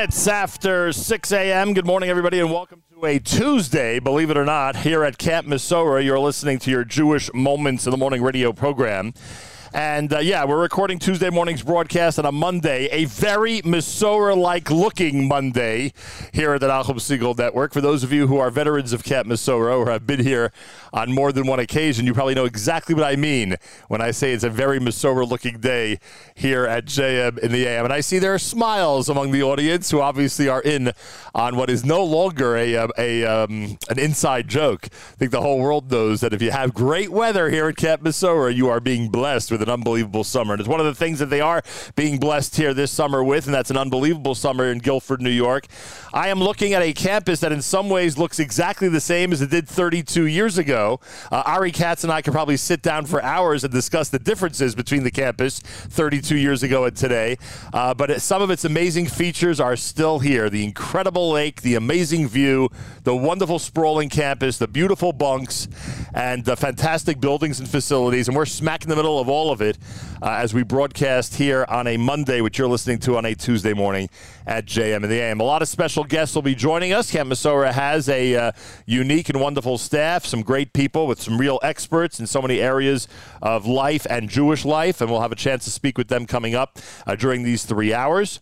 minutes after 6 a.m. Good morning, everybody, and welcome to a Tuesday, believe it or not, here at Camp Mesorah. You're listening to your Jewish Moments in the Morning radio program. And uh, yeah, we're recording Tuesday morning's broadcast on a Monday, a very Mesorah like looking Monday here at the Nachum Segal Network. For those of you who are veterans of Camp Mesorah or have been here on more than one occasion, you probably know exactly what I mean when I say it's a very Mesorah looking day here at JM in the AM. And I see there are smiles among the audience who obviously are in on what is no longer a, a, a um, an inside joke. I think the whole world knows that if you have great weather here at Camp Mesorah, you are being blessed with an unbelievable summer. And it's one of the things that they are being blessed here this summer with, and that's an unbelievable summer in Guilford, New York. I am looking at a campus that in some ways looks exactly the same as it did 32 years ago. Uh, Ari Katz and I could probably sit down for hours and discuss the differences between the campus 32 years ago and today. Uh, but some of its amazing features are still here the incredible lake, the amazing view, the wonderful sprawling campus, the beautiful bunks, and the fantastic buildings and facilities. And we're smack in the middle of all of it uh, as we broadcast here on a Monday, which you're listening to on a Tuesday morning at JM and the AM. A lot of special guests will be joining us. Camp Mesorah has a uh, unique and wonderful staff, some great people with some real experts in so many areas of life and Jewish life, and we'll have a chance to speak with them coming up uh, during these three hours.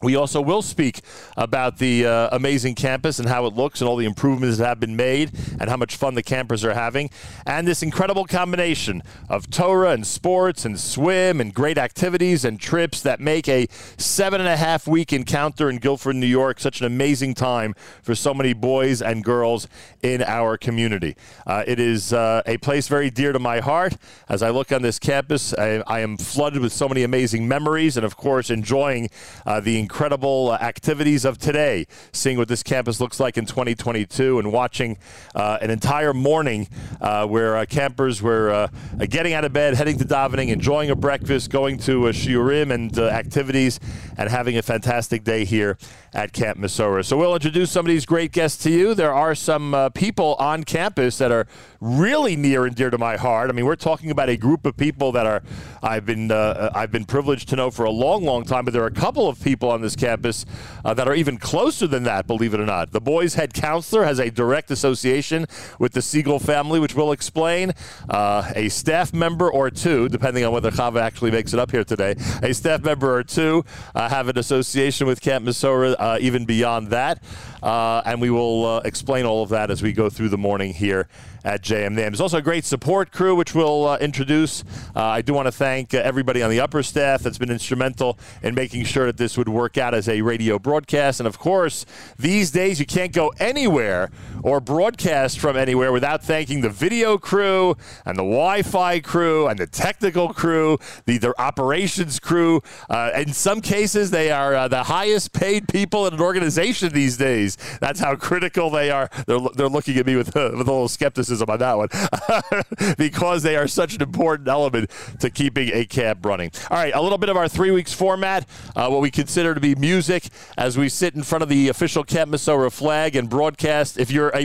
We also will speak about the uh, amazing campus and how it looks and all the improvements that have been made and how much fun the campers are having. And this incredible combination of Torah and sports and swim and great activities and trips that make a seven and a half week encounter in Guilford, New York, such an amazing time for so many boys and girls in our community. Uh, it is uh, a place very dear to my heart. As I look on this campus, I, I am flooded with so many amazing memories and, of course, enjoying uh, the incredible uh, activities of today, seeing what this campus looks like in 2022 and watching uh, an entire morning uh, where campers were getting out of bed, heading to davening, enjoying a breakfast, going to a shiurim and activities, and having a fantastic day here at Camp Mesorah. So we'll introduce some of these great guests to you. There are some people on campus that are really near and dear to my heart. I mean, we're talking about a group of people that are I've been I've been privileged to know for a long, long time. But there are a couple of people on this campus uh, that are even closer than that. Believe it or not, the boys' head counselor has a direct association with the Segal family, which we'll explain. Uh, a staff member or two, depending on whether Chava actually makes it up here today, a staff member or two uh, have an association with Camp Mesorah. Uh, even beyond that, uh, and we will explain all of that as we go through the morning here at JM There's also a great support crew, which we'll uh, introduce. Uh, I do want to thank uh, everybody on the upper staff that's been instrumental in making sure that this would work out as a radio broadcast. And of course, these days you can't go anywhere or broadcast from anywhere without thanking the video crew and the Wi Fi crew and the technical crew, the, the operations crew. Uh, in some cases, they are uh, the highest paid people in an organization these days. That's how critical they are. They're, they're looking at me with, with a little skepticism criticism on that one because they are such an important element to keeping a camp running. All right, a little bit of our three weeks format, uh, what we consider to be music as we sit in front of the official Camp Mesorah flag and broadcast. If you're a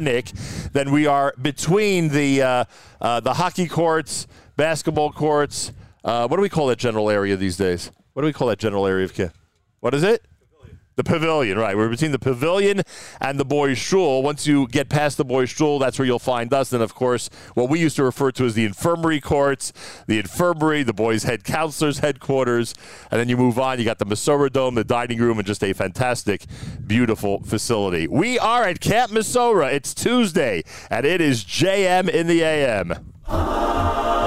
Nick, then we are between the uh, uh, the hockey courts, basketball courts. Uh, what do we call that general area these days? What do we call that general area of camp? What is it? The pavilion, right. We're between the pavilion and the boys' shul. Once you get past the boys' shul, that's where you'll find us. And of course, what we used to refer to as the infirmary courts, the infirmary, the boys' head counselors' headquarters. And then you move on, you got the Mesorah Dome, the dining room, and just a fantastic, beautiful facility. We are at Camp Mesorah. It's Tuesday, and it is JM in the AM.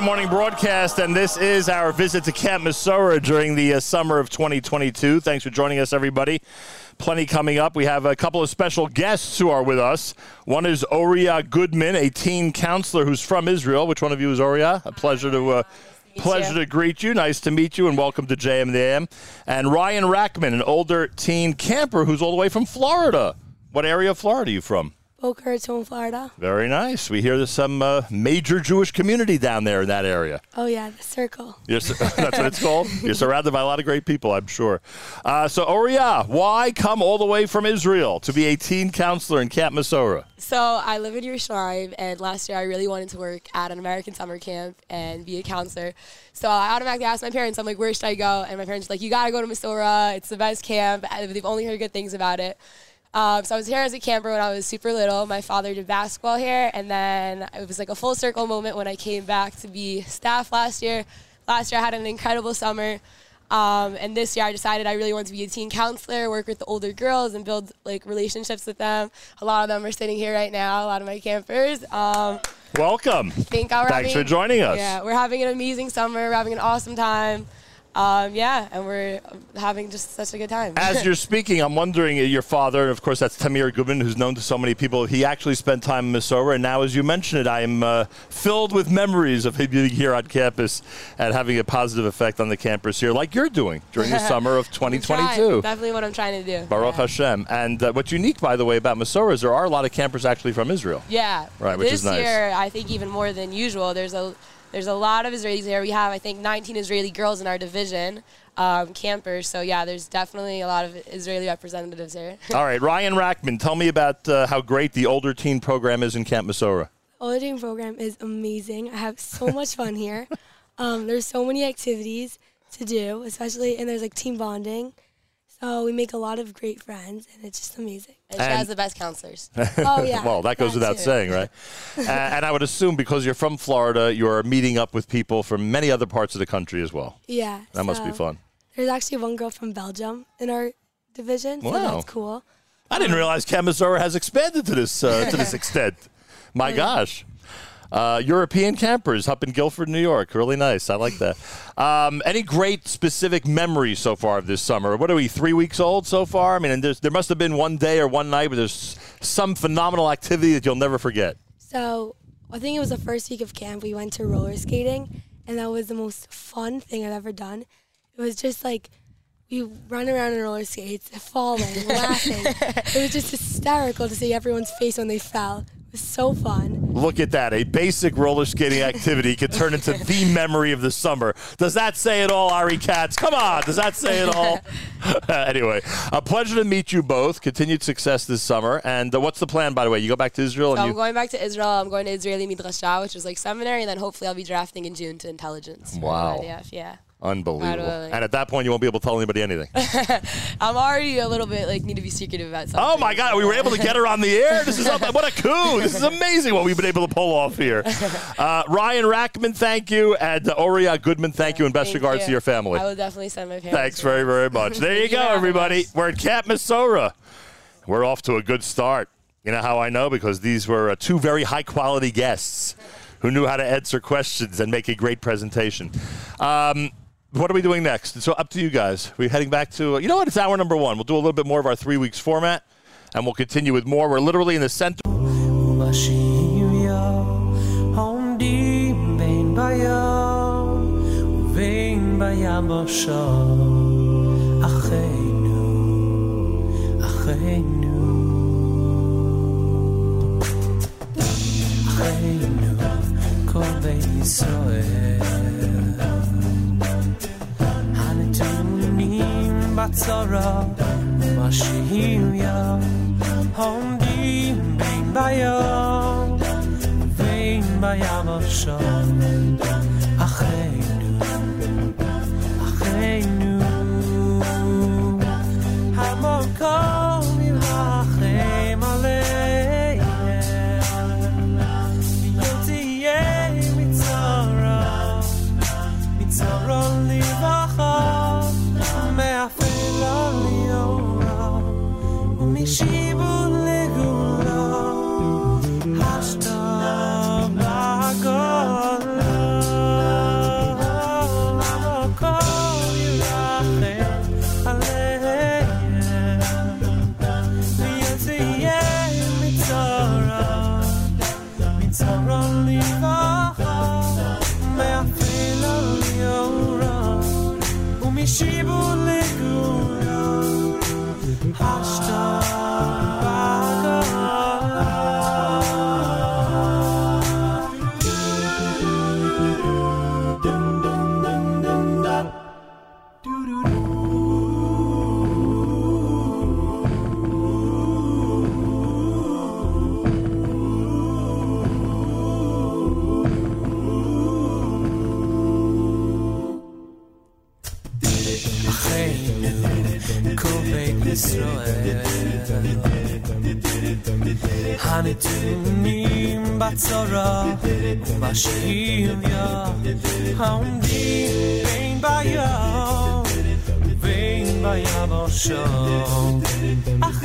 Tuesday morning broadcast, and this is our visit to Camp Mesorah during the uh, summer of 2022. Thanks for joining us, everybody. Plenty coming up. We have a couple of special guests who are with us. One is Oria Goodman, a teen counselor who's from Israel. Which one of you is Oria? A pleasure to. Uh, Pleasure to greet you. Nice to meet you, and welcome to JM in the AM. And Ryan Rackman, an older teen camper who's all the way from Florida. What area of Florida are you from? Boca Raton, Florida. Very nice. We hear there's some uh, major Jewish community down there in that area. Oh yeah, the circle. You're, that's what it's called. You're surrounded by a lot of great people, I'm sure. Uh, so, Oria, why come all the way from Israel to be a teen counselor in Camp Mesorah? So I live in Yerushalayim, and last year I really wanted to work at an American summer camp and be a counselor. So I automatically asked my parents, I'm like, where should I go? And my parents were like, you gotta go to Mesorah. It's the best camp. They've only heard good things about it. Um, so I was here as a camper when I was super little. My father did basketball here, and then it was like a full circle moment when I came back to be staff last year. Last year I had an incredible summer. Um, and this year I decided I really wanted to be a teen counselor, work with the older girls and build like relationships with them. A lot of them are sitting here right now, a lot of my campers. Um, Welcome. I think we're Thanks having, for joining us. Yeah, we're having an amazing summer. We're having an awesome time. Um, yeah, and we're having just such a good time. As you're speaking, I'm wondering uh, your father, and of course that's Tamir Goodman, who's known to so many people. He actually spent time in Mesorah, and now, as you mentioned it, I am uh, filled with memories of him being here on campus and having a positive effect on the campus here, like you're doing during the summer of I'm trying. 2022. Definitely what I'm trying to do. Baruch yeah. Hashem. And uh, what's unique, by the way, about Mesorah is there are a lot of campers actually from Israel. Yeah. Right, which this is nice. year, I think even more than usual. There's a there's a lot of Israelis here. We have I think 19 Israeli girls in our division, um, campers. So yeah, there's definitely a lot of Israeli representatives here. All right, Ryan Rackman, tell me about uh, how great the older teen program is in Camp Mesorah. teen program is amazing. I have so much fun here. Um, there's so many activities to do, especially and there's like team bonding. So we make a lot of great friends, and it's just amazing. And she has the best counselors. Oh yeah. well, that goes that without too. saying, right? uh, and I would assume because you're from Florida, you're meeting up with people from many other parts of the country as well. Yeah. That must be fun. There's actually one girl from Belgium in our division, so Wow. that's cool. I didn't realize Camp Mesorah has expanded to this uh, to this extent. My gosh. Uh, European campers up in Guilford, New York. Really nice. I like that. Um, any great specific memories so far of this summer? What are we, three weeks old so far? I mean, and there's, there must have been one day or one night where there's some phenomenal activity that you'll never forget. So I think it was the first week of camp. We went to roller skating, and that was the most fun thing I've ever done. It was just like we run around in roller skates, falling, laughing. It was just hysterical to see everyone's face when they fell. Was so fun. Look at that. A basic roller skating activity can turn into the memory of the summer. Does that say it all, Ari Katz? Come on. Does that say it all? anyway, a pleasure to meet you both. Continued success this summer. And uh, what's the plan, by the way? You go back to Israel So I'm you. going back to Israel. I'm going to Israeli Midrashah, which is like seminary, and then hopefully I'll be drafting in June to intelligence. Wow. Yeah. Unbelievable. And at that point, you won't be able to tell anybody anything. I'm already a little bit like need to be secretive about something. Oh my God, we were able to get her on the air. This is what a coup! This is amazing what we've been able to pull off here. Uh, Ryan Rackman, thank you, and uh, Oria Goodman, thank you, and best Thank regards you. to your family. I will definitely send my parents. Thanks very, very much. There you go, everybody. We're at Camp Mesorah. We're off to a good start. You know how I know? Because these were uh, two very high quality guests who knew how to answer questions and make a great presentation. Um, what are we doing next? So up to you guys. We're heading back to, you know what? It's hour number one. We'll do a little bit more of our three weeks format, and we'll continue with more. We're literally in the center. הנתונים בצרה ומשיח עומדים בין בים ובין הנתונים בצרה ובשביה, העומדים בין בים ובין ביבשה. אחינו,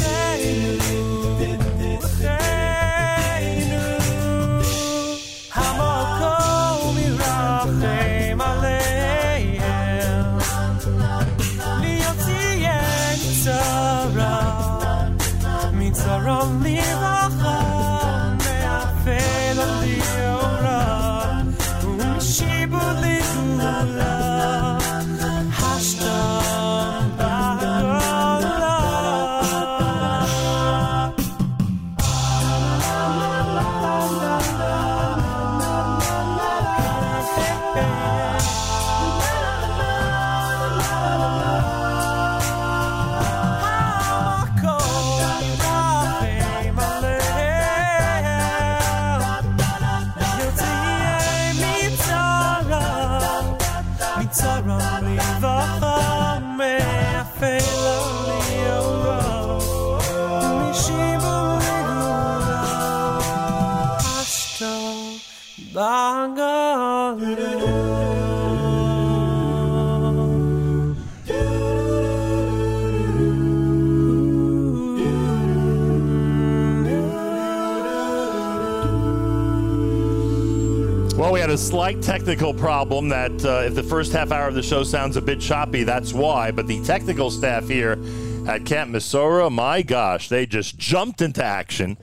technical problem that uh, if the first half hour of the show sounds a bit choppy, that's why. But the technical staff here at Camp Mesorah, my gosh, they just jumped into action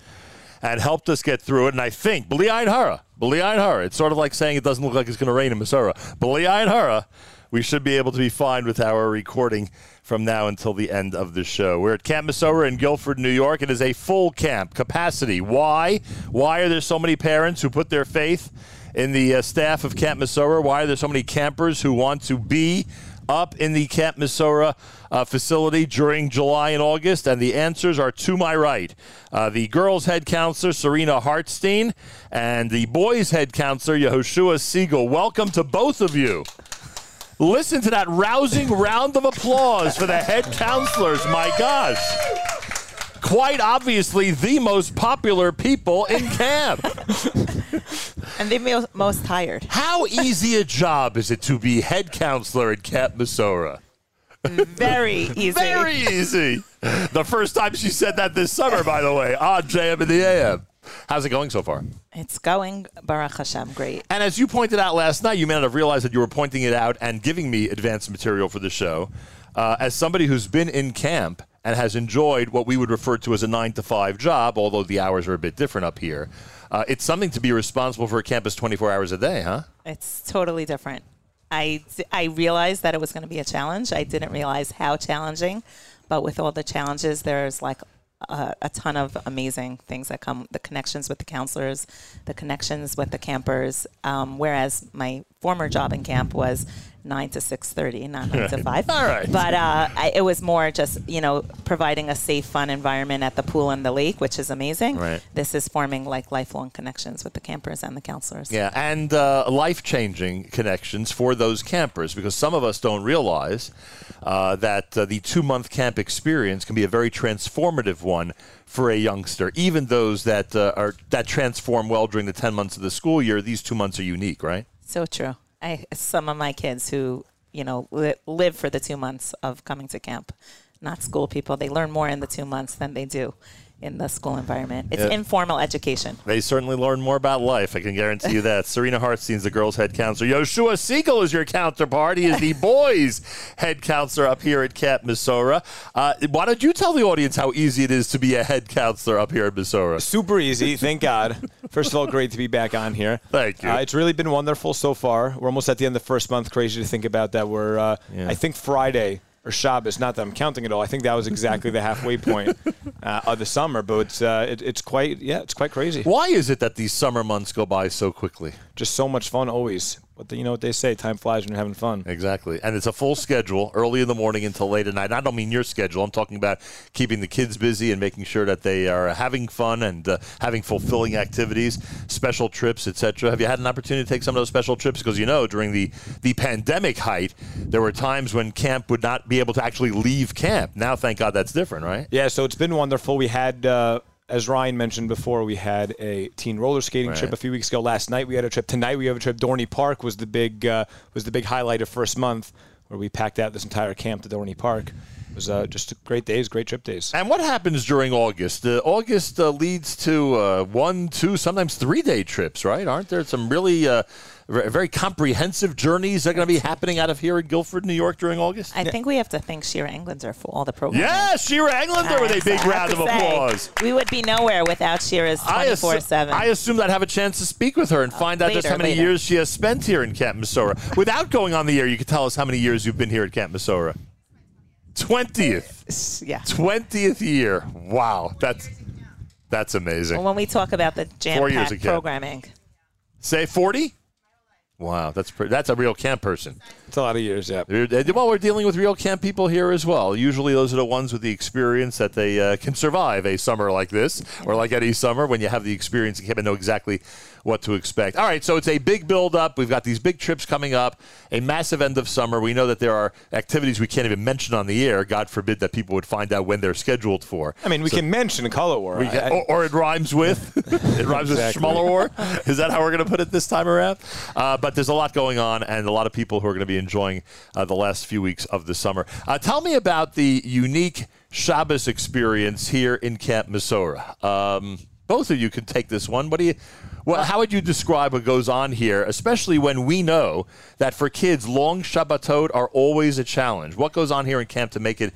and helped us get through it. And I think, Ayin Hara, Ayin Hara, it's sort of like saying it doesn't look like it's going to rain in Mesorah. B'li Ayin Hara, we should be able to be fine with our recording from now until the end of the show. We're at Camp Mesorah in Guilford, New York. It is a full camp capacity. Why? Why are there so many parents who put their faith in the uh, staff of Camp Mesorah? Why are there so many campers who want to be up in the Camp Mesorah uh, facility during July and August? And the answers are to my right. Uh, the girls' head counselor, Serena Hartstein, and the boys' head counselor, Yehoshua Segal. Welcome to both of you. Listen to that rousing round of applause for the head counselors. My gosh. Quite obviously, the most popular people in camp. And the mo- most tired. How easy a job is it to be head counselor at Camp Mesorah? Very easy. Very easy. The first time she said that this summer, by the way, on JM in the AM. How's it going so far? It's going, Baruch Hashem, great. And as you pointed out last night, you may not have realized that you were pointing it out and giving me advanced material for the show. Uh, as somebody who's been in camp and has enjoyed what we would refer to as a nine to five job, although the hours are a bit different up here, uh, it's something to be responsible for a campus 24 hours a day, huh? It's totally different. I, I realized that it was going to be a challenge. I didn't realize how challenging, but with all the challenges, there's like a, a ton of amazing things that come the connections with the counselors, the connections with the campers. Um, whereas my former job in camp was nine to six thirty, not nine to five. All right. But uh, I, it was more just you know providing a safe, fun environment at the pool and the lake, which is amazing. Right. This is forming like lifelong connections with the campers and the counselors. Yeah, and uh, life changing connections for those campers because some of us don't realize uh, that uh, the two month camp experience can be a very transformative one for a youngster. Even those that uh, are that transform well during the 10 months of the school year, these two months are unique, right? So true. I some of my kids who you know li- live for the two months of coming to camp, not school people. They learn more in the two months than they do in the school environment. It's Yeah. informal education. They certainly learn more about life. I can guarantee you that. Serena Hartstein's the girls' head counselor. Yoshua Segal is your counterpart. He is the boys' head counselor up here at Camp Mesorah. Uh, why don't you tell the audience how easy it is to be a head counselor up here at Mesorah? Super easy, thank God. First of all, great to be back on here. Thank you. Uh, it's really been wonderful so far. We're almost at the end of the first month. Crazy to think about that. We're, uh, Yeah. I think Friday or Shabbos. Not that I'm counting at all. I think that was exactly the halfway point uh, of the summer. But it's uh, it, it's quite yeah, it's quite crazy. Why is it that these summer months go by so quickly? Just so much fun always. But the, you know what they say, time flies when you're having fun. Exactly. And it's a full schedule, early in the morning until late at night. I don't mean your schedule. I'm talking about keeping the kids busy and making sure that they are having fun and uh, having fulfilling activities, special trips, etc. Have you had an opportunity to take some of those special trips? Because you know, during the, the pandemic height, there were times when camp would not be able to actually leave camp. Now, thank God that's different, right? Yeah, so it's been wonderful. We had, uh, as Ryan mentioned before, we had a teen roller skating Right. trip a few weeks ago. Last night we had a trip. Tonight we have a trip. Dorney Park was the big uh, was the big highlight of first month, where we packed out this entire camp to Dorney Park. It was uh, just great days, great trip days. And what happens during August? Uh, August uh, leads to uh, one, two, sometimes three day trips, right? Aren't there some really uh, very comprehensive journeys that are going to be happening out of here in Guilford, New York during August? I think we have to thank Shira Englander for all the programs. Yeah, Shira Englander with a big I round of say, applause. We would be nowhere without Shira's I assu- 24 7. I assumed I'd have a chance to speak with her and find out just how many later. years she has spent here in Camp Mesorah. Without going on the air, you could tell us how many years you've been here at Camp Mesorah. 20th. Yeah. 20th year. Wow. That's that's amazing. Well, when we talk about the Four years jam-packed programming, Say 40? Wow, that's pre- that's a real camp person. It's a lot of years, yeah. We're- uh, Well, we're dealing with real camp people here as well. Usually, those are the ones with the experience that they uh, can survive a summer like this, or like any summer when you have the experience and can know exactly what to expect. All right, so it's a big build up. We've got these big trips coming up, a massive end of summer. We know that there are activities we can't even mention on the air. God forbid that people would find out when they're scheduled for. I mean, we can mention Color War. I- I- or, or it rhymes with it rhymes Exactly. with Schmuller War. Is that how we're going to put it this time around? Uh, but there's a lot going on, and a lot of people who are going to be enjoying uh, the last few weeks of the summer. Uh, tell me about the unique Shabbos experience here in Camp Mesorah. Um, both of you can take this one. What do you? Well, how would you describe what goes on here, especially when we know that for kids, long Shabbatot are always a challenge? What goes on here in camp to make it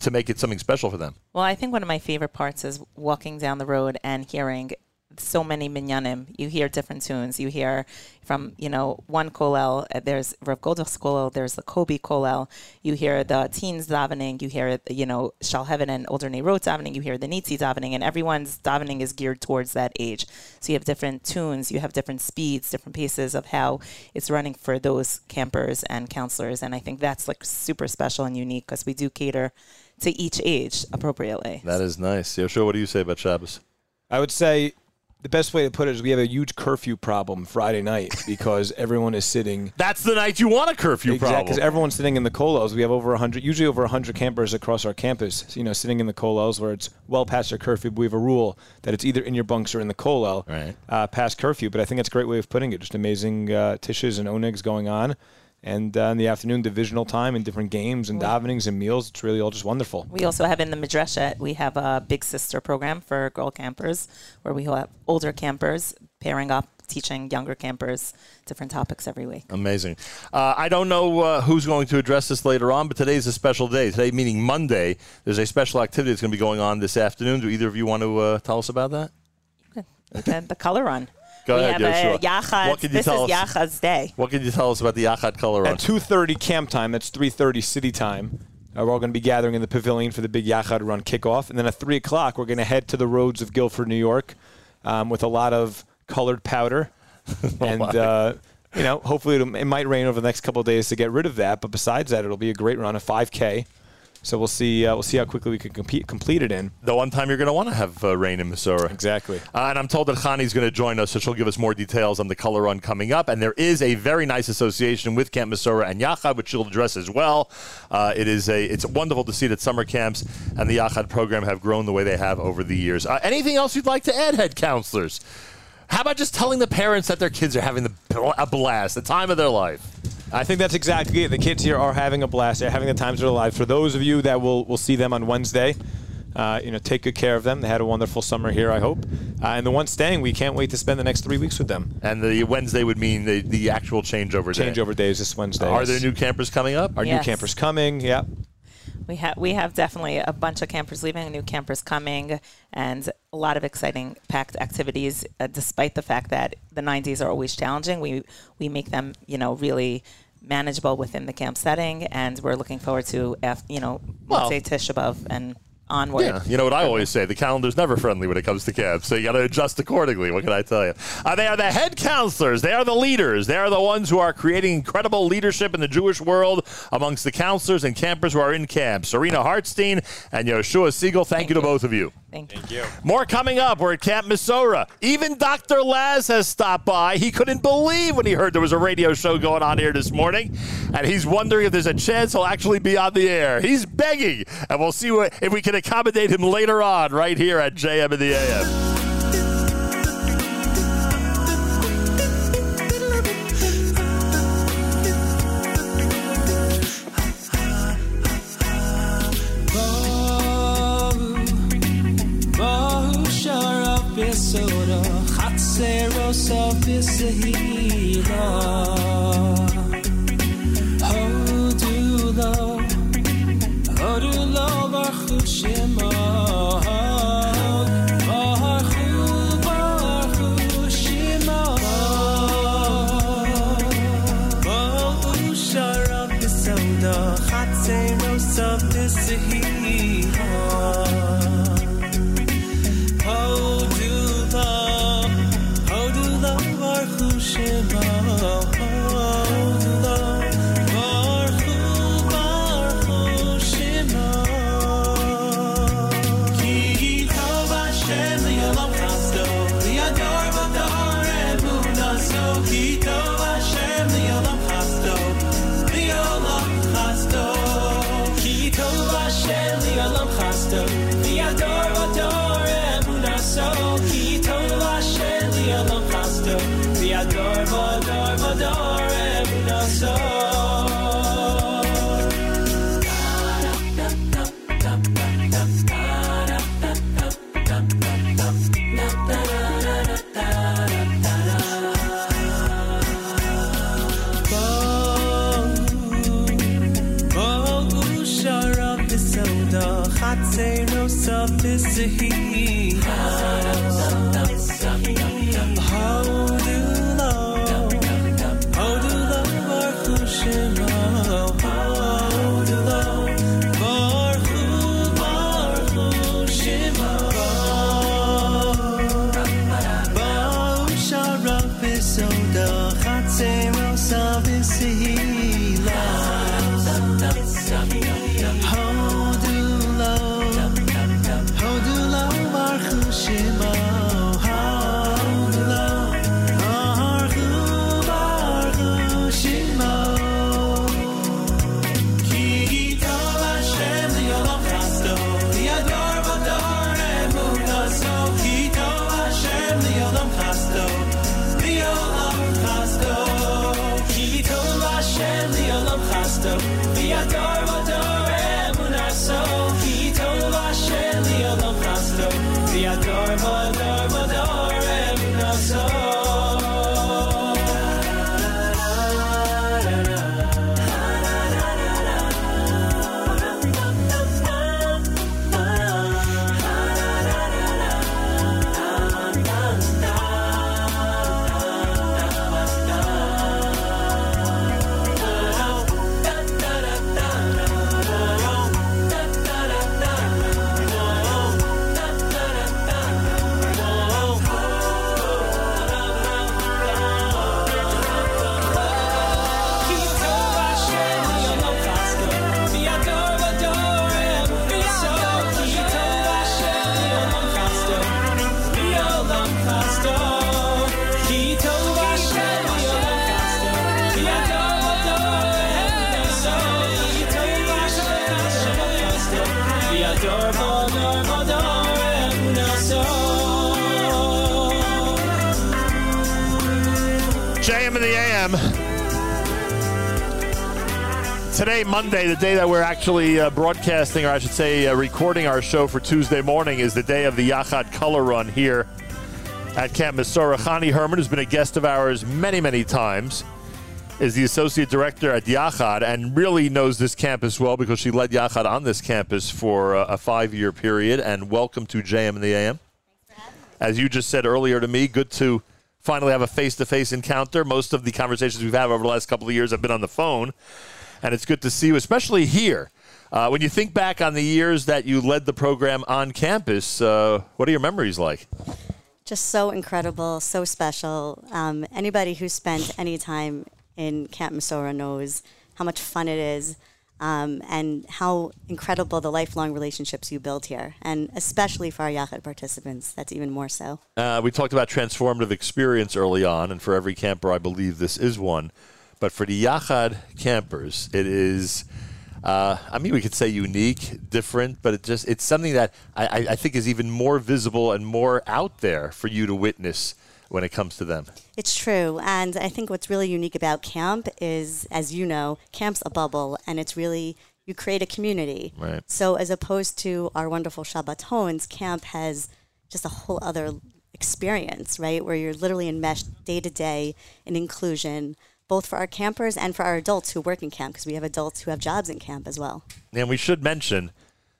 to make it something special for them? well, I think one of my favorite parts is walking down the road and hearing so many minyanim. You hear different tunes. You hear from, you know, one kollel, uh, there's Rav Goldach's kollel, there's the Kobe kollel. You hear the teens davening. You hear, you know, Shalheven and Older Road davening. You hear the Nitzi davening, and everyone's davening is geared towards that age. So you have different tunes, you have different speeds, different paces of how it's running for those campers and counselors. And I think that's like super special and unique because we do cater to each age appropriately. That is nice. Yoshua, what do you say about Shabbos? I would say the best way to put it is we have a huge curfew problem Friday night because everyone is sitting. That's the night you want a curfew Because problem. Because everyone's sitting in the colos. We have over 100, usually over 100 campers across our campus, you know, sitting in the colos where it's well past their curfew. But we have a rule that it's either in your bunks or in the colo Right. uh, past curfew. But I think that's a great way of putting it. Just amazing uh, tishes and onigs going on. And uh, in the afternoon, divisional time and different games and davenings and meals. It's really all just wonderful. We also have in the Madreshet, we have a big sister program for girl campers where we have older campers pairing up, teaching younger campers different topics every week. Amazing. Uh, I don't know uh, who's going to address this later on, but today's a special day. Today, meaning Monday, there's a special activity that's going to be going on this afternoon. Do either of you want to uh, tell us about that? We had the color run. Go we ahead, have Yoshua. a Yachad. What can you This tell is us? Yachad's day. What can you tell us about the Yachad Color Run? At 2.30 camp time, that's 3.30 city time, uh, we're all going to be gathering in the pavilion for the big Yachad Run kickoff. And then at 3 o'clock, we're going to head to the roads of Guilford, New York um, with a lot of colored powder. and, uh, you know, hopefully it'll, it might rain over the next couple of days to get rid of that. But besides that, it'll be a great run, a 5K. So we'll see. Uh, we'll see how quickly we can compete, complete it in. the one time you're going to want to have uh, rain in Missouri. Exactly. Uh, and I'm told that Khani's going to join us, so she'll give us more details on the color run coming up. And there is a very nice association with Camp Mesorah and Yachad, which she'll address as well. Uh, it is a it's wonderful to see that summer camps and the Yachad program have grown the way they have over the years. Uh, anything else you'd like to add, head counselors? How about just telling the parents that their kids are having the, a blast, the time of their life? I think that's exactly it. The kids here are having a blast. They're having the times of their lives. For those of you that will will see them on Wednesday, uh, you know, take good care of them. They had a wonderful summer here, I hope. Uh, and the ones staying, we can't wait to spend the next three weeks with them. And the Wednesday would mean the, the actual changeover day. Changeover days this Wednesday. Are yes. there new campers coming up? Are Yes. new campers coming? Yeah. We have we have definitely a bunch of campers leaving, new campers coming, and a lot of exciting packed activities. Uh, despite the fact that the 90s are always challenging, we we make them you know really manageable within the camp setting, and we're looking forward to af- you know Well- Motzei Tisha B'av and onward. Yeah, you know what I always say: the calendar's never friendly when it comes to camp, so you got to adjust accordingly. What can I tell you? Uh, they are the head counselors. They are the leaders. They are the ones who are creating incredible leadership in the Jewish world amongst the counselors and campers who are in camp. Serena Hartstein and Yoshua Segal. Thank, you to both of you. Thank you. More coming up. We're at Camp Mesorah. Even Dr. Laz has stopped by. He couldn't believe when he heard there was a radio show going on here this morning, and he's wondering if there's a chance he'll actually be on the air. He's begging, and we'll see what, if we can accommodate him later on right here at JM in the AM. Chatzero sof besehila sof besehila Today, Monday, the day that we're actually uh, broadcasting, or I should say, uh, recording our show for Tuesday morning, is the day of the Yachad Color Run here at Camp Mesorah. Chani Herman, who's been a guest of ours many, many times, is the associate director at Yachad and really knows this campus well because she led Yachad on this campus for uh, a five year period. And welcome to JM and the AM. As you just said earlier to me, good to finally have a face to face encounter. Most of the conversations we've had over the last couple of years have been on the phone. And it's good to see you, especially here. Uh, when you think back on the years that you led the program on campus, uh, what are your memories like? just so incredible, so special. Um, anybody who spent any time in Camp Mesorah knows how much fun it is um, and how incredible the lifelong relationships you build here. And especially for our Yachad participants, that's even more so. Uh, we talked about transformative experience early on, and for every camper, I believe this is one. But for the Yachad campers, it is. Uh, I mean, we could say unique, different, but it just it's something that I, I think is even more visible and more out there for you to witness when it comes to them. It's true. And I think what's really unique about camp is, as you know, camp's a bubble and it's really, you create a community. Right. So as opposed to our wonderful Shabbatons, camp has just a whole other experience, right? Where you're literally enmeshed day to day in inclusion, both for our campers and for our adults who work in camp, because we have adults who have jobs in camp as well. And we should mention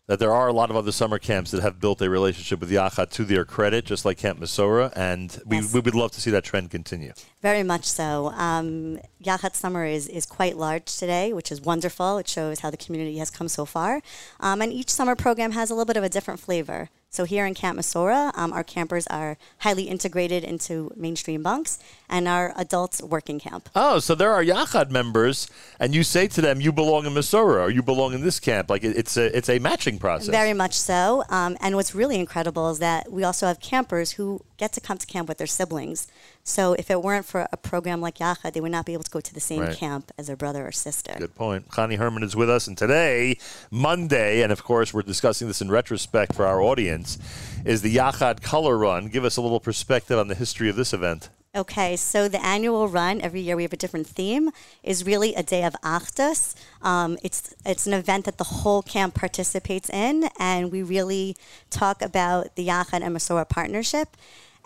that there are a lot of other summer camps that have built a relationship with Yachad to their credit, just like Camp Mesorah, and we, Yes. we would love to see that trend continue. Very much so. Um, Yachad Summer is, is quite large today, which is wonderful. It shows how the community has come so far. Um, and each summer program has a little bit of a different flavor. So here in Camp Mesorah, um, our campers are highly integrated into mainstream bunks, and our adults work in camp. Oh, so there are Yachad members, and you say to them, "You belong in Mesorah, or you belong in this camp." Like it, it's a it's a matching process. Very much so. Um, and what's really incredible is that we also have campers who get to come to camp with their siblings. So if it weren't for a program like Yachad, they would not be able to go to the same Right. camp as their brother or sister. Good point. Chani Herman is with us, and today, Monday, and of course, we're discussing this in retrospect for our audience, is the Yachad Color Run. Give us a little perspective on the history of this event. Okay, so the annual run every year we have a different theme is really a day of Achdus. Um, it's it's an event that the whole camp participates in, and we really talk about the Yachad and Mesorah partnership.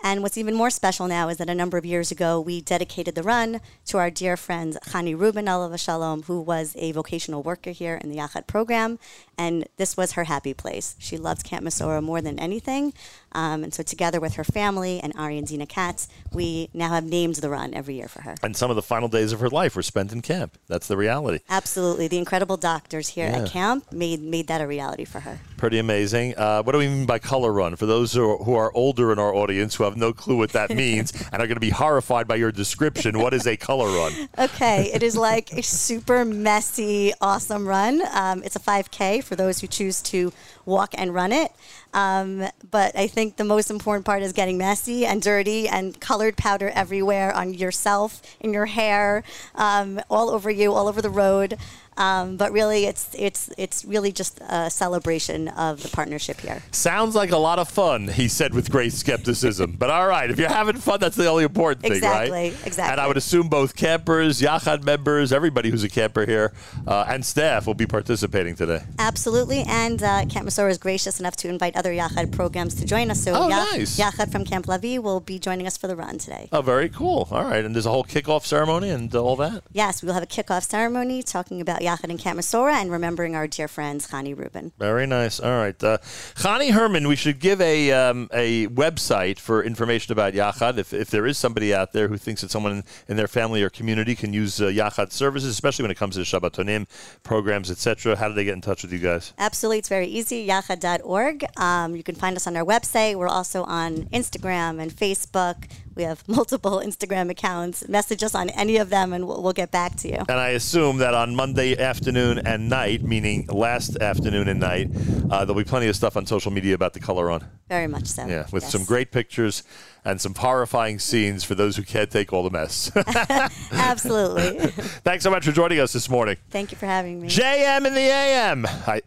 And what's even more special now is that a number of years ago we dedicated the run to our dear friend Chani Rubin Alav Shalom, who was a vocational worker here in the Yachad program, and this was her happy place. She loves Camp Mesorah more than anything, um, and so together with her family and Ari and Dina Katz, we now have named the run every year for her. And some of the final days of her life were spent in camp. That's the reality. Absolutely, the incredible doctors here Yeah. at camp made made that a reality for her. Pretty amazing. Uh, what do we mean by color run? For those who are, who are older in our audience who have no clue what that means and are going to be horrified by your description, what is a color run? Okay, it is like a super messy, awesome run. Um, it's a 5K for those who choose to walk and run it. Um, but I think the most important part is getting messy and dirty and colored powder everywhere on yourself, in your hair, um, all over you, all over the road. Um, but really, it's it's it's really just a celebration of the partnership here. Sounds like a lot of fun, he said with great skepticism. but all right, if you're having fun, that's the only important thing, right? Exactly, exactly. And I would assume both campers, Yachad members, everybody who's a camper here, uh, and staff will be participating today. Absolutely, and uh, Camp Mesorah is gracious enough to invite other Yachad programs to join us. So Oh, nice. Yachad from Camp Lavi will be joining us for the run today. Oh, very cool. All right, and there's a whole kickoff ceremony and all that. Yes, we'll have a kickoff ceremony talking about Yachad and Camp Mesorah and remembering our dear friends Chani Rubin. Very nice. All right, uh, Chani Herman. We should give a um, a website for information about Yachad. If, if there is somebody out there who thinks that someone in, in their family or community can use uh, Yachad services, especially when it comes to Shabbatonim programs, etc. How do they get in touch with you guys? Absolutely, it's very easy. Yachad.org. Um, you can find us on our website. We're also on Instagram and Facebook. We have multiple Instagram accounts. Message us on any of them, and we'll, we'll get back to you. And I assume that on Monday afternoon and night, meaning last afternoon and night, uh, there'll be plenty of stuff on social media about the color on. Very much so. Yeah, with Yes. some great pictures and some horrifying scenes for those who can't take all the mess. Absolutely. Thanks so much for joining us this morning. Thank you for having me. JM in the AM. I,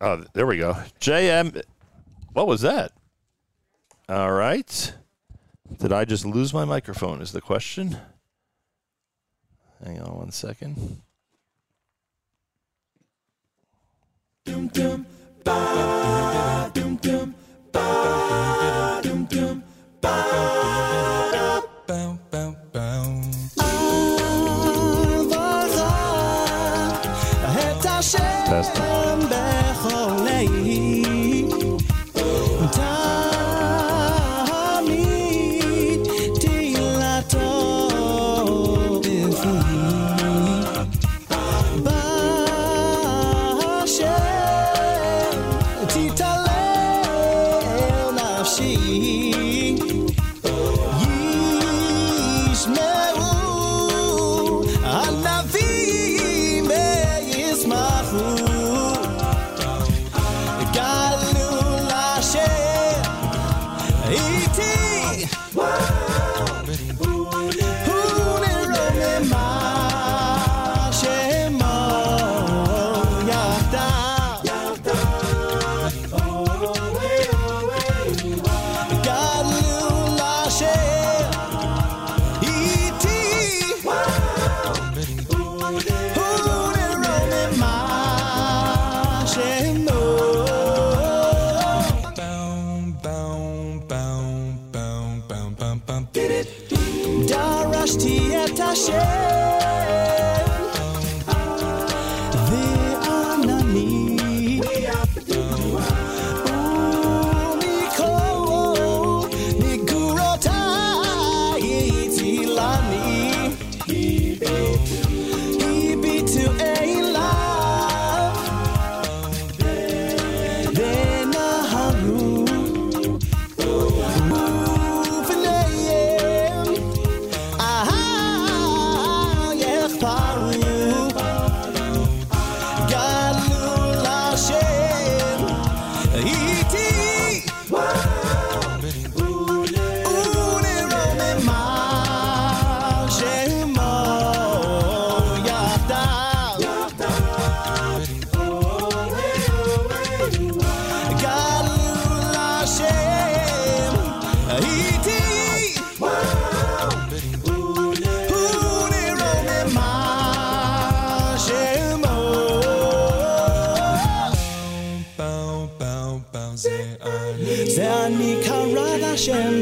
oh, there we go. JM. What was that? All right. Did I just lose my microphone? Is the question. Hang on one second. Test.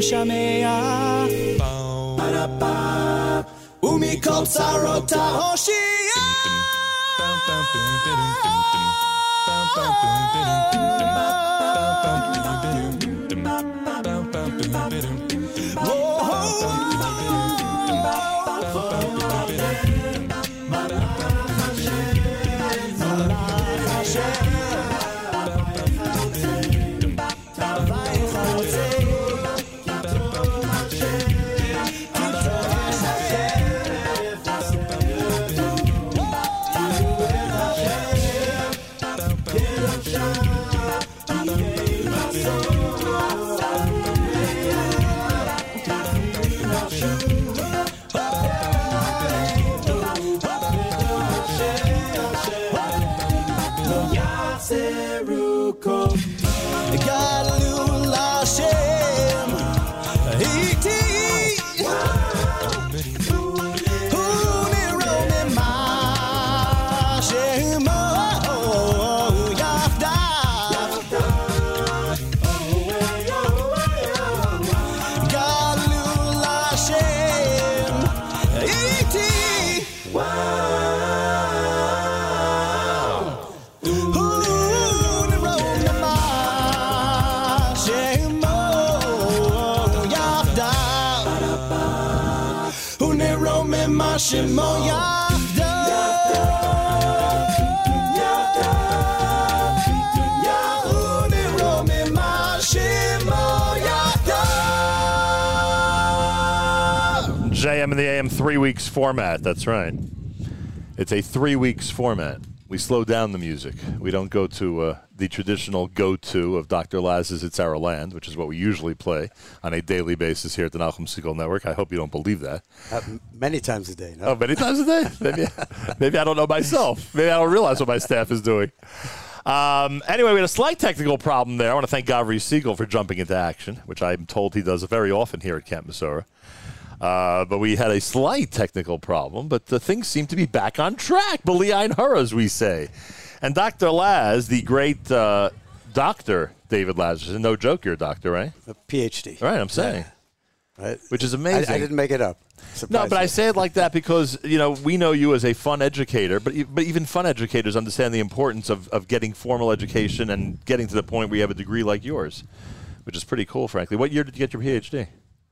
לשם שמע ומכל צרותה הושיע three weeks format. That's right. It's a three weeks format. We slow down the music. We don't go to uh, the traditional go to of Dr. Laz's It's Our Land, which is what we usually play on a daily basis here at the Nachum Segal Network. I hope you don't believe that. Uh, many times a day. No? Oh, many times a day? Maybe, maybe I don't know myself. Maybe I don't realize what my staff is doing. Um, anyway, we had a slight technical problem there. I want to thank Gavri Segal for jumping into action, which I'm told he does very often here at Camp Mesorah. Uh, but we had a slight technical problem, but the things seem to be back on track. bli ayin hara, as we say. And Dr. Laz, the great uh, doctor, David Lazarus, no joke, you're a doctor, right? A PhD. Right, I'm saying. Right? Which is amazing. I didn't make it up. No, but I say it like that because you know we know you as a fun educator, but but even fun educators understand the importance of, of getting formal education and getting to the point where you have a degree like yours, which is pretty cool, frankly. What year did you get your PhD?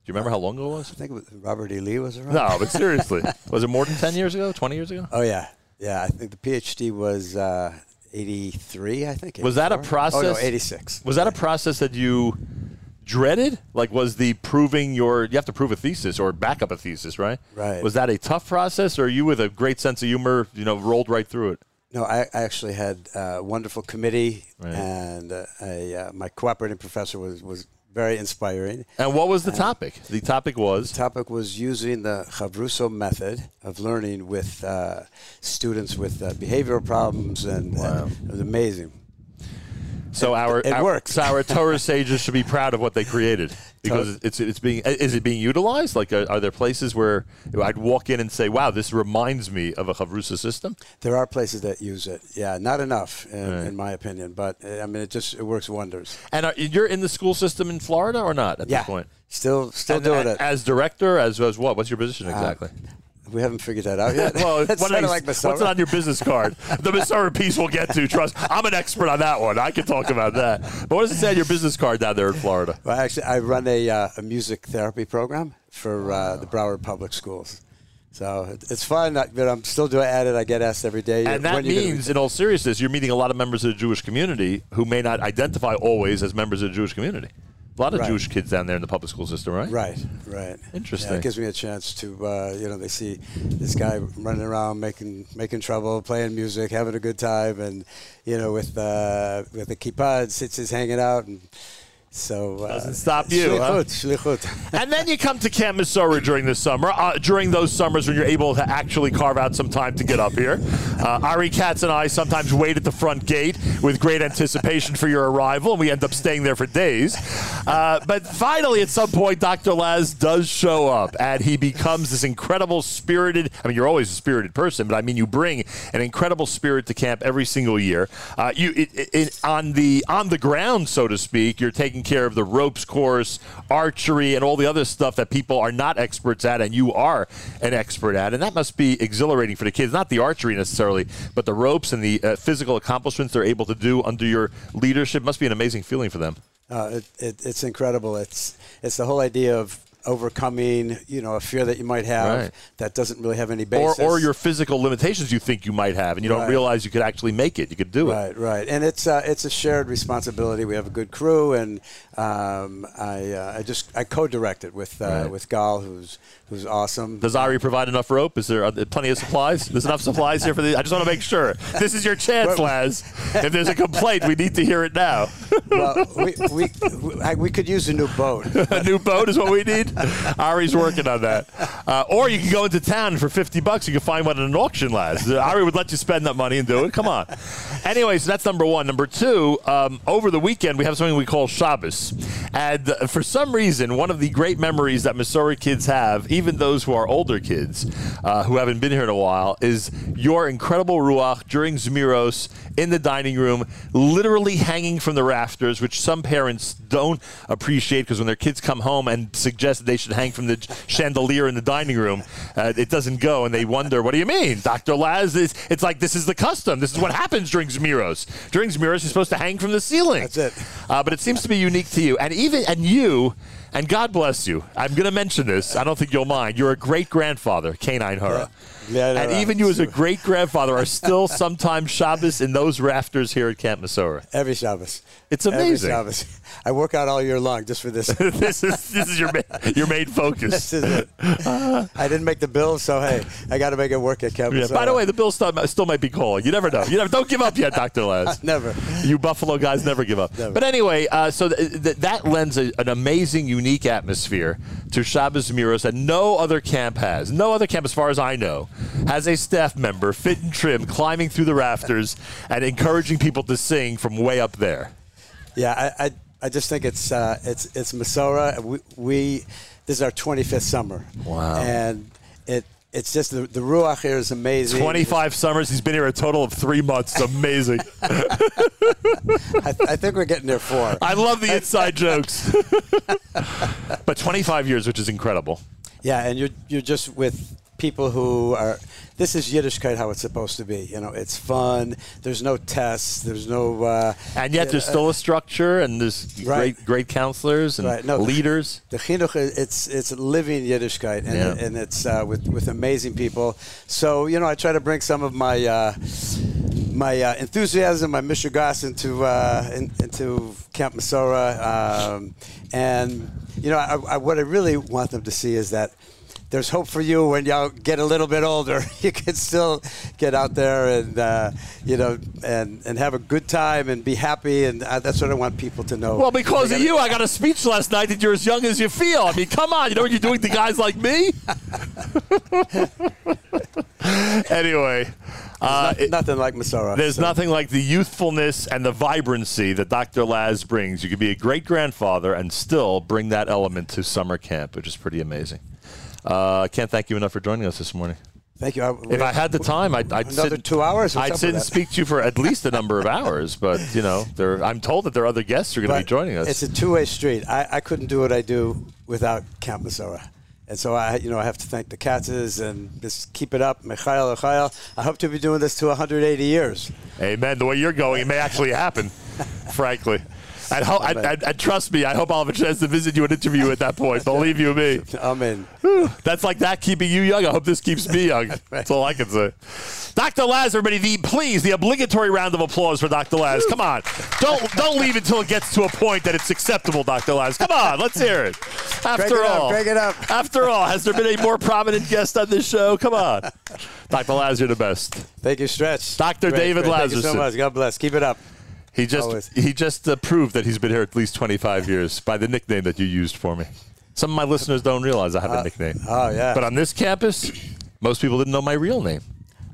Do you remember how long ago it was? I think it was Robert E. Lee was around. No, but seriously, was it more than ten years ago? Twenty years ago? Oh yeah, yeah. I think the PhD was uh, '83. I think. Was that a process? Oh no, '86. Was that a process that you dreaded? Like, was the proving your you have to prove a thesis or back up a thesis, right? Right. Was that a tough process, or you with a great sense of humor, you know, rolled right through it? No, I, I actually had a wonderful committee, Right. and uh, a, uh, my cooperating professor was, was very inspiring. And what was the topic? The topic was The topic was using the Chavruso method of learning with uh, students with uh, behavioral problems, and, and it was amazing. So our it our. So our Torah sages should be proud of what they created because it's it's being is it being utilized? Like, are, are there places where I'd walk in and say, "Wow, this reminds me of a chavrusa system"? There are places that use it. Yeah, not enough, in, Right. in my opinion, but uh, I mean, it just it works wonders. And are, you're in the school system in Florida or not at Yeah, this point? still still And- doing a- it. as director, as as what? What's your position exactly? We haven't figured that out yet. well, it's what kind of these- like what's it on your business card? the Mesorah piece we'll get to. Trust, I'm an expert on that one. I can talk about that. But what does it say on your business card down there in Florida? Well, actually, I run a, uh, a music therapy program for uh, the Broward Public Schools. So it's fun, but I'm still doing at it. I get asked every day. And that when you gonna means, in all seriousness, you're meeting a lot of members of the Jewish community who may not identify always as members of the Jewish community. A lot of Right. Jewish kids down there in the public school system, right? Right, right. Interesting. Yeah, it gives me a chance to, uh, you know, they see this guy running around making making trouble, playing music, having a good time, and you know, with uh, with a kippah, tzitzis hanging out, and so uh, Doesn't stop you, huh? shlichut. And then you come to Camp Mesorah during the summer, uh, during those summers when you're able to actually carve out some time to get up here. Uh, Ari Katz and I sometimes wait at the front gate with great anticipation for your arrival, and we end up staying there for days. Uh, but finally, at some point, Dr. Laz does show up, and he becomes this incredible spirited. I mean, you're always a spirited person, but I mean, you bring an incredible spirit to camp every single year. Uh, you it, it, it- on the on the ground, so to speak, you're taking care of the ropes course, archery, and all the other stuff that people are not experts at, and you are an expert at, and that must be exhilarating for the kids. Not the archery necessarily, but the ropes and the uh, physical accomplishments they're able to do under your leadership must be an amazing feeling for them. Uh, it, it, it's incredible. It's it's the whole idea of overcoming, you know, a fear that you might have Right. that doesn't really have any basis. or your physical limitations you think you might have, and you don't realize you could actually make it. You could do it. Right, right, and it's uh, it's a shared responsibility. We have a good crew, and um, I uh, I just I co-directed it with uh, Right. with Gal, who's who's awesome. Does Ari provide enough rope? Is there uh, plenty of supplies? There's enough supplies here for the. I just want to make sure. This is your chance, Laz. If there's a complaint, we need to hear it now. well, we, we, we, I, we could use a new boat. a new boat is what we need. Ari's working on that. Uh, or you can go into town for 50 bucks. You can find one at an auction, Laz. Uh, Ari would let you spend that money and do it. Come on. Anyways, that's number one. Number two, um, over the weekend, we have something we call Shabbos. And uh, for some reason, one of the great memories that Mesorah kids have, even those who are older kids uh, who haven't been here in a while, is your incredible Ruach during Zmiros in the dining room, literally hanging from the rafters, which some parents don't appreciate because when their kids come home and suggest that they should hang from the chandelier in the dining room, uh, it doesn't go, and they wonder, "What do you mean, Doctor Laz?" Is it's like this is the custom. This is what happens during Zmiros. During Zmiros, you're supposed to hang from the ceiling. That's it. Uh, but it seems to be unique to you, and even and you. And God bless you. I'm going to mention this. I don't think you'll mind. You're a great grandfather, kein ayin hara. Yeah, no, and even you, as a great grandfather, are still sometimes Shabbos in those rafters here at Camp Mesorah. Every Shabbos. It's amazing. Every. Shabbos. I work out all year long just for this. this is this is your your main this focus. is it. I didn't make the bills, so hey, I got to make it work at Kevin. Yeah, by the way, the Bills still, still might be calling. You never know. You never, don't give up yet, Doctor Laz. never. You Buffalo guys never give up. Never. But anyway, uh, so th- th- that lends a, an amazing, unique atmosphere to Shabbos Zmiros that no other camp has. No other camp, as far as I know, has a staff member fit and trim climbing through the rafters and encouraging people to sing from way up there. Yeah, I, I, I just think it's uh, it's it's Mesorah. We, we this is our 25th summer. Wow. And it it's just the, the ruach here is amazing. 25 summers. He's been here a total of three months. It's amazing. I, I think we're getting there four. I love the inside jokes. but 25 years, which is incredible. Yeah, and you're you're just with people who are. This is Yiddishkeit how it's supposed to be. You know, it's fun. There's no tests. There's no. Uh, And yet there's still a structure and there's Right. great great counselors and Right, no, leaders. The chinuch, is- it's it's living Yiddishkeit, and, Yeah. and it's uh, with with amazing people. So you know, I try to bring some of my uh, my uh, enthusiasm, my mishugas into uh, in, into Camp Mesorah, um, and you know, I, I, what I really want them to see is that. There's hope for you when y'all get a little bit older. You can still get out there and uh, you know and, and have a good time and be happy, and uh, that's what I want people to know. Well, because of gotta- you, I got a speech last night that you're as young as you feel. I mean, come on, you know what you're doing to guys like me? anyway, uh, it- nothing like Mesorah. there's so. nothing like the youthfulness and the vibrancy that Dr. Laz brings. You could be a great grandfather and still bring that element to summer camp, which is pretty amazing. Uh, I can't thank you enough for joining us this morning. Thank you. I, If I had the time, I'd, I'd Another sit, two hours? I'd sit and speak to you for at least a number of hours. But you know, there, I'm told that there are other guests who are going to be joining us. It's a two-way street. I, I couldn't do what I do without Camp Mesorah. And so I, you know, I have to thank the Katzes and just keep it up. Michael, Michael. I hope to be doing this to 180 years. Amen. The way you're going, it may actually happen. frankly. And, ho- and trust me, I hope I'll have a chance to visit you and interview you at that point. Believe you me. I'm in. That's like that keeping you young. I hope this keeps me young. That's all I can say. Dr. Laz, everybody, the please, the obligatory round of applause for Dr. Laz. Come on. Don't don't leave until it gets to a point that it's acceptable, Dr. Laz. Come on, let's hear it. After it up, all. crank it up. After all, has there been a more prominent guest on this show? Come on. Dr. Laz, you're the best. Thank you, Stretch. Dr. Great, David great. Thank you so much. God bless. Keep it up. He just Always. he just uh, proved that he's been here at least 25 years by the nickname that you used for me. Some of my listeners don't realize I have a nickname. oh, yeah. But on this campus, most people didn't know my real name.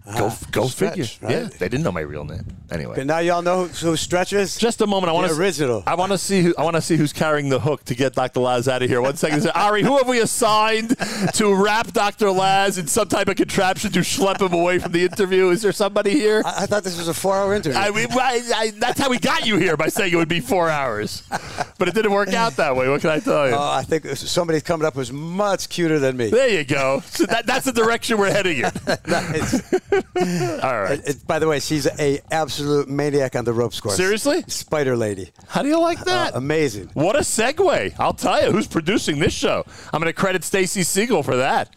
Go ah, go Stretch, figure. right? Yeah, they didn't know my real name. Anyway. Okay, now y'all know who, who Stretch is? Just a moment. I want to original. I want to see. Who, I want to see who's carrying the hook to get Dr. Laz out of here. One second, Ari. Who have we assigned to wrap Dr. Laz in some type of contraption to schlep him away from the interview? Is there somebody here? I, I thought this was a four-hour interview. I mean, I, I, that's how we got you here by saying it would be four hours, but it didn't work out that way. What can I tell you? oh, I think somebody coming up who's much cuter than me. there you go. So that, that's the direction we're heading in. Nice. All right. It- it- by the way, she's a absolute maniac on the ropes course. Seriously? Spider lady. How do you like that? Uh, amazing. What a segue. I'll tell you who's producing this show. I'm going to credit Stacy Segal for that.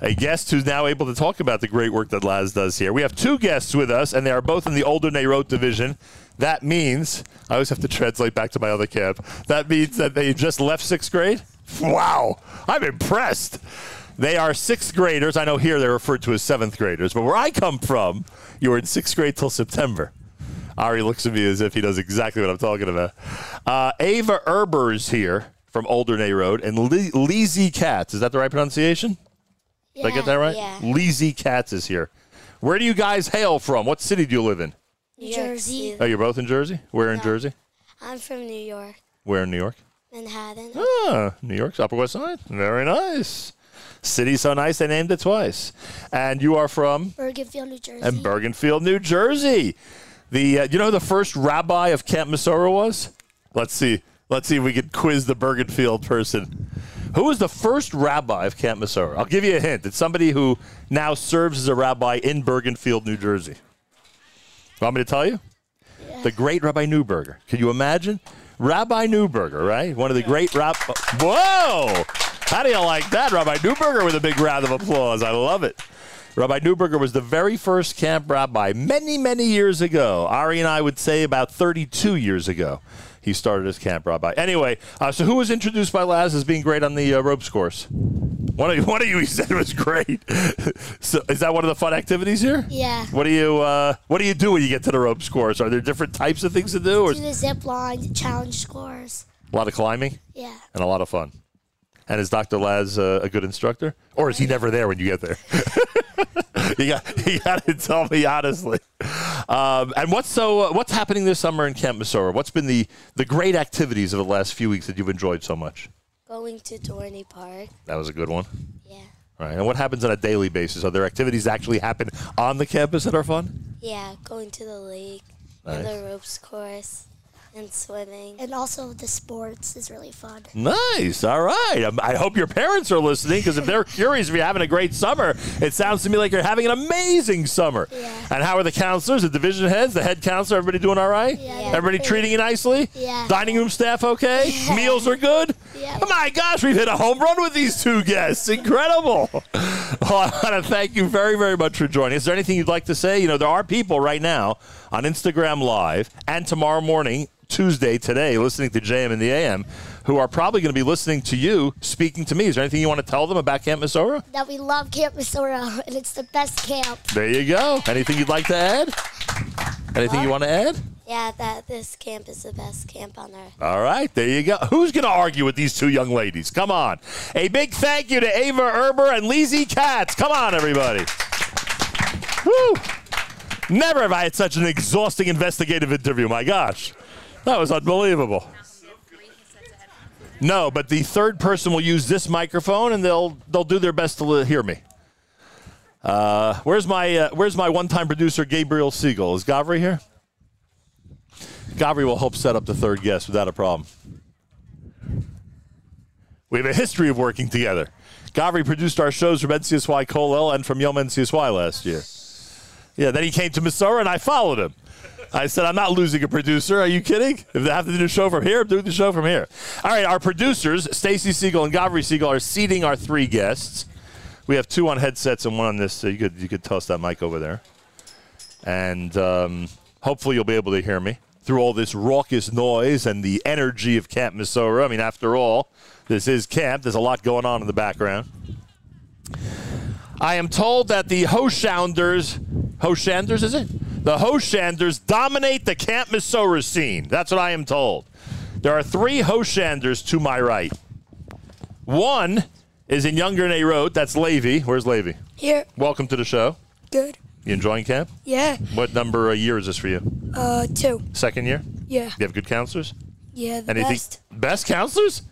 A guest who's now able to talk about the great work that Laz does here. We have two guests with us, and they are both in the older Neyrot division. That means, I always have to translate back to my other camp. That means that they just left sixth grade? Wow. I'm impressed. They are sixth graders. I know here they're referred to as seventh graders, but where I come from, you were in sixth grade till September. Ari looks at me as if he knows exactly what I'm talking about. Uh, Ava Erber is here. from Alderney Road, and Le- Leezy Katz. Is that the right pronunciation? Did I get that right? Yeah. Leezy Katz is here. Where do you guys hail from? What city do you live in? New Jersey. Oh, you're both in Jersey? Where in No. Jersey? I'm from New York, Where in New York? Manhattan. Ah, New York's Upper West Side. Very nice. City so nice they named it twice. And you are from Bergenfield, New Jersey. and Bergenfield, New Jersey. The uh, you know who the first rabbi of Camp Mesorah was? Let's see. Let's see if we can quiz the Bergenfield person. Who was the first rabbi of Camp Mesorah? I'll give you a hint. It's somebody who now serves as a rabbi in Bergenfield, New Jersey. Want me to tell you? Yeah. The great Rabbi Newberger. Can you imagine? Rabbi Newberger, right? One of the great rab. Whoa! How do you like that, Rabbi Newberger? With a big round of applause. I love it. Rabbi Newberger was the very first camp rabbi many, many years ago. Ari and I would say about 32 years ago. He started as camp rabbi. Anyway, uh, so who was introduced by Laz as being great on the uh, ropes course? One of you, one of you, he said was great. so, is that one of the fun activities here? Yeah. What do you uh, What do you do when you get to the ropes course? Are there different types of things to do, or Do the zip line challenge scores. a lot of climbing Yeah. and a lot of fun? And is Dr. Laz uh, a good instructor, or is he never there when you get there? you got you got to tell me honestly. Um, and what's so uh, what's happening this summer in Camp Mesorah? What's been the the great activities of the last few weeks that you've enjoyed so much? Going to Dorney Park. That was a good one. Yeah. All right. And what happens on a daily basis? Are there activities that actually happen on the campus that are fun? Yeah, going to the lake and Nice. the ropes course and swimming. And also the sports is really fun. Nice. All right. Um, I hope your parents are listening because if they're curious if you're having a great summer, it sounds to me like you're having an amazing summer. Yeah. And how are the counselors, the division heads, the head counselor? Everybody doing all right? Yeah. Everybody treating you nicely? Yeah. Dining room staff okay? Yeah. Meals are good? Yeah. Oh my gosh, we've hit a home run with these two guests. Incredible. Well, I want to thank you very, very much for joining. Is there anything you'd like to say? You know, there are people right now on Instagram Live and tomorrow morning, Tuesday, today, listening to JM and the AM, who are probably going to be listening to you speaking to me. Is there anything you want to tell them about Camp Mesorah? That we love Camp Mesorah and it's the best camp. There you go. Anything you'd like to add? Anything you want to add? Yeah, that this camp is the best camp on earth. All right, there you go. Who's going to argue with these two young ladies? Come on. A big thank you to Ava Erber and Lizzie Katz. Come on, everybody. Woo. Never have I had such an exhausting investigative interview. My gosh. That was unbelievable. No, but the third person will use this microphone and they'll they'll do their best to hear me. Uh, where's my uh, where's my one-time producer Gabriel Segal? Is Gavri here? Gavri will help set up the third guest without a problem. We have a history of working together. Gavri produced our shows from NCSY Colel and from Yom NCSY last year. Yeah, then he came to Mesorah and I followed him. I said, I'm not losing a producer. Are you kidding? If they have to do the show from here, I'm doing the show from here. All right, our producers, Stacy Segal and Gavri Segal, are seating our three guests. We have two on headsets and one on this. So you could you could toss that mic over there, and um, hopefully you'll be able to hear me through all this raucous noise and the energy of Camp Mesorah. I mean, after all, this is camp. There's a lot going on in the background. I am told that the Hoshanders, Hoshanders, is it? The Hoshanders dominate the Camp Mesorah scene. That's what I am told. There are three Hoshanders to my right. One is in Younger Neyrot. That's Levy. Where's Levy? Here. Welcome to the show. Good. You enjoying camp? Yeah. What number a year is this for you? Uh, two. Second year? Yeah. You have good counselors? Yeah, the Anything best. best counselors?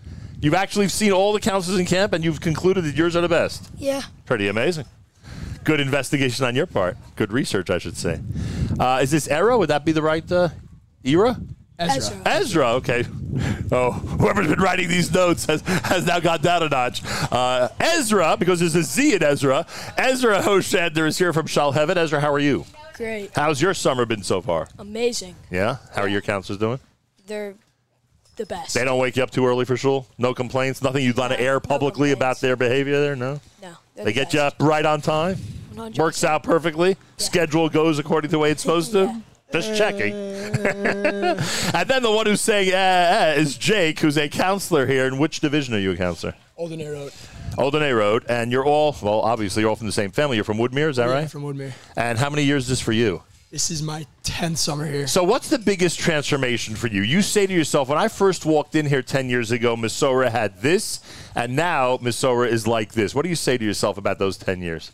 You've actually seen all the counselors in camp and you've concluded that yours are the best. Yeah. Pretty amazing. Good investigation on your part. Good research, I should say. Uh, is this Era? Would that be the right uh, era? Ezra. Ezra, okay. Oh, whoever's been writing these notes has, has now got down a notch. Uh, Ezra, because there's a Z in Ezra. Ezra Hoshander is here from Shalhevet. Ezra, how are you? Great. How's your summer been so far? Amazing. Yeah? How are your counselors doing? They're the best. They don't wake you up too early for shul? No complaints? Nothing you'd want to air publicly about their behavior there? No? No. They're They the get best. you up right on time? 100%. Works out perfectly? Schedule goes according to the way it's supposed to? Just checking. and then the one who's saying uh, uh, is Jake, who's a counselor here. In which division are you a counselor? Olden Road. Oldenay Road. And you're all, well, obviously, you're all from the same family. You're from Woodmere, is that Yeah, right? From Woodmere. And how many years is this for you? This is my 10th summer here. So, what's the biggest transformation for you? You say to yourself, when I first walked in here 10 years ago, Mesorah had this, and now Mesorah is like this. What do you say to yourself about those 10 years?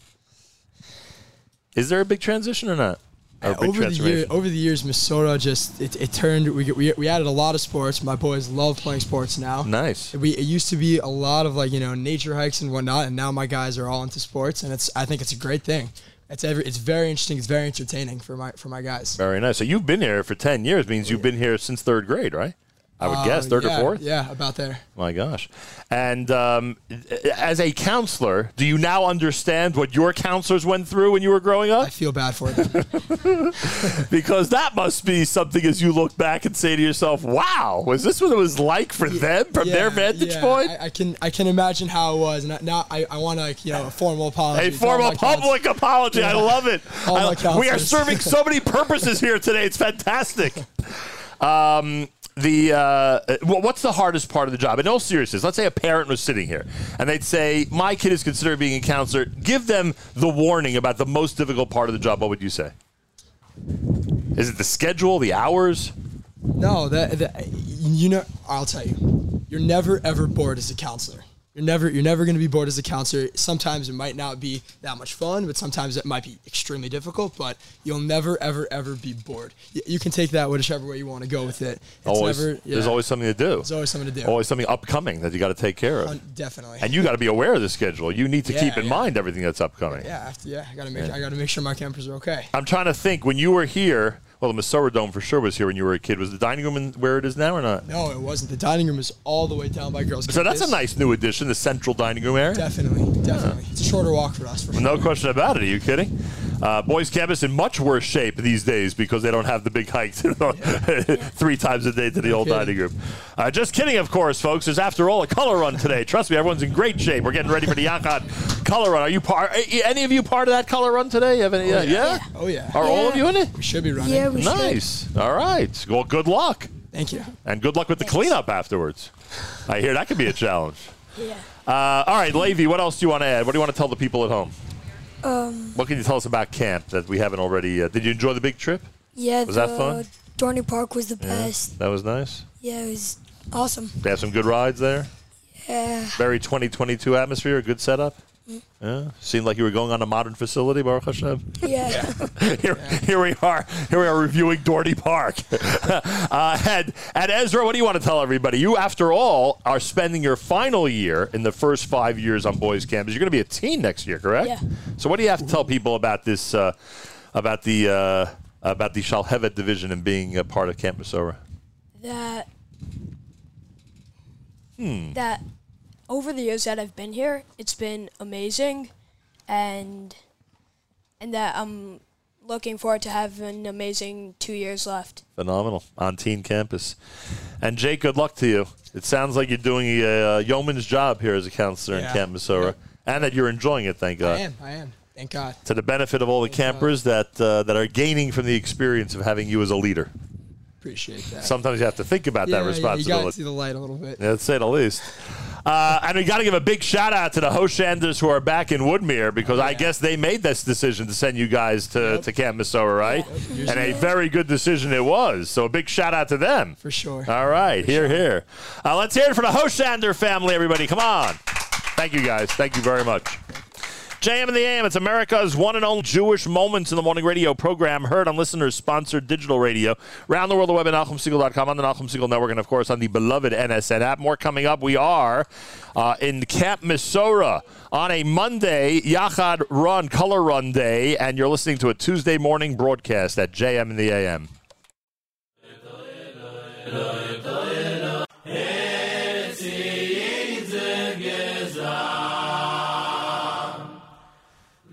Is there a big transition or not? Or over the year, over the years, Mesorah just it, it turned. We, we we added a lot of sports. My boys love playing sports now. Nice. We it used to be a lot of like you know nature hikes and whatnot, and now my guys are all into sports, and it's I think it's a great thing. It's every it's very interesting. It's very entertaining for my for my guys. Very nice. So, you've been here for 10 years, means you've been here since third grade, right? I would guess, Uh, third yeah, or fourth? Yeah, about there. My gosh. And um, as a counselor, do you now understand what your counselors went through when you were growing up? I feel bad for them. because that must be something as you look back and say to yourself, wow, was this what it was like for them from their vantage yeah, point? I, I can I can imagine how it was, and now I, I want to like you know a formal apology. A formal public apology. I love it. I- we are serving so many purposes here today. It's fantastic. Um, the uh, what's the hardest part of the job? In all seriousness, let's say a parent was sitting here and they'd say, "My kid is considering being a counselor." Give them the warning about the most difficult part of the job. What would you say? Is it the schedule, the hours? No, that, that you know, I'll tell you, you're never ever bored as a counselor. You're never you're never going to be bored as a counselor. Sometimes it might not be that much fun, but sometimes it might be extremely difficult. But you'll never ever ever be bored. Y- You can take that whichever way you want to go with it. It's always, never, yeah. there's always something to do. There's always something to do. Always something upcoming that you got to take care of. Un- definitely. And you got to be aware of the schedule. You need to Yeah, keep in yeah. mind everything that's upcoming. Yeah, yeah. I gotta make Yeah. I gotta make sure my campers are okay. I'm trying to think when you were here. Well, the Mesorah Dome for sure was here when you were a kid. Was the dining room in where it is now or not? No, it wasn't. The dining room is all the way down by girls. So that's a nice new addition, the central dining room area. Definitely, definitely. It's a shorter walk for us. For sure. No question about it. Are you kidding? Uh, boys campus in much worse shape these days because they don't have the big hikes three times a day to the old kidding. dining room. Uh, just kidding, of course, folks. There's after all a color run today. Trust me, everyone's in great shape. We're getting ready for the Yachad color run. Are you part? Any of you part of that color run today? You have any, Oh, yeah. yeah. yeah? Oh yeah. Are all of you in it? We should be running. Yeah, we should. Nice. All right. Well, good luck. Thank you. And good luck with the cleanup afterwards. I hear that could be a challenge. Yeah. Uh, all right, Levy, what else do you want to add? What do you want to tell the people at home? Um, What can you tell us about camp that we haven't already? Uh, did you enjoy the big trip? yeah, Was the that fun? Dorney Park was the Yeah, best. that was nice. Yeah, it was awesome. They have some good rides there. Yeah. Very 2022 atmosphere, a good setup. Yeah, seemed like you were going on a modern facility, Baruch Hashem. Yeah. here, here we are. Here we are reviewing Dorney Park. uh, and, and Ezra, what do you want to tell everybody? You, after all, are spending your final year in the first five years on boys' campus. You're going to be a teen next year, correct? Yeah. So, what do you have to tell people about this? Uh, about the uh, about the Shalhevet division and being a part of Camp Mesorah? that Hmm. that over the years that I've been here, it's been amazing, and and that I'm looking forward to have an amazing two years left. Phenomenal on teen campus. And Jake, good luck to you. It sounds like you're doing a, uh yeoman's job here as a counselor in Camp Mesorah, and that you're enjoying it. Thank God. I am. I am. Thank God. To the benefit of all the campers that uh, that are gaining from the experience of having you as a leader. Appreciate that. Sometimes you have to think about yeah, that yeah, you got to responsibility. see the light a little bit. Yeah, to say the least. Uh, and we got to give a big shout out to the Hoshanders who are back in Woodmere because I guess they made this decision to send you guys to, to Camp Mesorah, right? And a very good decision it was. So a big shout out to them. For sure. All right, here, here. Uh, let's hear it for the Hoshander family, everybody. Come on. Thank you, guys. Thank you very much. JM in the AM, it's America's one and only Jewish Moments in the Morning radio program, heard on listeners sponsored digital radio. Around the world, the web at NachumSegal.com, on the Nachum Segal Network, and of course on the beloved NSN app. More coming up. We are uh, in Camp Mesorah on a Monday, Yachad Run, Color Run Day, and you're listening to a Tuesday morning broadcast at JM in the AM.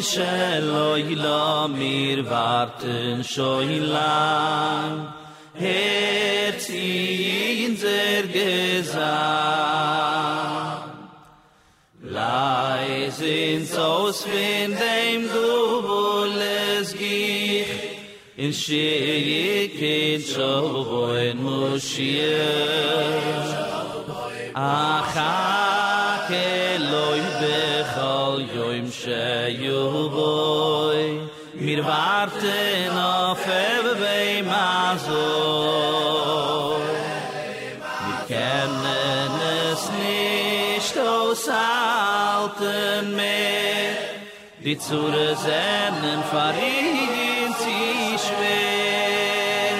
noy sheloy la mir warten shoylang het in zer gesang leis in aus wenn dem du wolles gih in sheyik in shoyn mushir Die Zure sehnen farin zieh schwer.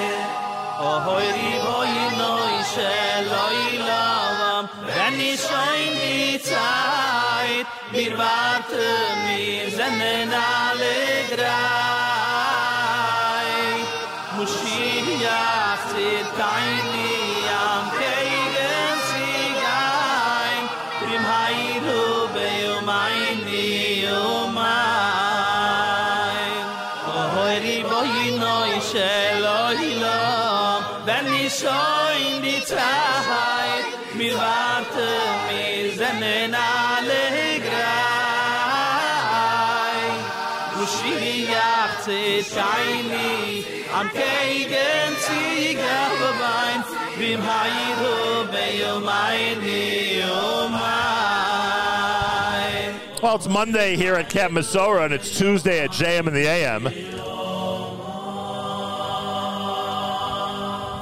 O hoi riboi noi scheloi lawam, wenn ich schein die Zeit, wir warten, wir sehnen alle drei. Muschiach zit kein Am Kegen Zigein Bim Heiru beu meini o mein Well, it's Monday here at Camp Mesorah, and it's Tuesday at JM in the AM.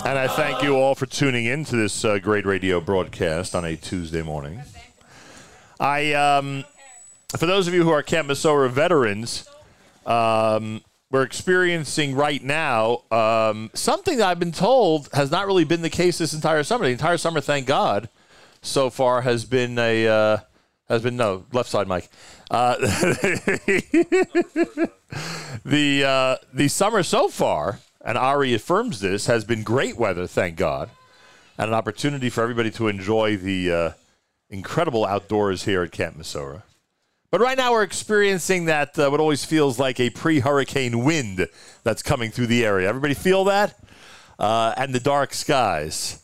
And I thank you all for tuning in to this uh, great radio broadcast on a Tuesday morning. I, um, for those of you who are Camp Mesorah veterans, um, we're experiencing right now um, something that I've been told has not really been the case this entire summer. The entire summer, thank God, so far has been a uh, has been no left side, Mike. Uh, the uh, the summer so far, and Ari affirms this, has been great weather, thank God, and an opportunity for everybody to enjoy the uh, incredible outdoors here at Camp Mesorah. But right now we're experiencing that uh, what always feels like a pre-hurricane wind that's coming through the area. Everybody feel that? Uh, and the dark skies.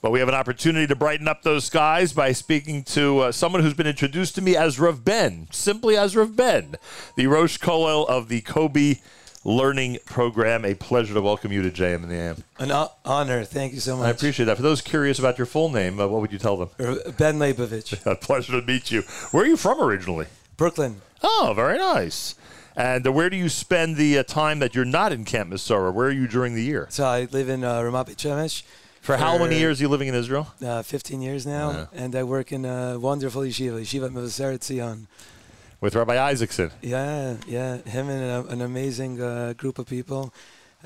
But we have an opportunity to brighten up those skies by speaking to uh, someone who's been introduced to me as Rav Ben, simply as Rav Ben, the Rosh Kollel of the Kobe Learning Program. A pleasure to welcome you to JM in the AM. An o- honor. Thank you so much. I appreciate that. For those curious about your full name, uh, what would you tell them? Ben Leibovich. a pleasure to meet you. Where are you from originally? Brooklyn. Oh, very nice. And uh, where do you spend the uh, time that you're not in Camp Mesorah? Where are you during the year? So I live in uh, Ramat Beit Shemesh. For how many years are you living in Israel? Uh, 15 years now. Yeah. And I work in a wonderful yeshiva, Yeshiva Mevaseret Zion. With Rabbi Isaacson. Yeah, yeah. Him and a, an amazing uh, group of people.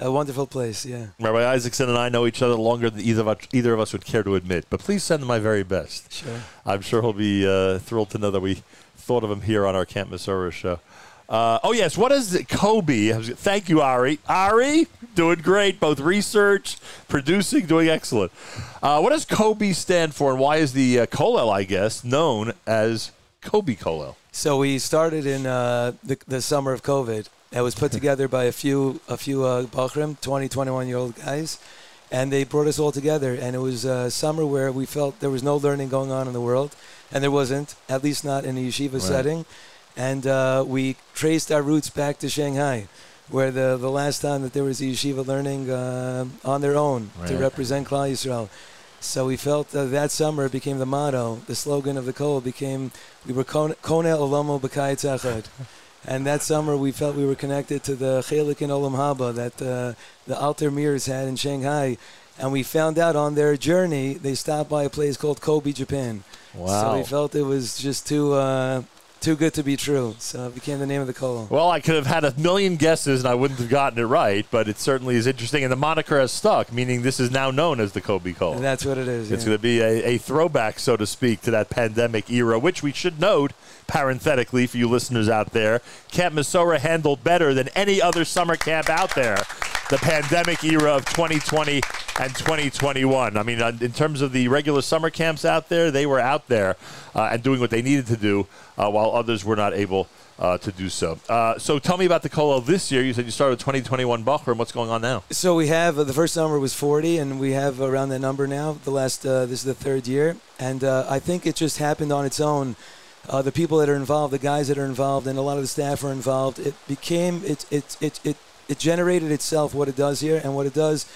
A wonderful place, yeah. Rabbi Isaacson and I know each other longer than either of, us, either of us would care to admit. But please send him my very best. Sure. I'm sure he'll be uh, thrilled to know that we thought of him here on our Camp Mesorah show. Uh, oh yes, what is it? Kobe? Thank you, Ari. Ari, doing great. Both research, producing, doing excellent. Uh, what does Kobe stand for, and why is the uh, Kollel, I guess, known as Kobe Kollel? So we started in uh, the, the summer of COVID. It was put together by a few a few uh, Bachrim, 20, 21 year old guys, and they brought us all together. And it was a summer where we felt there was no learning going on in the world, and there wasn't, at least not in a yeshiva Right. setting. And uh, we traced our roots back to Shanghai, where the, the last time that there was a yeshiva learning uh, on their own to represent Klal Yisrael. So we felt uh, that summer it became the motto. The slogan of the Kol became, we were Kone Olamo B'Kai Tzachad. And that summer we felt we were connected to the Chelik in Olam Haba that uh, the Alter Mirs had in Shanghai. And we found out on their journey, they stopped by a place called Kobe, Japan. Wow. So we felt it was just too, uh, too good to be true. So it became the name of the Kol. Well, I could have had a million guesses and I wouldn't have gotten it right, but it certainly is interesting. And the moniker has stuck, meaning this is now known as the Kobe Kollel. And that's what it is. It's yeah. going to be a, a throwback, so to speak, to that pandemic era, which we should note, parenthetically, for you listeners out there, Camp Mesorah handled better than any other summer camp out there. The pandemic era of 2020 and 2021. I mean, uh, in terms of the regular summer camps out there, they were out there uh, and doing what they needed to do, uh, while others were not able uh, to do so. Uh, so, tell me about the Kollel this year. You said you started with 2021 Bachar, and what's going on now? So we have uh, the first summer was 40, and we have around that number now. The last uh, this is the third year, and uh, I think it just happened on its own. The people that are involved, the guys that are involved, and a lot of the staff are involved. It became it it it it, it generated itself what it does here, and what it does.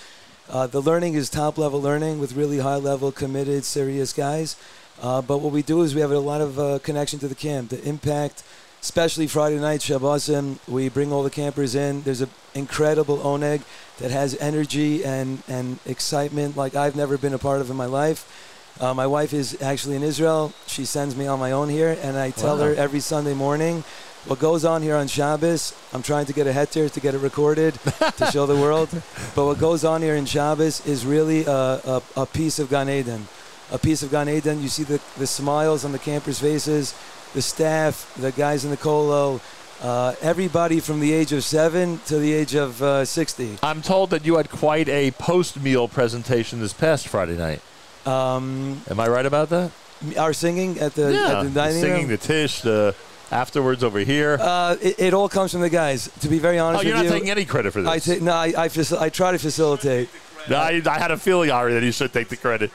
Uh, the learning is top level learning with really high level, committed, serious guys. Uh, but what we do is we have a lot of uh, connection to the camp, the impact, especially Friday night Shabbosim. We bring all the campers in. There's an incredible oneg that has energy and, and excitement like I've never been a part of in my life. Uh, my wife is actually in Israel. She sends me on my own here, and I tell Wow. her every Sunday morning what goes on here on Shabbos. I'm trying to get a heter to get it recorded to show the world. But what goes on here in Shabbos is really a, a, a piece of Gan Eden. A piece of Gan Eden. You see the, the smiles on the campers' faces, the staff, the guys in the kollel, uh, everybody from the age of seven to the age of uh, 60. I'm told that you had quite a post meal presentation this past Friday night. Um, Am I right about that? Our singing at the, yeah, at the the singing, room. the tish, the afterwards over here. Uh, it, it all comes from the guys. To be very honest Oh, you're not you, taking any credit for this. I no, I, I, faci- I try to facilitate. No, I, I had a feeling, Ari, that you should take the credit.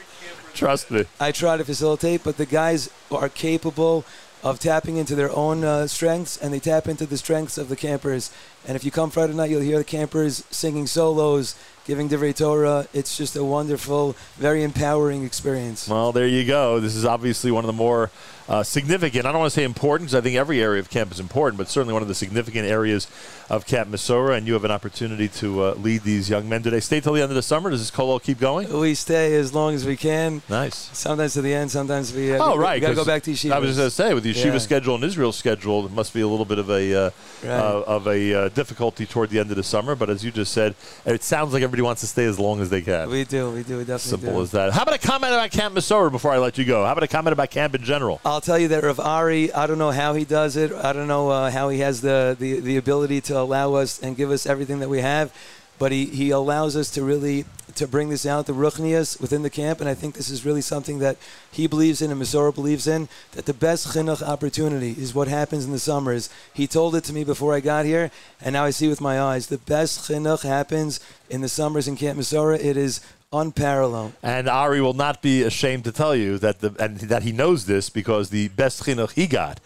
Trust me. I try to facilitate, but the guys are capable of tapping into their own uh, strengths, and they tap into the strengths of the campers. And if you come Friday night, you'll hear the campers singing solos, giving Divrei Torah. It's just a wonderful, very empowering experience. Well, there you go. This is obviously one of the more uh, significant. I don't want to say important because I think every area of camp is important, but certainly one of the significant areas of Camp Mesorah. And you have an opportunity to uh, lead these young men. Do they stay till the end of the summer? Does this kollel keep going? We stay as long as we can. Nice. Sometimes to the end, sometimes we. Uh, Oh, we- right. We gotta go back to yeshiva. I was just going to say, with the yeshiva Yeah. schedule and Israel schedule, it must be a little bit of a uh, Right. uh, of a uh, difficulty toward the end of the summer. But as you just said, it sounds like everybody wants to stay as long as they can. We do. We do. We definitely Simple do. as that. How about a comment about Camp Misora before I let you go? How about a comment about camp in general? I'll tell you that Rav Ari, I don't know how he does it. I don't know uh, how he has the, the, the ability to allow us and give us everything that we have, but he, he allows us to really to bring this out, the ruchnias within the camp, and I think this is really something that he believes in and Mesorah believes in, that the best chinuch opportunity is what happens in the summers. He told it to me before I got here, and now I see with my eyes. The best chinuch happens in the summers in Camp Mesorah. It is unparalleled. And Ari will not be ashamed to tell you that the and that he knows this because the best chinuch he got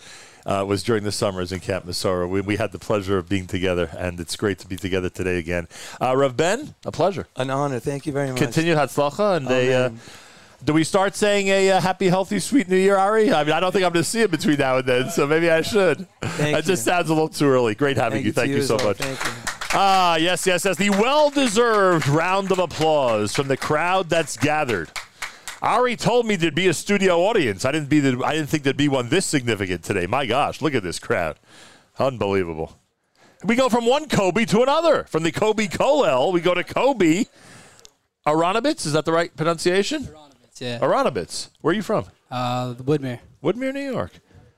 uh, was during the summers in Camp Mesorah. We, we had the pleasure of being together, and it's great to be together today again. Uh, Rav Ben, a pleasure. An honor. Thank you very much. Continued hatzlacha, and a, uh, do we start saying a uh, happy, healthy, sweet New Year, Ari? I mean, I don't think I'm going to see it between now and then, so maybe I should. Thank that just sounds a little too early. Great having Thank you. you Thank you you so well. much. Ah, yes, yes, yes. The well deserved round of applause from the crowd that's gathered. Ari told me there'd be a studio audience. I didn't be the, I didn't think there'd be one this significant today. My gosh, look at this crowd. Unbelievable. We go from one Kobe to another. From the Kobe Kollel, we go to Kobe Aronowitz. Is that the right pronunciation? Yeah. Aronowitz. Where are you from? Uh, Woodmere. Woodmere, New York.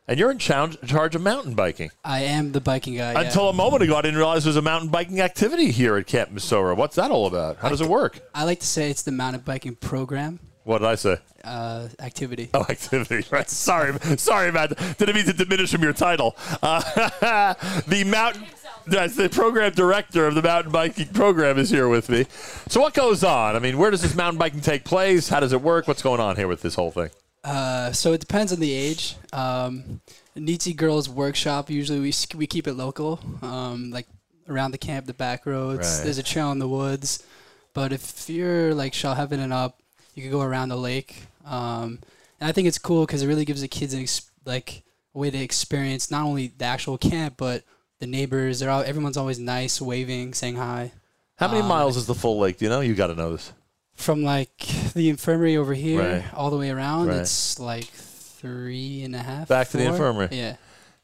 And you're in char- charge of mountain biking. I am the biking guy. yeah. Until a moment ago, I didn't realize there's a mountain biking activity here at Camp Mesorah. What's that all about? How does it work? I like to say it's the mountain biking program What did I say? uh, activity. Oh, activity. Right. Sorry, sorry, Matt. Didn't mean to diminish from your title. Uh, the mountain. That's the program director of the mountain biking program is here with me. So what goes on? I mean, where does this mountain biking take place? How does it work? What's going on here with this whole thing? Uh, so it depends on the age. Um, Nitsi Girls Workshop usually we we keep it local, um, like around the camp, the back roads. Right. There's a trail in the woods, but if you're like shall Heaven and up, you can go around the lake. Um, and I think it's cool because it really gives the kids an ex- like a way to experience not only the actual camp but the neighbors. They're all everyone's always nice, waving, saying hi. How many Um, miles is the full lake? Do you know? You got to know this. From like the infirmary over here Right. all the way around, Right. it's like three and a half. Back to the infirmary. Yeah.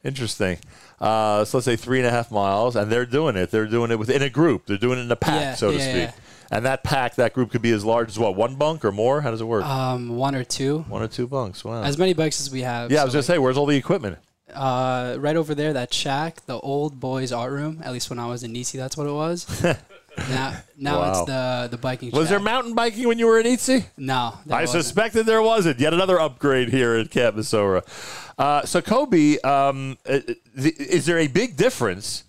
Interesting. Uh, so let's say three and a half miles, and they're doing it. They're doing it within a group. They're doing it in a pack, Yeah, so to yeah, speak. yeah. And that pack, that group could be as large as what, one bunk or more? How does it work? Um, one or two. one or two bunks. Wow. As many bikes as we have. yeah, I was going to say, where's all the equipment? Uh, right over there, that shack, the old boys' art room. At least when I was in Nisi, that's what it was. now, now Wow. it's the the biking. Was there mountain biking when you were in Itzi? No, there I wasn't. suspected there wasn't. Yet another upgrade here at Camp Mesorah. Uh, so, Kobe, um, uh, th- is there a big difference?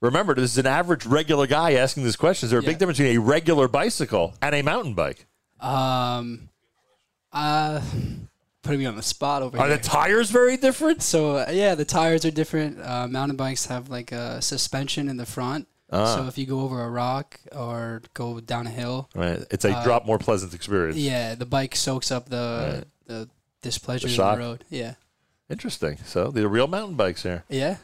Remember, this is an average regular guy asking this question. Is there a big difference between a regular bicycle and a mountain bike? Um, uh, putting me on the spot over Are here. the tires very different? So uh, yeah, the tires are different. Uh, mountain bikes have like a suspension in the front. Ah. So if you go over a rock or go down a hill, Right. It's a Uh, drop more pleasant experience. yeah, the bike soaks up the Right. the displeasure of the road. Yeah, Interesting. So, the real mountain bikes here. yeah.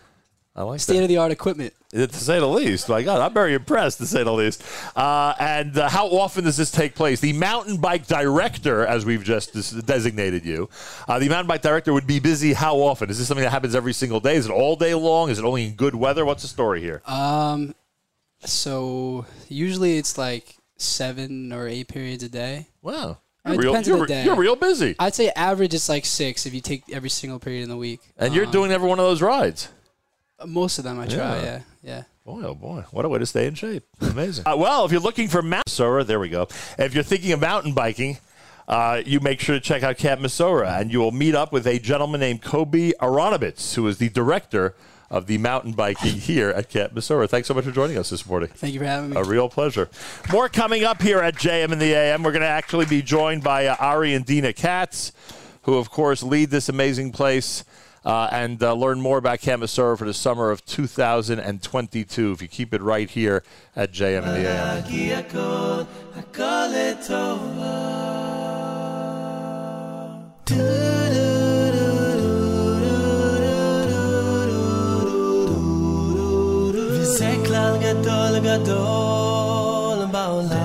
I like State of the art equipment. To say the least. My God, I'm very impressed, to say the least. Uh, and uh, how often does this take place? The mountain bike director, as we've just des- designated you, uh, the mountain bike director would be busy how often? Is this something that happens every single day? Is it all day long? Is it only in good weather? What's the story here? Um, so usually it's like seven or eight periods a day. Wow. I mean, You're it real, depends on the day. you're real busy. I'd say average is like six if you take every single period in the week. And you're Um, doing every one of those rides. most of them. I try. Yeah. Yeah, yeah. Boy, oh boy, what a way to stay in shape. Amazing. uh, well, if you're looking for Mount Missouri, there we go. If you're thinking of mountain biking, uh, you make sure to check out Camp Mesorah, and you will meet up with a gentleman named Kobe Aronovitz, who is the director of the mountain biking here at Camp Mesorah. Thanks so much for joining us this morning. Thank you for having me. A real pleasure. More coming up here at JM in the AM. We're going to actually be joined by uh, Ari and Dina Katz, who, of course, lead this amazing place. Uh, and uh, learn more about Camp Mesorah for the summer of 2022. If you keep it right here at JM in the AM. וזה כלל גדול גדול בעולם.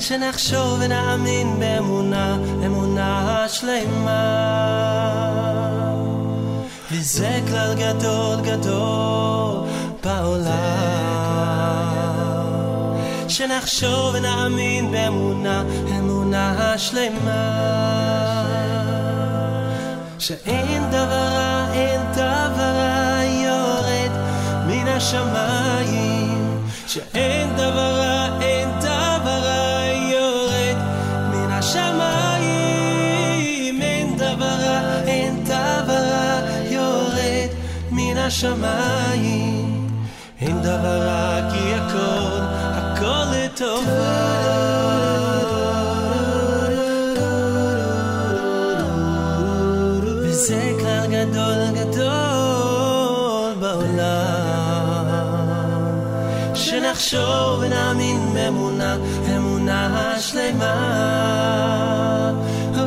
שנחשוב ונאמין באמונה, אמונה שלמה. וזה כלל גדול גדול בעולם. שנחשוב ונאמין באמונה, אמונה שלמה. שאין דבר רע, אין דבר רע מן השמיים שאין דבר רע, אין דבר רע יורד מן השמיים אין דבר רע, אין דבר רע יורד מן השמיים אין דבר רע כי הכל, הכל לטובה שנחשוב ונאמין באמונה, אמונה שלמה או,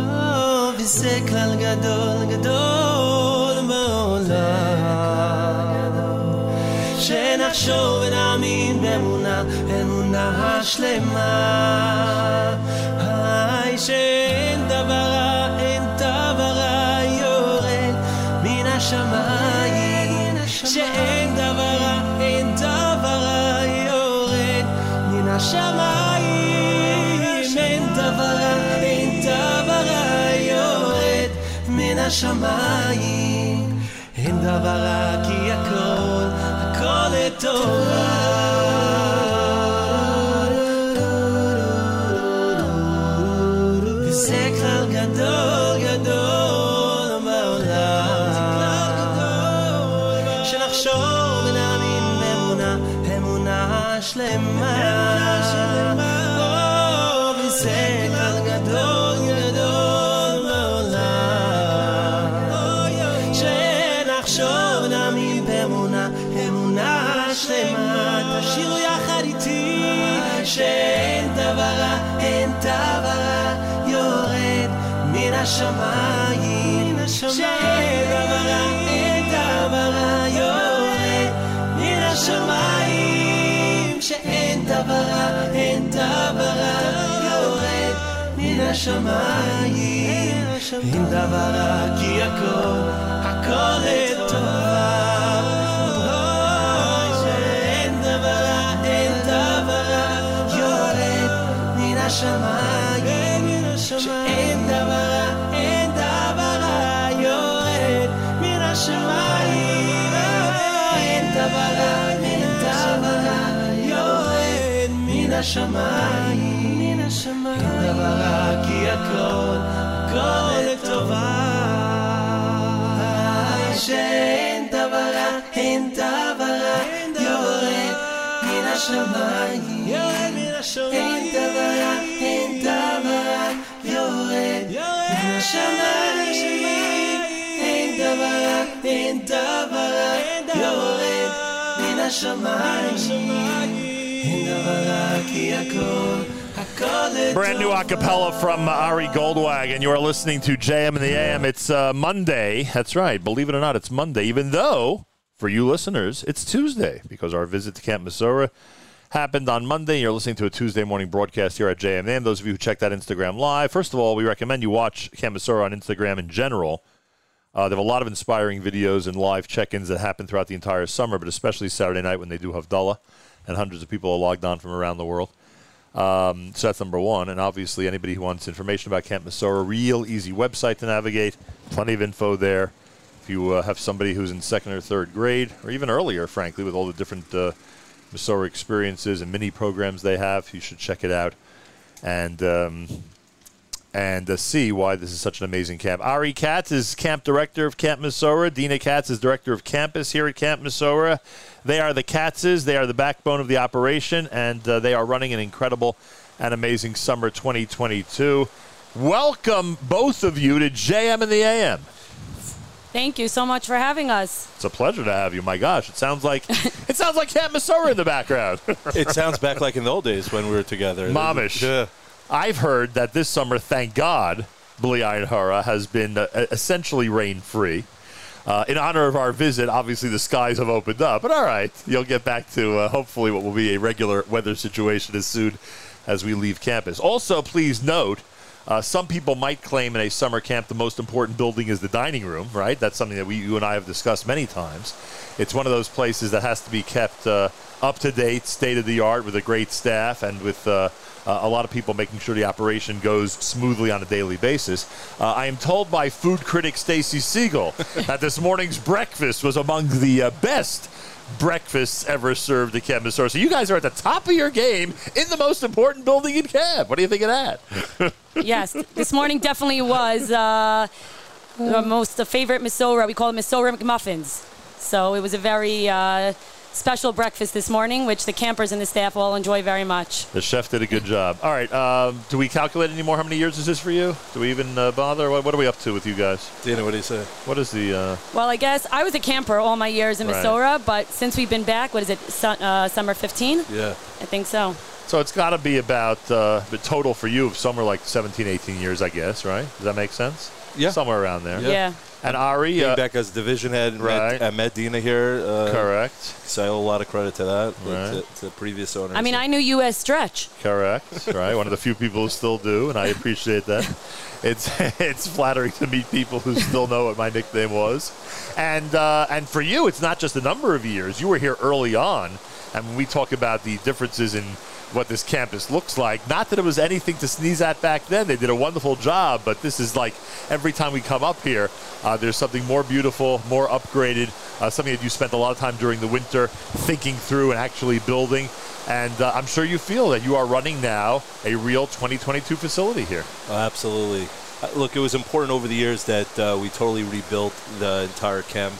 וזה כלל גדול גדול בעולם שנחשוב ונאמין באמונה, אמונה שלמה. היי, שאין השמיים, אין דבר רע כי הכל, הכל לטובה. השמיים. אין דבר רע כי הכל, הכל לטובה. שאין דבר רע, אין דבר רע יורד מן השמיים. שאין דבר רע, אין דבר רע יורד מן השמיים. אין דבר רע, אין דבר רע יורד מן השמיים. אין דבר רע כי הכל, הכל לטובה. שאין דבר רע, אין דבר רע יורד מן השמיים. אין דבר רע, אין דבר רע יורד מן השמיים. אין דבר רע, אין דבר רע יורד מן השמיים. אין דבר רע כי הכל Brand new acapella from uh, Ari Goldwag, You are listening to JM in the AM. It's uh, Monday. That's right. Believe it or not, it's Monday. Even though, for you listeners, it's Tuesday because our visit to Camp Mesorah happened on Monday. You're listening to a Tuesday morning broadcast here at JM in the AM. Those of you who check that Instagram live, first of all, we recommend you watch Camp Mesorah on Instagram in general. Uh, they have a lot of inspiring videos and live check-ins that happen throughout the entire summer, but especially Saturday night when they do Havdalah, and hundreds of people are logged on from around the world. Um, so that's number one. And obviously, anybody who wants information about Camp Mesorah, real easy website to navigate. Plenty of info there. If you uh, have somebody who's in second or third grade, or even earlier, frankly, with all the different uh, Mesorah experiences and mini programs they have, you should check it out. And um, and uh, see why this is such an amazing camp. Ari Katz is camp director of Camp Mesorah. Dina Katz is director of campus here at Camp Mesorah. They are the Katzes. They are the backbone of the operation, and uh, they are running an incredible and amazing summer 2022. Welcome, both of you, to JM in the AM. Thank you so much for having us. It's a pleasure to have you. My gosh, it sounds like it sounds like Camp Mesorah in the background. it sounds back like in the old days when we were together. Mamish. Yeah. I've heard that this summer, thank God, Bli Ayin Hara has been uh, essentially rain free. Uh, in honor of our visit, obviously the skies have opened up, but all right, you'll get back to uh, hopefully what will be a regular weather situation as soon as we leave campus. Also, please note. Uh, some people might claim in a summer camp the most important building is the dining room, right? That's something that we, you and I have discussed many times. It's one of those places that has to be kept uh, up to date, state of the art, with a great staff and with uh, a lot of people making sure the operation goes smoothly on a daily basis. Uh, I am told by food critic Stacy Segal that this morning's breakfast was among the uh, best breakfasts ever served at Camp Mesorah. So you guys are at the top of your game in the most important building in camp. What do you think of that? yes, this morning definitely was uh, the most favorite Mesorah. We call it Mesorah McMuffins. So it was a very uh, special breakfast this morning, which the campers and the staff all enjoy very much. The chef did a good job. All right, um, do we calculate anymore? How many years is this for you? Do we even uh, bother? What, what, are we up to with you guys? Dana, what do you say? What is the? Uh, Well, I guess I was a camper all my years in Right. Mesorah, but since we've been back, what is it, su- uh, summer 15? Yeah. I think so. so it's got to be about uh, the total for you of somewhere like 17, 18 years, I guess, right? Does that make sense? Yeah. Somewhere around there. Yeah. Yeah. And Ari, Being uh, back as division head Right. right. at Medina here. Uh, Correct. So I owe a lot of credit to that, Right. to, to the previous owners. I mean, I knew you as Stretch. Correct. Right. One of the few people who still do, and I appreciate that. It's it's flattering to meet people who still know what my nickname was, and uh, and for you, it's not just a number of years. You were here early on, and when we talk about the differences in what this campus looks like. Not that it was anything to sneeze at back then. They did a wonderful job, but this is like every time we come up here, uh, there's something more beautiful, more upgraded, uh, something that you spent a lot of time during the winter thinking through and actually building. And uh, I'm sure you feel that you are running now a real 2022 facility here. Oh, absolutely. Uh, look, it was important over the years that uh, we totally rebuilt the entire camp.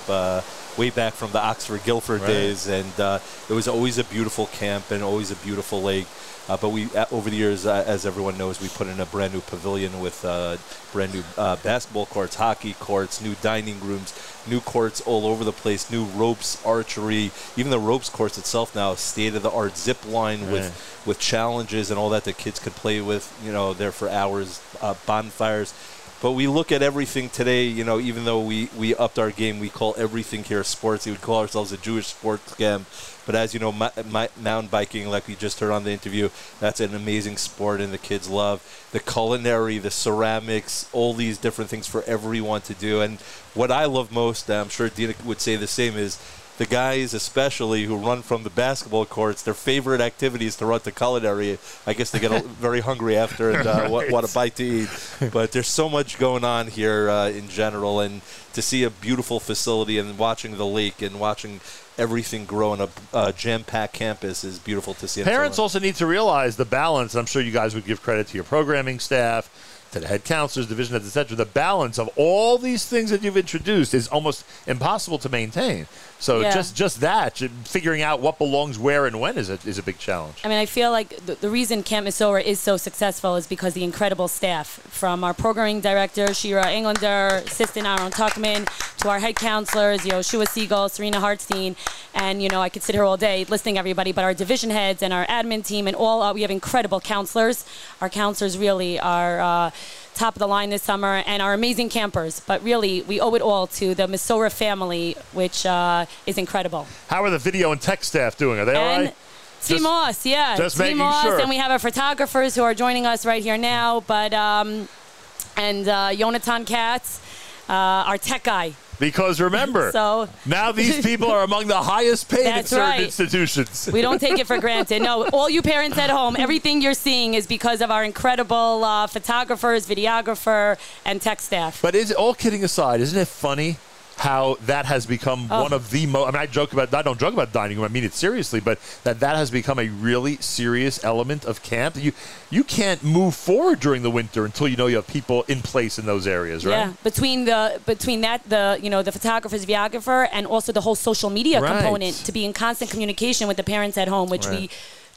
Way back from the Oxford Guilford Right. days, and uh, it was always a beautiful camp and always a beautiful lake. Uh, but we, uh, over the years, uh, as everyone knows, we put in a brand new pavilion with uh, brand new uh, basketball courts, hockey courts, new dining rooms, new courts all over the place, new ropes, archery, even the ropes course itself now, state of the art zip line Right. with with challenges and all that the kids could play with. You know, there for hours, uh, bonfires. But we look at everything today, you know, even though we, we upped our game, we call everything here sports. We would call ourselves a Jewish sports camp. But as you know, ma- ma- mountain biking, like we just heard on the interview, that's an amazing sport and the kids love. The culinary, the ceramics, all these different things for everyone to do. And what I love most, I'm sure Dina would say the same, is the guys especially who run from the basketball courts, their favorite activity is to run to culinary. I guess they get a- very hungry after and uh, want, Right. want a bite to eat. But there's so much going on here uh, in general, and to see a beautiful facility and watching the lake and watching everything grow in a uh, jam-packed campus is beautiful to see. So Parents also need to realize the balance. I'm sure you guys would give credit to your programming staff, to the head counselors, division heads, etc. The balance of all these things that you've introduced is almost impossible to maintain. So Yeah. just just that, figuring out what belongs where and when is a, is a big challenge. I mean, I feel like the, the reason Camp Mesorah is so successful is because the incredible staff, from our programming director, Shira Englander, assistant Aaron Tuckman, to our head counselors, Yoshua Siegel, Serena Hartstein, and, you know, I could sit here all day listing everybody, but our division heads and our admin team and all, uh, we have incredible counselors. Our counselors really are uh, top of the line this summer and our amazing campers. But really, we owe it all to the Mesorah family, which uh, is incredible. How are the video and tech staff doing? Are they all And right? Team Moss, yeah. just Team Moss, sure. and we have our photographers who are joining us right here now. But um, and uh, Jonathan Katz, uh, our tech guy. Because remember, So- now these people are among the highest paid in That's certain right. institutions. We don't take it for granted. No, all you parents at home, everything you're seeing is because of our incredible uh, photographers, videographer, and tech staff. But is all kidding aside, isn't it funny how that has become Oh. one of the most? I mean, I joke about I don't joke about dining room. I mean it seriously, but that that has become a really serious element of camp. You you can't move forward during the winter until you know you have people in place in those areas, right? Yeah, between the between that the you know the photographer's videographer and also the whole social media Right. component to be in constant communication with the parents at home, which we Right.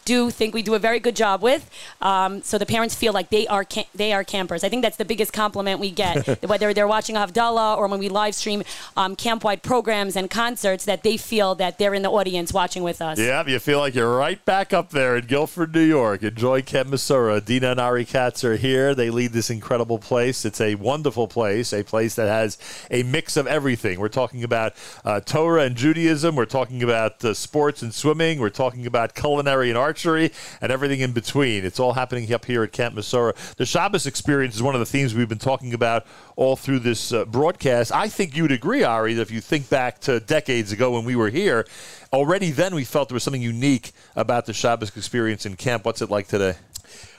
Do think we do a very good job with. Um, so the parents feel like they are cam- they are campers. I think that's the biggest compliment we get, whether they're watching Havdalah or when we live stream um, camp wide programs and concerts, that they feel that they're in the audience watching with us. Yeah, you feel like you're right back up there in Guilford, New York. Enjoy Camp Mesorah. Dina and Ari Katz are here. They lead this incredible place. It's a wonderful place, a place that has a mix of everything. We're talking about uh, Torah and Judaism. We're talking about uh, sports and swimming. We're talking about culinary and archery and everything in between. It's all happening up here at Camp Mesorah. The Shabbos experience is one of the themes we've been talking about all through this uh, broadcast. I think you'd agree, Ari, that if you think back to decades ago when we were here, already then we felt there was something unique about the Shabbos experience in camp. What's it like today?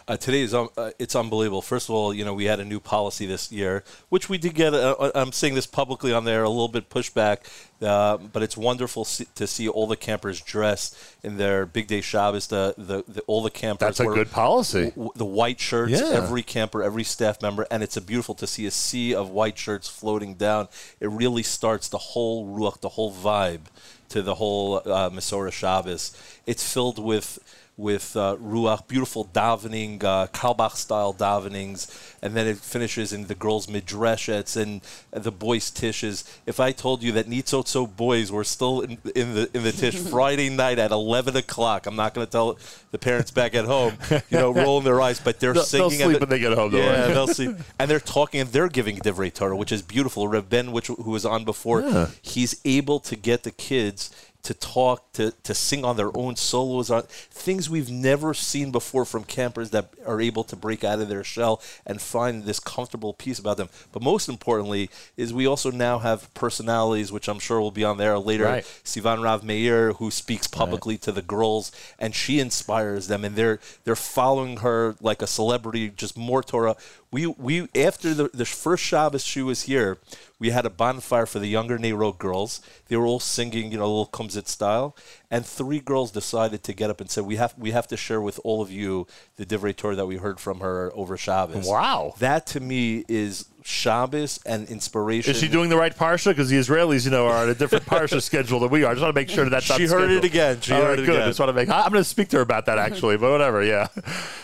Uh, today is um, uh, it's unbelievable. First of all, you know we had a new policy this year, which we did get. Uh, I'm saying this publicly on there, a little bit pushback, uh, but it's wonderful see, to see all the campers dressed in their big day Shabbos. The, the, the all the campers. That's a were- good policy. w- the white shirts, Yeah. every camper, every staff member, and it's a beautiful to see a sea of white shirts floating down. It really starts the whole ruach, the whole vibe to the whole uh, Mesorah Shabbos. It's filled with with uh, ruach, beautiful davening, uh, Carlebach style davenings, and then it finishes in the girls' midrashets and the boys' tishes. If I told you that Nitzotzo boys were still in, in the in the tish Friday night at eleven o'clock, I'm not going to tell the parents back at home, you know, rolling their eyes, but they're They'll- they'll singing. and sleep the- when they get home, though, Yeah, they'll sleep, and they're talking and they're giving divrei Torah, which is beautiful. Rav Ben, which who was on before, Yeah. he's able to get the kids to talk, to, to sing on their own solos, on things we've never seen before from campers that are able to break out of their shell and find this comfortable piece about them. But most importantly, is we also now have personalities, which I'm sure will be on there later. Right. Sivan Rahav-Meir, who speaks publicly to the girls, and she inspires them, and they're they're following her like a celebrity, just more Torah. We we after the, the first Shabbos she was here, we had a bonfire for the younger Nero girls. They were all singing, you know, a little Kumzit style, and three girls decided to get up and said, "We have we have to share with all of you the Divrei Torah that we heard from her over Shabbos." Wow, that to me is Shabbos and inspiration. Is she doing the right parsha? Because the Israelis, you know, are on a different parsha schedule than we are. I just want to make sure that that's She heard it again. She All heard right, it good. again. Just want to make. I'm going to speak to her about that actually, but whatever. Yeah.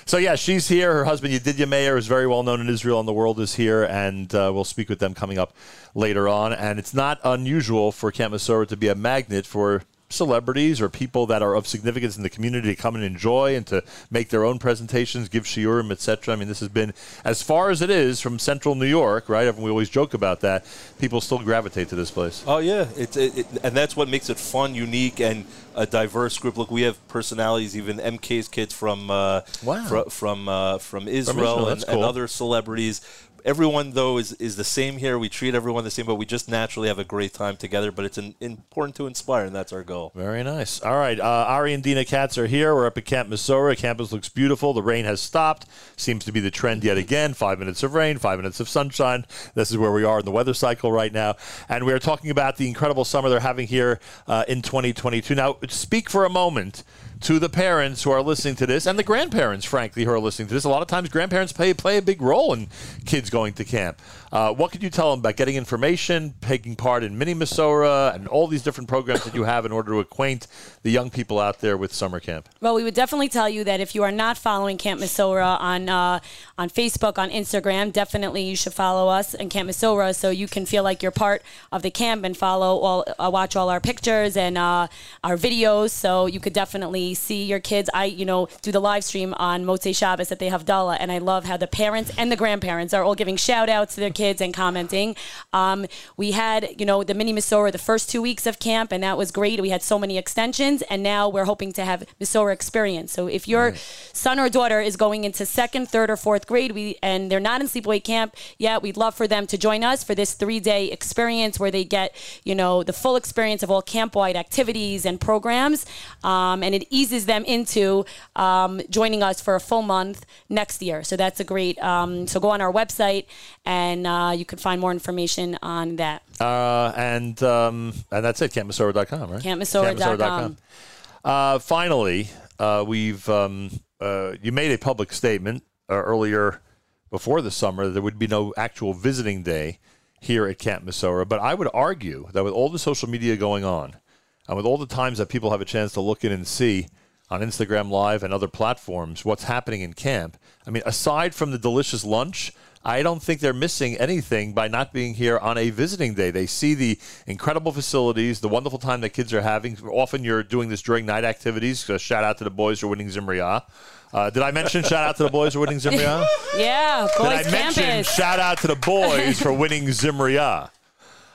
So yeah, she's here. Her husband Yedidya Meir is very well known in Israel and the world is here, and uh, we'll speak with them coming up later on. And it's not unusual for Camp Mesorah to be a magnet for celebrities or people that are of significance in the community to come and enjoy and to make their own presentations, give shiurim, etc. I mean, this has been as far as it is from Central New York, right? We always joke about that. People still gravitate to this place. Oh yeah, it's it, it, and that's what makes it fun, unique, and a diverse group. Look, we have personalities, even MK's kids from uh, Wow. fro- from uh, from Israel, Israel, and, that's and other celebrities. Everyone though is, is the same here. We treat everyone the same, but we just naturally have a great time together. But it's an, important to inspire, and that's our goal. Very nice. All right, uh, Ari and Dina Katz are here. We're up at Camp Mesorah. Campus looks beautiful. The rain has stopped. Seems to be the trend yet again. Five minutes of rain, five minutes of sunshine. This is where we are in the weather cycle right now. And we are talking about the incredible summer they're having here uh, in 2022. Now, speak for a moment to the parents who are listening to this and the grandparents, frankly, who are listening to this. A lot of times, grandparents play, play a big role in kids going to camp. Uh, what could you tell them about getting information, taking part in mini Mesorah, and all these different programs that you have in order to acquaint the young people out there with summer camp? Well, we would definitely tell you that if you are not following Camp Mesorah on uh, on Facebook, on Instagram, definitely you should follow us and Camp Mesorah so you can feel like you're part of the camp and follow all, uh, watch all our pictures and uh, our videos. So you could definitely see your kids. I, you know, do the live stream on Motzei Shabbos at Havdalah, and I love how the parents and the grandparents are all giving shout outs to their kids and commenting. Um, we had, you know, the mini Mesorah the first two weeks of camp, and that was great. We had so many extensions, and now we're hoping to have Mesorah experience. So if your son or daughter is going into second, third, or fourth grade, we and they're not in sleepaway camp yet, we'd love for them to join us for this three day experience where they get, you know, the full experience of all camp wide activities and programs, um, and it eases them into um, joining us for a full month next year. So that's a great. Um, so go on our website, and uh, you can find more information on that. Uh, and um, and that's it, campmesorah.com, right? Campmesorah.com. Uh, finally, uh, we've um, uh, you made a public statement uh, earlier before the summer that there would be no actual visiting day here at Camp Mesorah. But I would argue that with all the social media going on, and with all the times that people have a chance to look in and see on Instagram Live and other platforms what's happening in camp, I mean, aside from the delicious lunch, I don't think they're missing anything by not being here on a visiting day. They see the incredible facilities, the wonderful time that kids are having. Often you're doing this during night activities. So shout out to the boys who are winning Zimriah. Uh, did I mention shout out to the boys who are winning Zimriah? Yeah, Did boys I mention shout out to the boys for winning Zimriah?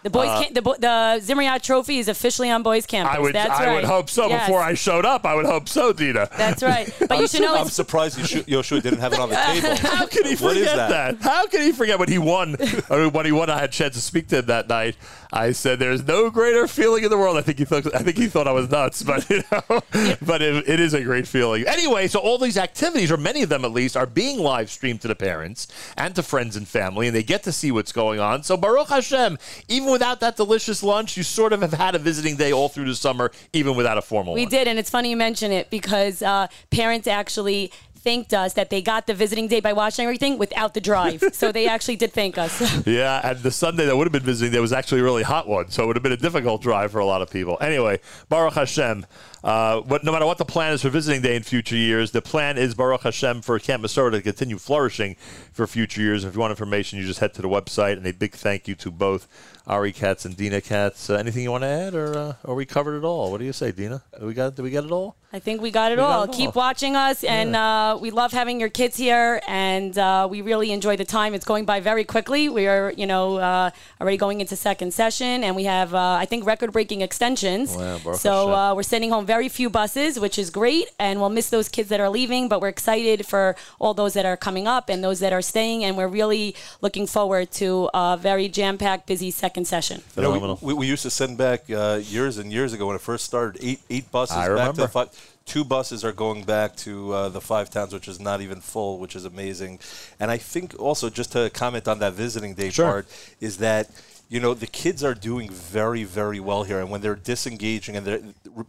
The boys, Uh, camp, the, bo- the Zimriat Trophy is officially on boys campus. I would, That's I right. would hope so. Yes. Before I showed up, I would hope so, Dina. That's right. But you should know I'm surprised you should, Yoshua didn't have it on the table. How can he What is forget that? How can he forget when he won? or when he won, I had a chance to speak to him that night. I said, "There's no greater feeling in the world." I think he thought. I think he thought I was nuts, but you know, but it, it is a great feeling. Anyway, so all these activities, or many of them at least, are being live streamed to the parents and to friends and family, and they get to see what's going on. So Baruch Hashem, even without that delicious lunch, you sort of have had a visiting day all through the summer, even without a formal We one. did, and it's funny you mention it because uh, parents actually thanked us that they got the visiting day by watching everything without the drive. so they actually did thank us. Yeah, and the Sunday that would have been visiting, there was actually a really hot one, so it would have been a difficult drive for a lot of people. Anyway, Baruch Hashem, Uh, but no matter what the plan is for visiting day in future years, the plan is Baruch Hashem for Camp Mesorah to continue flourishing for future years. If you want information, you just head to the website. And a big thank you to both Ari Katz and Dina Katz. Uh, anything you want to add, or uh, are we covered it all? What do you say, Dina? Do we got? Did we get it all? I think we got it We got all. it all. Keep watching us, and uh, we love having your kids here, and uh, we really enjoy the time. It's going by very quickly. We are, you know, uh, already going into second session, and we have, uh, I think, record-breaking extensions. Wow, so uh, we're sending home very few buses, which is great, and we'll miss those kids that are leaving, but we're excited for all those that are coming up and those that are staying, and we're really looking forward to a very jam-packed, busy second session. You know, we, we, we used to send back uh, years and years ago when it first started eight eight buses I back to remember. the five. Two buses are going back to uh, the five towns, which is not even full, which is amazing. And I think also just to comment on that visiting day Sure. part is that you know the kids are doing very very well here, and when they're disengaging and they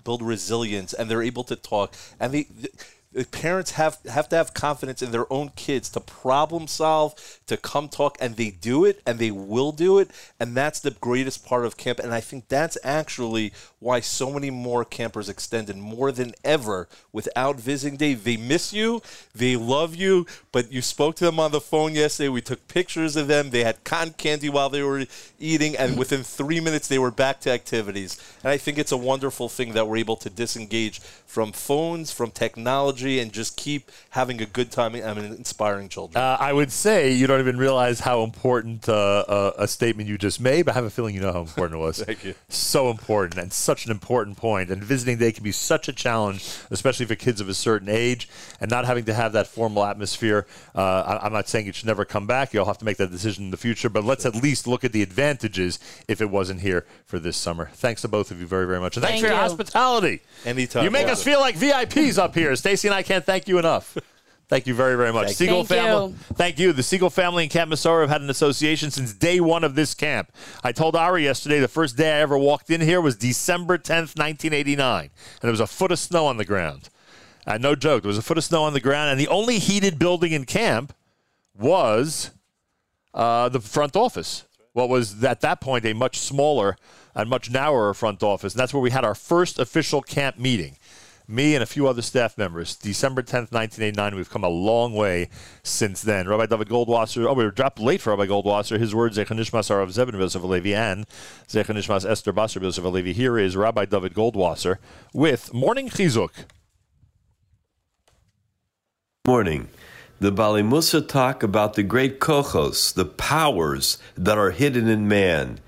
build resilience and they're able to talk and they. Parents have have to have confidence in their own kids to problem solve, to come talk, and they do it, and they will do it, and that's the greatest part of camp. And I think that's actually why so many more campers extended more than ever without visiting day. They miss you, they love you, but you spoke to them on the phone yesterday. We took pictures of them. They had cotton candy while they were eating, and mm. within three minutes they were back to activities. And I think it's a wonderful thing that we're able to disengage from phones, from technology, and just keep having a good time and inspiring children. Uh, I would say you don't even realize how important uh, uh, a statement you just made, but I have a feeling you know how important it was. Thank you. So important and such an important point. And visiting day can be such a challenge, especially for kids of a certain age, and not having to have that formal atmosphere. Uh, I, I'm not saying it should never come back. You'll have to make that decision in the future, but let's at least look at the advantages if it wasn't here for this summer. Thanks to both of you very, very much. And thanks Thank for your you. hospitality. Anytime. You make us feel like VIPs up here. Stacy and I can't thank you enough. Thank you very, very much. Thank Segal you. family. Thank you. The Segal family and Camp Mesorah have had an association since day one of this camp. I told Ari yesterday the first day I ever walked in here was December 10th, 1989, and there was a foot of snow on the ground. Uh, no joke. There was a foot of snow on the ground, and the only heated building in camp was uh, the front office. What was at that point a much smaller and much narrower front office, and that's where we had our first official camp meeting. Me and a few other staff members. December 10th, 1989. We've come a long way since then. Rabbi David Goldwasser. Oh, we were dropped late for Rabbi Goldwasser. His words, Zechanishmas of Zebin Yosef Alevi and Zechanishmas Esther Basar Yosef Alevi. Here is Rabbi David Goldwasser with Morning Chizuk. Morning. The Bali Musa talk about the great kochos, the powers that are hidden in man.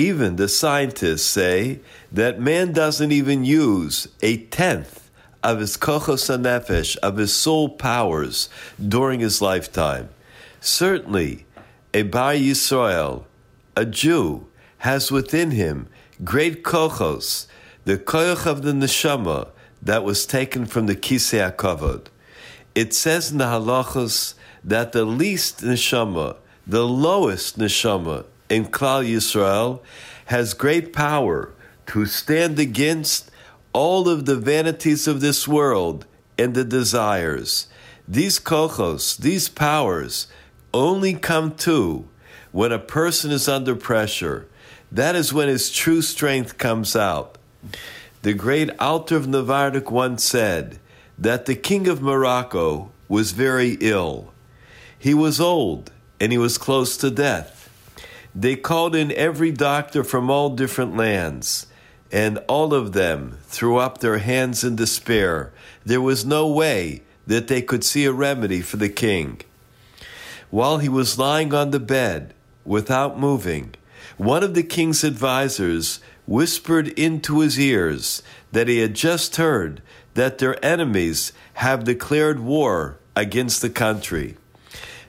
Even the scientists say that man doesn't even use a tenth of his kochos nefesh, of his soul powers, during his lifetime. Certainly, a Bar Yisrael, a Jew, has within him great kochos, the koch of the neshama that was taken from the kisei kavod. It says in the halachos that the least neshama, the lowest neshama in Klal Yisrael, has great power to stand against all of the vanities of this world and the desires. These kochos, these powers, only come to when a person is under pressure. That is when his true strength comes out. The great Alter of Navardik once said that the king of Morocco was very ill. He was old and he was close to death. They called in every doctor from all different lands, and all of them threw up their hands in despair. There was no way that they could see a remedy for the king. While he was lying on the bed without moving, one of the king's advisers whispered into his ears that he had just heard that their enemies have declared war against the country.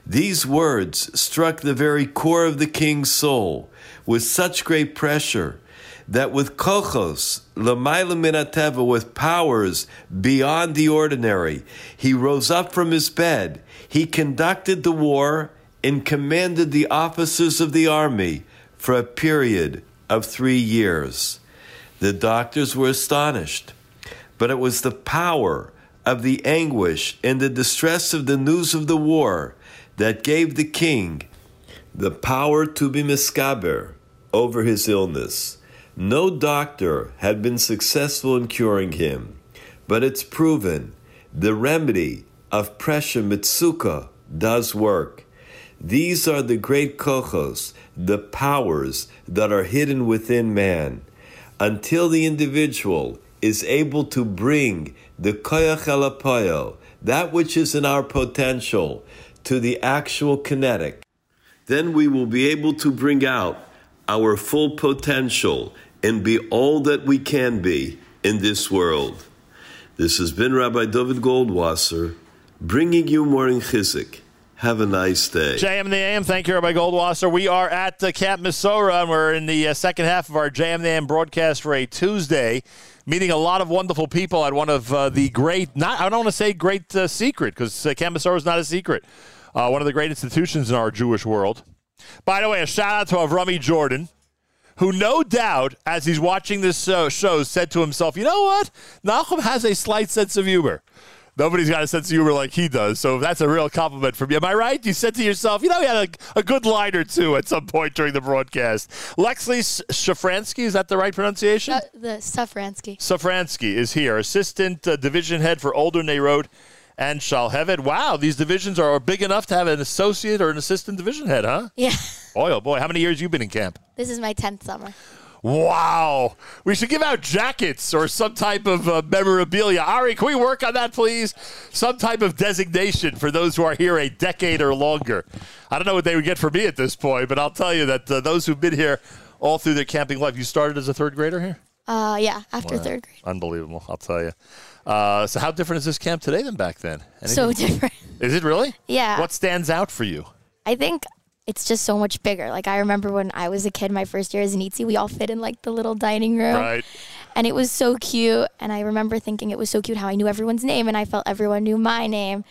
These words struck the very core of the king's soul with such great pressure that with kochos, l'mayla min hateva, with powers beyond the ordinary, he rose up from his bed. He conducted the war and commanded the officers of the army for a period of three years. The doctors were astonished, but it was the power of the anguish and the distress of the news of the war that gave the king the power to be miskaber over his illness. No doctor had been successful in curing him, but it's proven the remedy of pressure mitsuka does work. These are the great kochos, the powers that are hidden within man. Until the individual is able to bring the koyach elapoyo, that which is in our potential, to the actual kinetic, then we will be able to bring out our full potential and be all that we can be in this world. This has been Rabbi David Goldwasser bringing you morning Chizuk. Have a nice day. JM the AM. Thank you, Rabbi Goldwasser. We are at uh, Camp Mesorah, and we're in the uh, second half of our JM the AM broadcast for a Tuesday, meeting a lot of wonderful people at one of uh, the great, not I don't want to say great uh, secret, because uh, Camp Mesorah is not a secret. Uh, one of the great institutions in our Jewish world. By the way, a shout out to Avrami Jordan, who no doubt, as he's watching this uh, show, said to himself, you know what? Nachum has a slight sense of humor. Nobody's got a sense of humor like he does, so that's a real compliment from you. Am I right? You said to yourself, you know, he had a, a good line or two at some point during the broadcast. Lexley Shafransky, is that the right pronunciation? Uh, the Safransky. Safransky is here, assistant uh, division head for Older Road and Shalhevet. Wow, these divisions are big enough to have an associate or an assistant division head, huh? Yeah. Boy, oh boy, how many years you been in camp? This is my 10th summer. Wow. We should give out jackets or some type of uh, memorabilia. Ari, can we work on that, please? Some type of designation for those who are here a decade or longer. I don't know what they would get for me at this point, but I'll tell you that uh, those who've been here all through their camping life, you started as a third grader here? Uh, yeah, after Wow. third grade. Unbelievable, I'll tell you. Uh, so, how different is this camp today than back then? So different. Is it really? Yeah. What stands out for you? I think it's just so much bigger. Like I remember when I was a kid, my first year as an ETC, we all fit in like the little dining room. Right. And it was so cute. And I remember thinking it was so cute how I knew everyone's name and I felt everyone knew my name.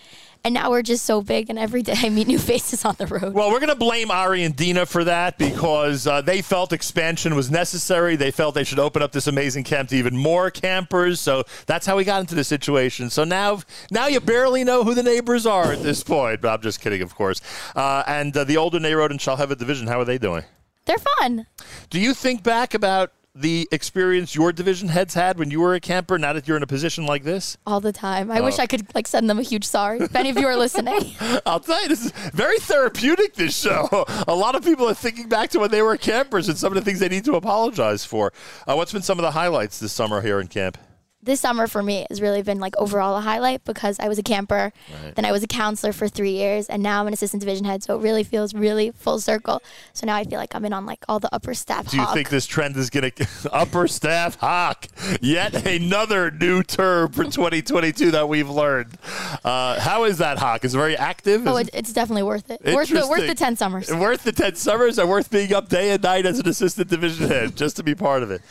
And now we're just so big, and every day I meet new faces on the road. Well, we're going to blame Ari and Dina for that because uh, they felt expansion was necessary. They felt they should open up this amazing camp to even more campers. So that's how we got into the situation. So now, now you barely know who the neighbors are at this point. But I'm just kidding, of course. Uh, and uh, the older Road and Shalhevet division, how are they doing? They're fun. Do you think back about the experience your division heads had when you were a camper? Now that you're in a position like this, all the time. I Oh. wish I could like send them a huge sorry. If any of you are listening, I'll tell you, this is very therapeutic, this show. A lot of people are thinking back to when they were campers and some of the things they need to apologize for. Uh, what's been some of the highlights this summer here in camp? This summer for me has really been like overall a highlight because I was a camper, Right. then I was a counselor for three years, and now I'm an assistant division head. So it really feels really full circle. So now I feel like I'm in on like all the upper staff. Do you hawk. think this trend is going to upper staff hawk? Yet another new term for 2022 that we've learned. Uh, how is that hawk? Is it very active? Oh, it, it's definitely worth it. Worth the, worth the ten summers. Worth the 10 summers and worth being up day and night as an assistant division head just to be part of it.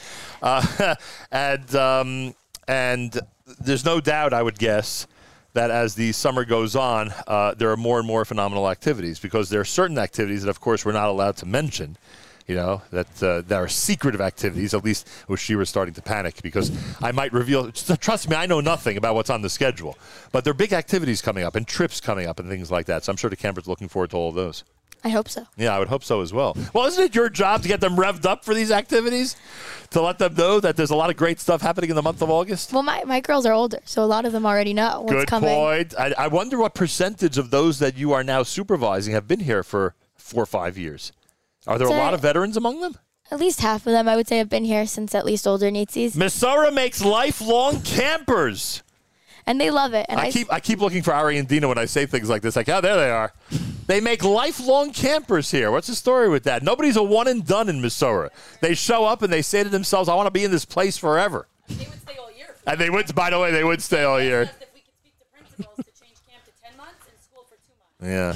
Uh, and, um, and there's no doubt, I would guess, that as the summer goes on, uh, there are more and more phenomenal activities because there are certain activities that, of course, we're not allowed to mention. You know that uh, there are secretive activities. At least, she was starting to panic because I might reveal. Trust me, I know nothing about what's on the schedule, but there are big activities coming up and trips coming up and things like that. So I'm sure the campers looking forward to all of those. I hope so. Yeah, I would hope so as well. Well, isn't it your job to get them revved up for these activities? To let them know that there's a lot of great stuff happening in the month of August? Well, my, my girls are older, so a lot of them already know what's Good coming. point. I, I wonder what percentage of those that you are now supervising have been here for four or five years. Are there a lot of veterans among them? At least half of them, I would say, have been here since at least older Nazis, Mesorah makes lifelong campers. and they love it. And I, I s- keep I keep looking for Ari and Dina when I say things like this. Like, oh, there they are. They make lifelong campers here. What's the story with that? Nobody's a one and done in Mesorah. They show up and they say to themselves, "I want to be in this place forever." They would stay all year. And they would. By the way, they would stay all year. Yeah.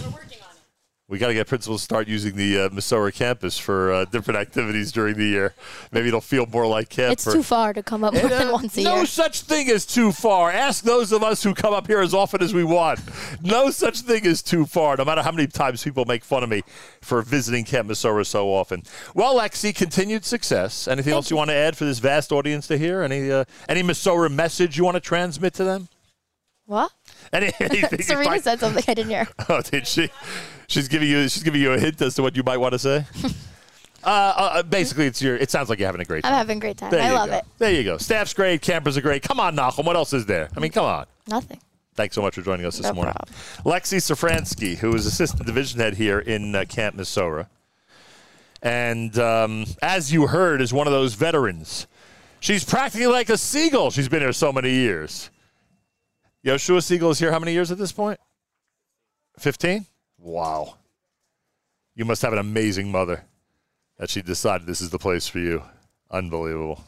We got to get principals to start using the uh, Mesorah campus for uh, different activities during the year. Maybe it'll feel more like camp. it's for- too far to come up more than uh, once a no year. such thing as too far. Ask those of us who come up here as often as we want. No such thing as too far, no matter how many times people make fun of me for visiting Camp Mesorah so often. Well, Lexi, continued success. Anything else you want to add for this vast audience to hear? Any uh, any Mesorah message you want to transmit to them? What? Any, anything Serena said something I didn't hear. Oh, did she? She's giving you she's giving you a hint as to what you might want to say. Uh, uh, basically, it's your. It sounds like you're having a great time. I'm having a great time. There I love go. it. There you go. Staff's great. Campers are great. Come on, Nachum. What else is there? I mean, come on. Nothing. Thanks so much for joining us this No morning. Lexi Safransky, who is assistant division head here in uh, Camp Mesorah. And um, as you heard, is one of those veterans. She's practically like a seagull. She's been here so many years. Yoshua Segal is here how many years at this point? 15? Wow. You must have an amazing mother that she decided this is the place for you. Unbelievable.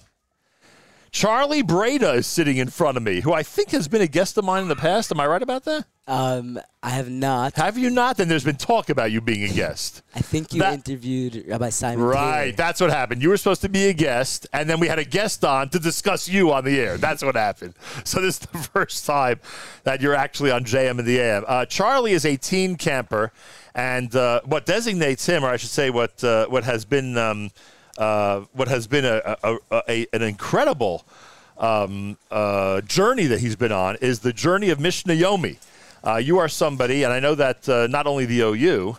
Charlie Breda is sitting in front of me, who I think has been a guest of mine in the past. Am I right about that? Um, I have not. Have you not? Then there's been talk about you being a guest. I think you interviewed Rabbi Simon. Right, Taylor. that's what happened. You were supposed to be a guest, and then we had a guest on to discuss you on the air. That's what happened. So this is the first time that you're actually on JM in the AM. Uh, Charlie is a teen camper, and uh, what designates him, or I should say, what uh, what has been um, uh, what has been a, a, a, an incredible um, uh, journey that he's been on is the journey of Mishnah Yomi. Uh, you are somebody, and I know that uh, not only the OU,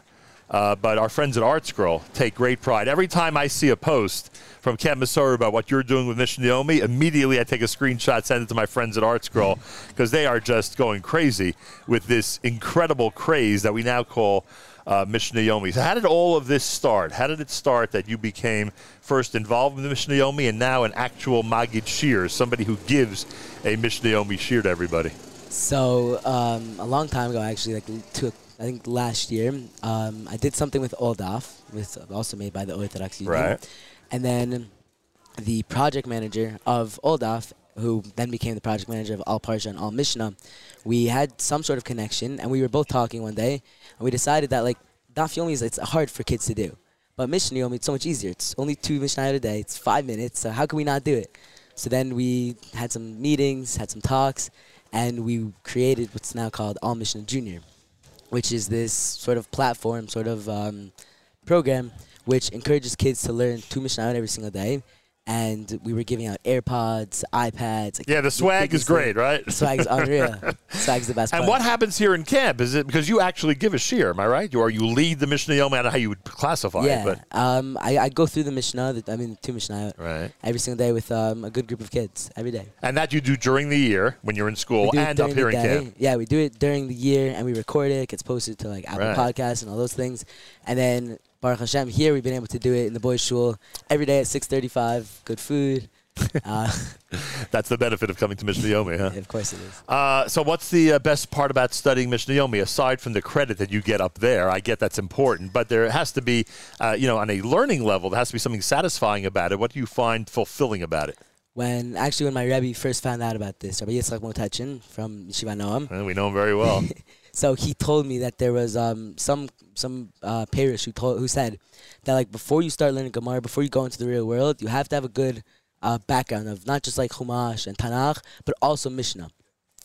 uh, but our friends at ArtScroll take great pride. Every time I see a post from Camp Mesorah about what you're doing with Mishnah Yomi, immediately I take a screenshot, send it to my friends at ArtScroll, because they are just going crazy with this incredible craze that we now call uh, Mishnah Yomi. So how did all of this start? How did it start that you became first involved with Mishnah Yomi and now an actual Magid Shiur, somebody who gives a Mishnah Yomi shiur to everybody? So um, a long time ago, actually, like I think last year, um, I did something with All Daf, with also made by the Orthodox Union. Right. And then the project manager of All Daf, who then became the project manager of All Parsha and All Mishnah, we had some sort of connection, and we were both talking one day, and we decided that like Daf Yomi is it's hard for kids to do, but Mishnah Yomi it's so much easier. It's only two Mishnah a day. It's five minutes. So how can we not do it? So then we had some meetings, had some talks, and we created what's now called All Mishnah Junior, which is this sort of platform, sort of um, program, which encourages kids to learn two Mishnah every single day. And we were giving out AirPods, iPads. like Yeah, the swag is biggest thing. great, right? The swag's unreal. swag's the best And part. what happens here in camp? Is it because you actually give a shiur? Am I right? Or you lead the Mishnah? I don't know how you would classify yeah, it, but um, I, I go through the Mishnah, the, I mean, two Mishnah right. every single day with um, a good group of kids every day. and that you do during the year when you're in school We do it and up here in camp. Yeah, we do it during the year and we record it. It gets posted to like Apple Right. Podcasts and all those things. And then Baruch Hashem, here we've been able to do it in the boys' shul every day at 6:35. Good food. uh, That's the benefit of coming to Mishnah Yomi, huh? of course it is. Uh, so, what's the uh, best part about studying Mishnah Yomi aside from the credit that you get up there? I get that's important, but there has to be, uh, you know, on a learning level, there has to be something satisfying about it. What do you find fulfilling about it? When actually when my Rebbe first found out about this, Rabbi Yitzchak Motachin from Yeshiva Noam, And we know him very well. so he told me that there was um, some some uh, parish who told who said that like before you start learning Gemara, before you go into the real world, you have to have a good uh, background of not just like Chumash and Tanakh, but also Mishnah,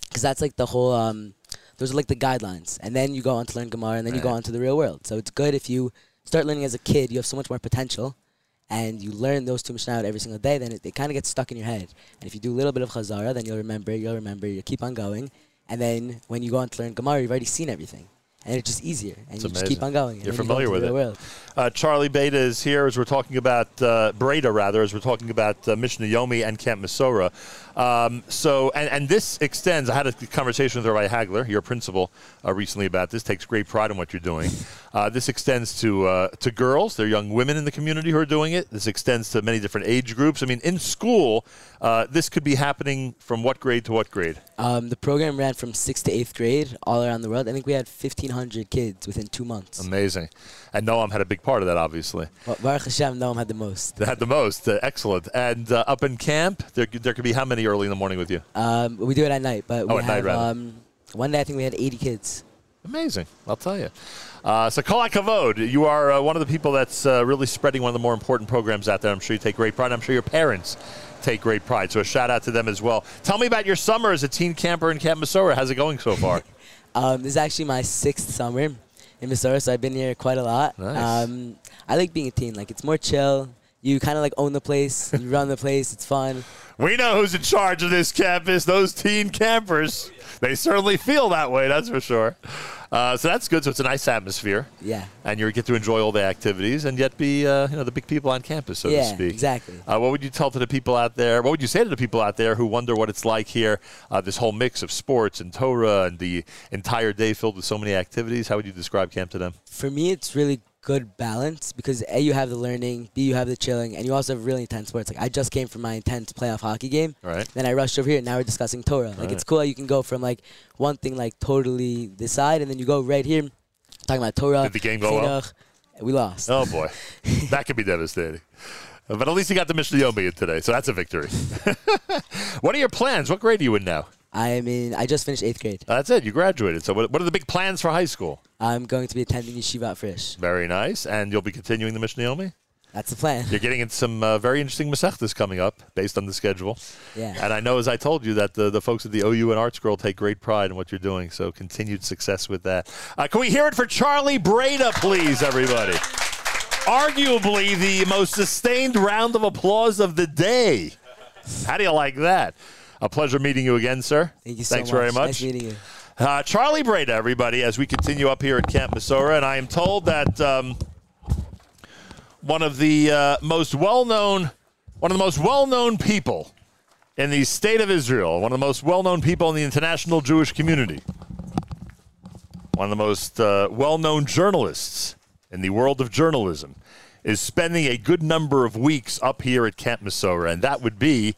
because that's like the whole. Um, those are like the guidelines, and then you go on to learn Gemara, and then you go on to the real world. So it's good if you start learning as a kid. You have so much more potential. And you learn those two Mishnah every single day, then it, it kind of gets stuck in your head. And if you do a little bit of Chazara, then you'll remember, you'll remember, you keep on going. And then when you go on to learn Gemara, you've already seen everything. And it's just easier. And It's you just keep on going. You're then you go familiar with it. Uh, Charlie Beta is here as we're talking about uh, Breda, rather, as we're talking about uh, Mishnah Yomi and Camp Mesorah. Um, so, and, and this extends. I had a conversation with Rabbi Hagler, your principal, uh, recently about this. Takes great pride in what you're doing. Uh, this extends to uh, to girls. There are young women in the community who are doing it. This extends to many different age groups. I mean, in school, uh, this could be happening from what grade to what grade? Um, the program ran from sixth to eighth grade all around the world. I think we had 1,500 kids within two months. Amazing. And Noam had a big part of that, obviously. Well, Baruch Hashem, Noam had the most. They had the most. Uh, excellent. And uh, up in camp, there, there could be how many early in the morning with you? Um, we do it at night, but Oh, we have um, one day I think we had 80 kids. Amazing. I'll tell you. Uh, so, Kol Kavod, you are uh, one of the people that's uh, really spreading one of the more important programs out there. I'm sure you take great pride. I'm sure your parents take great pride. So, a shout out to them as well. Tell me about your summer as a teen camper in Camp Mesorah. How's it going so far? Um, this is actually my sixth summer in Mesorah, so I've been here quite a lot. Nice. Um, I like being a teen. Like it's more chill. You kind of like own the place. You run the place. It's fun. We know who's in charge of this campus. Those teen campers. They certainly feel that way. That's for sure. Uh, so that's good. So it's a nice atmosphere. Yeah. And you get to enjoy all the activities and yet be, uh, you know, the big people on campus, so Yeah, to speak. exactly. Uh, what would you tell to the people out there? What would you say to the people out there who wonder what it's like here? Uh, this whole mix of sports and Torah and the entire day filled with so many activities. How would you describe camp to them? For me, it's really good balance because A, you have the learning, B, you have the chilling, and you also have really intense sports. Like I just came from my intense playoff hockey game. Right. Then I rushed over here, and now we're discussing Torah. Like Right. it's cool how you can go from like one thing like totally this side, and then you go right here talking about Torah. Did the game go well? We lost. Oh, boy. that could be devastating. But at least you got the Mishnah Yomi today, so that's a victory. what are your plans? What grade are you in now? I am in. I just finished eighth grade. Uh, that's it. You graduated. So what, what are the big plans for high school? I'm going to be attending yeshiva at Frisch. Very nice. And you'll be continuing the Mishnah Yomi? That's the plan. You're getting into some uh, very interesting Masechtas coming up based on the schedule. Yeah. And I know, as I told you, that the, the folks at the OU and ArtScroll take great pride in what you're doing. So continued success with that. Uh, can we hear it for Charlie Breda, please, everybody? Arguably the most sustained round of applause of the day. How do you like that? A pleasure meeting you again, sir. Thank you so Thanks much. very much. Nice meeting you. Uh, Charlie Breda, everybody, as we continue up here at Camp Mesorah, and I am told that um, one of the uh, most well-known, one of the most well-known people in the state of Israel, one of the most well-known people in the international Jewish community, one of the most uh, well-known journalists in the world of journalism, is spending a good number of weeks up here at Camp Mesorah, and that would be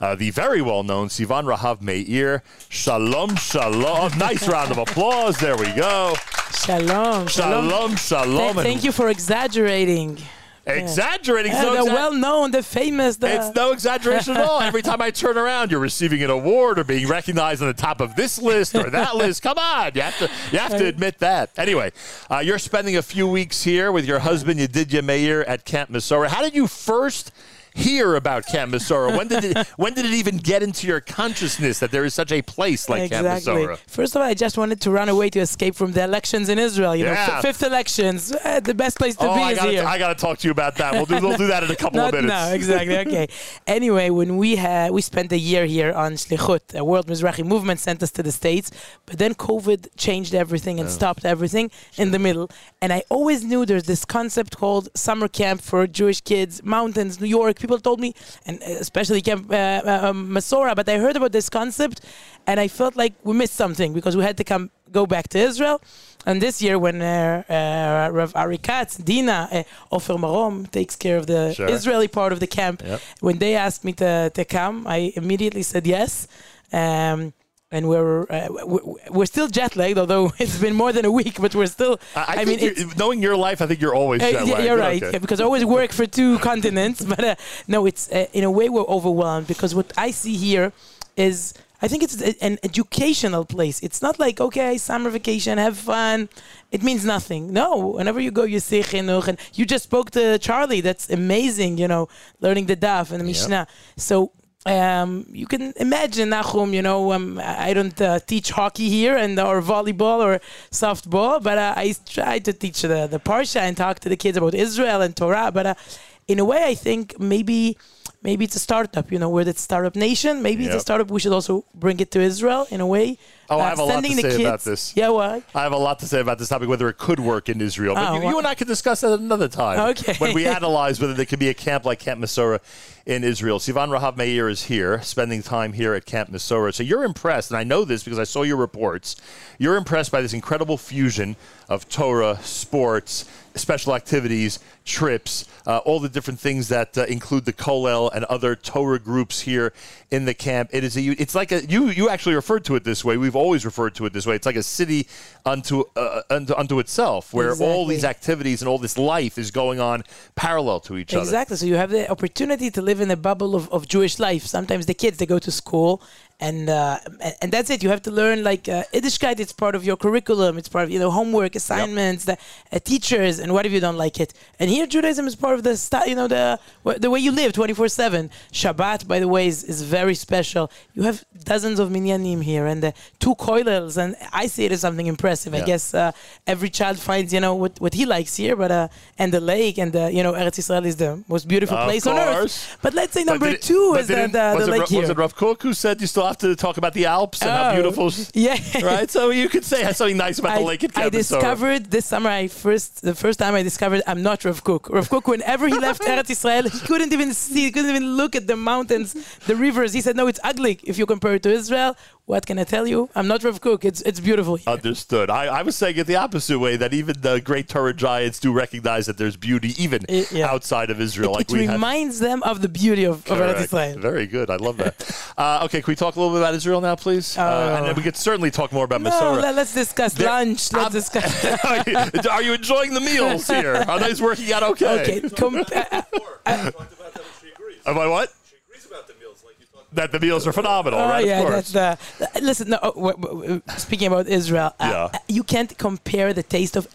uh, the very well-known Sivan Rahav-Meir. Shalom, shalom. Nice round of applause. There we go. Shalom. Shalom, shalom. Th- thank you for exaggerating. Exaggerating. Yeah, so the exa- well-known, the famous. The It's no exaggeration at all. Every time I turn around, you're receiving an award or being recognized on the top of this list or that list. Come on, you have to you have to admit that. Anyway, uh, you're spending a few weeks here with your husband Yedidya Meir at Camp Mesorah. How did you first hear about Camp Mesorah? When did it, when did it even get into your consciousness that there is such a place like Camp exactly. Mesorah? First of all, I just wanted to run away to escape from the elections in Israel. You know, Yeah. f- fifth elections, uh, the best place to Oh, be I is gotta, here. I got to talk to you about that. We'll do, we'll do that in a couple Not of minutes. now, exactly. Okay. anyway, when we had we spent a year here on Shlichut, a World Mizrahi Movement sent us to the states, but then COVID changed everything and Oh. stopped everything in the middle. And I always knew there's this concept called summer camp for Jewish kids, mountains, New York. People told me, and especially Camp uh, uh, um, Mesorah, but I heard about this concept, and I felt like we missed something because we had to come go back to Israel. And this year, when uh, uh, Rav Ari Katz, Dina, uh, Ofer Marom takes care of the Sure. Israeli part of the camp, Yep. when they asked me to, to come, I immediately said yes. Um, and we're uh, we're still jet lagged, although it's been more than a week, but we're still. I, I, mean, think it's, you're- knowing your life, I think you're always uh, jet yeah, lagged, you're right okay. because I always work for two continents. But uh, no, it's uh, in a way we're overwhelmed because what I see here is I think it's an educational place. It's not like okay, summer vacation, have fun. It means nothing. No, whenever you go, you see chinuch, and you just spoke to Charlie. That's amazing. You know, learning the daf and the mishnah. So. Um, you can imagine, Nachum, you know, um, I don't uh, teach hockey here and or volleyball or softball, but uh, I try to teach the, the Parsha and talk to the kids about Israel and Torah. But uh, in a way, I think maybe maybe it's a startup, you know, we're the startup nation. Maybe it's a startup. We should also bring it to Israel in a way. Oh, I have a lot to say about this. Yeah, what? I have a lot to say about this topic, whether it could work in Israel. But Oh, you, you and I could discuss that another time. Okay. When we analyze whether there could be a camp like Camp Mesorah in Israel. Sivan Rahav-Meir is here, spending time here at Camp Mesorah. So you're impressed, and I know this because I saw your reports. You're impressed by this incredible fusion of Torah, sports, special activities, trips, uh, all the different things that uh, include the Kollel and other Torah groups here in the camp. It is a, it's like a, you, you actually referred to it this way. We've always referred to it this way. It's like a city unto, uh, unto, unto itself where all these activities and all this life is going on parallel to each other. Exactly. So you have the opportunity to live in a bubble of, of Jewish life. Sometimes the kids they go to school and uh, and- that's it. You have to learn like uh, Yiddishkeit. It's part of your curriculum. It's part of you know homework assignments, the uh, teachers, and what if you don't like it? And here Judaism is part of the sta- you know the the way you live twenty four seven. Shabbat, by the way, is, is very special. You have dozens of minyanim here and uh, two kollels, and I see it as something impressive. I guess uh, every child finds you know what, what he likes here, but uh, and the lake and the you know Eretz Israel is the most beautiful place on earth. But let's say number did two is the, the, the lake here. Was it Rav Kook who said you still have to talk about the Alps and how Oh, beautiful? yeah. Right? So you could say something nice about I, the lake at I discovered this summer. I first the first time I discovered I'm not Rav Kook. Rav Kook, whenever he left Eretz Israel, he couldn't even see, he couldn't even look at the mountains, the rivers. He said, "No, it's ugly if you compare it to Israel." What can I tell you? I'm not Rav Kook. It's it's beautiful. here. Understood. I, I was saying it the opposite way that even the great Torah giants do recognize that there's beauty even outside of Israel. like it we have. reminds them of the beauty of, of Eretz. Israel. Very good. I love that. uh, okay, can we talk a little bit about Israel now, please? Uh, and then we could certainly talk more about No, Mesorah. let, us discuss There- lunch. Let's discuss. Are you enjoying the meals here? Are those working out okay? Okay. Com- Am I what? That the meals are phenomenal, Oh right? yeah, of course. the. the- Listen, no, w- speaking about Israel, uh, Yeah. uh, you can't compare the taste of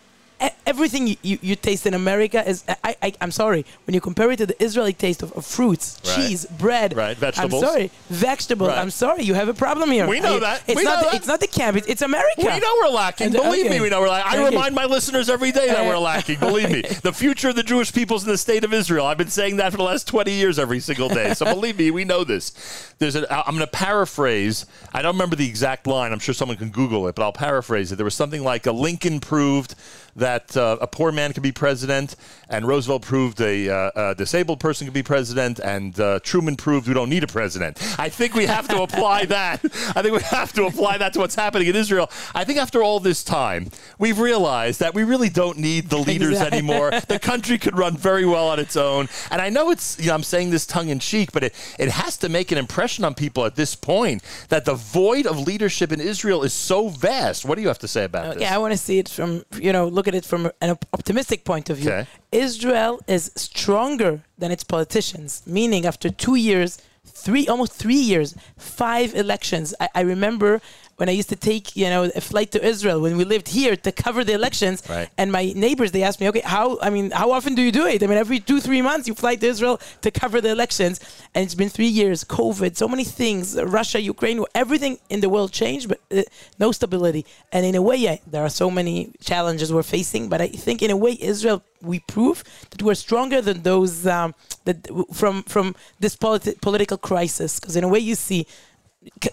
everything you, you, you taste in America. Is I, I I'm sorry when you compare it to the Israeli taste of, of fruits, Right. cheese, bread. Right, vegetables. I'm sorry, vegetables. Right. I'm sorry, you have a problem here. We know I- that. It's We not. know the, that. It's not the camp. It's, it's America. We know we're lacking. And- Believe okay. me, we know we're lacking. I Okay. remind my listeners every day that we're lacking. Believe me. The future of the Jewish peoples in the state of Israel. I've been saying that for the last 20 years every single day. So believe me, we know this. There's an, I'm going to paraphrase. I don't remember the exact line. I'm sure someone can Google it, but I'll paraphrase it. There was something like a Lincoln proved that uh, a poor man could be president, and Roosevelt proved a, uh, a disabled person could be president, and uh, Truman proved we don't need a president. I think we have to apply that. I think we have to apply that to what's happening in Israel. I think after all this time, we've realized that we really don't need the leaders Exactly. anymore. The country could run very well on its own. And I know it's, you know, I'm saying this tongue in cheek, but it, it has to make an impression on people at this point that the void of leadership in Israel is so vast. What do you have to say about Okay, this? Yeah, I want to see it from you know look at it from an optimistic point of view. Okay. Israel is stronger than its politicians, meaning after two years, three almost three years, five elections. I, I remember when I used to take you know a flight to Israel when we lived here to cover the elections, Right. and my neighbors they asked me, okay, how I mean, how often do you do it? I mean, every two three months you fly to Israel to cover the elections, and it's been three years, COVID, so many things, Russia, Ukraine, everything in the world changed, but uh, no stability. And in a way, yeah, there are so many challenges we're facing, but I think in a way, Israel we prove that we're stronger than those um, that from from this politi- political crisis. Because in a way, you see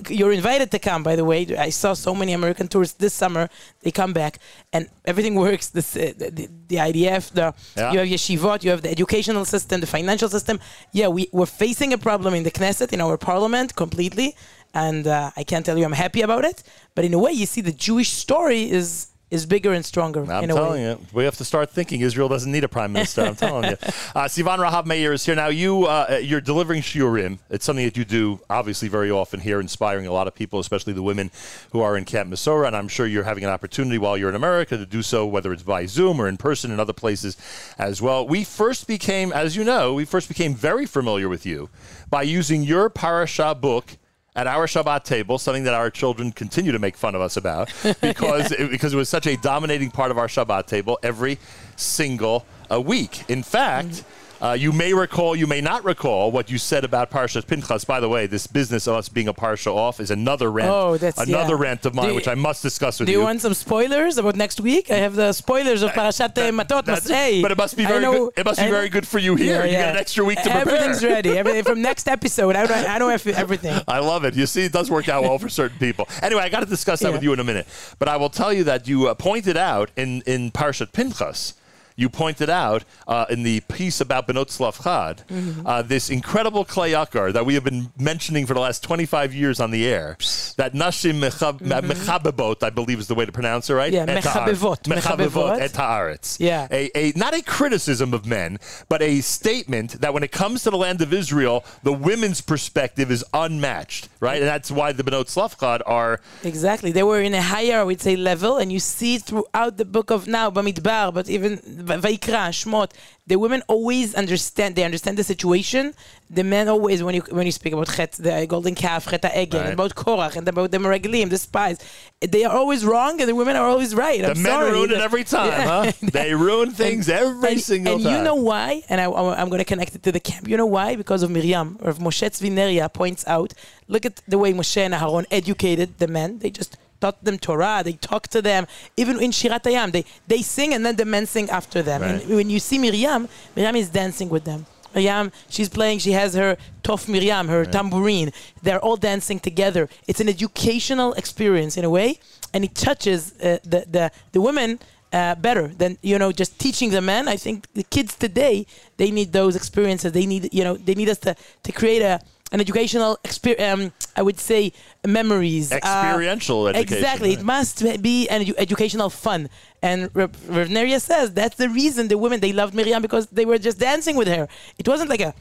you're invited to come by the way. I saw so many american tourists this summer. They come back and everything works. This, uh, the, the, the idf the Yeah. you have yeshivot you have the educational system the financial system. Yeah we, we're facing a problem in the knesset in our parliament completely and uh, i can't tell you i'm happy about it. But in a way you see the jewish story is is bigger and stronger I'm in a telling you, we have to start thinking Israel doesn't need a prime minister. I'm telling you. Uh, Sivan Rahav-Meir is here now. You uh, you're delivering shiurim. It's something that you do obviously very often here, inspiring a lot of people, especially the women who are in Camp Mesorah. And I'm sure you're having an opportunity while you're in America to do so, whether it's by Zoom or in person in other places as well. We first became, as you know, we first became very familiar with you by using your parasha book at our Shabbat table, something that our children continue to make fun of us about because it, because it was such a dominating part of our Shabbat table every single uh, week. In fact. Uh, you may recall, you may not recall what you said about Parshat Pinchas. By the way, this business of us being a Parsha off is another rant, Oh, that's- another yeah. rant of mine, Do which I must discuss with do you. Do you want some spoilers about next week? I have the spoilers of Parashat uh, Matot Masei. but it must be very know- good. It must be I very good for you here. you get an extra week to prepare. Everything's ready. Everything from next episode. I don't. I don't have everything. I love it. You see, it does work out well for certain people. Anyway, I got to discuss that Yeah. with you in a minute. But I will tell you that you uh, pointed out in, in Parshat Pinchas, you pointed out uh, in the piece about Benot Tzlofchad, Mhm. uh, this incredible Kli Yakar that we have been mentioning for the last 25 years on the air, that Nashim Mechab- Mechabebot, I believe is the way to pronounce it, right? Mm-hmm. Yeah. Mechabevot. Mechabevot et ha'aretz. Yeah. A, a, not a criticism of men, but a statement that when it comes to the land of Israel, the women's perspective is unmatched, right? And that's why the Benot Tzlofchad are Exactly. They were in a higher, I would say, level, and you see throughout the book of now, Bamidbar, but even Vaikra, Shmot, the women always understand. They understand the situation. The men always, when you when you speak about Chet, the golden calf, Chet Egen, Right. about Korach, and about the Meraglim, the spies, they are always wrong, and the women are always right. The I'm men sorry. ruin it every time, Yeah. huh? They ruin things every and, single and time. And you know why? And I, I'm going to connect it to the camp. You know why? Because of Miriam. Or Moshe Tzvi Neria points out, look at the way Moshe and Aaron educated the men. They just taught them Torah. They talk to them. Even in Shirat Hayam, they, they sing and then the men sing after them. Right. And when you see Miriam, Miriam is dancing with them. Miriam, she's playing, she has her Tof Miriam, her tambourine. They're all dancing together. It's an educational experience in a way, and it touches uh, the, the, the women uh, better than you know just teaching the men. I think the kids today they need those experiences. They need you know they need us to to create a an educational experience. Um, I would say memories, uh, Experiential education, Exactly, right. it must be an edu- educational fun. And Rev Rev says that's the reason the women they loved Miriam because they were just dancing with her. It wasn't like a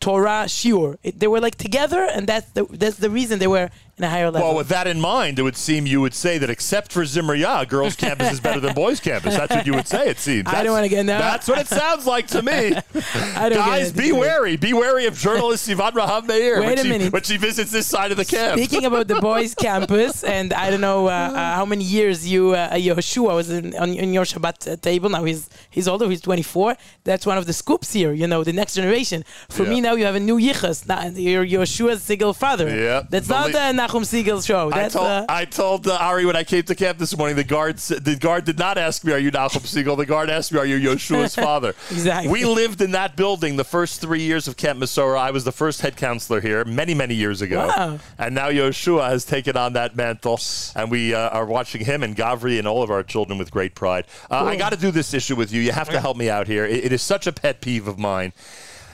Torah shiur. It, they were like together, and that's the that's the reason they were a higher level. Well, with that in mind, it would seem you would say that except for Zimriya, girls' campus is better than boys' campus. That's what you would say, it seems. I don't wanna get- no. That's what it sounds like to me. I don't Guys, be wary. Be wary of journalist Sivan Rahav-Meir Wait when, a she, minute. when she visits this side of the camp. Speaking about the boys' campus, and I don't know uh, uh, how many years you, uh, Yehoshua was in, on, in your Shabbat uh, table. Now he's he's older. He's 24. That's one of the scoops here. You know, the next generation. For me now, you have a new Yichus. Now You're Yehoshua Segal father. Yeah. That's Believe- not the Nachum Segal show. I told, uh, I told uh, Ari when I came to camp this morning, the guard the guard did not ask me, "Are you Nachum Segal?" The guard asked me, "Are you Yoshua's father?" Exactly. We lived in that building the first three years of Camp Mesorah. I was the first head counselor here many, many years ago, Wow. and now Yoshua has taken on that mantle, and we uh, are watching him and Gavri and all of our children with great pride. Uh, I got to do this issue with you. You have to help me out here. It- it is such a pet peeve of mine.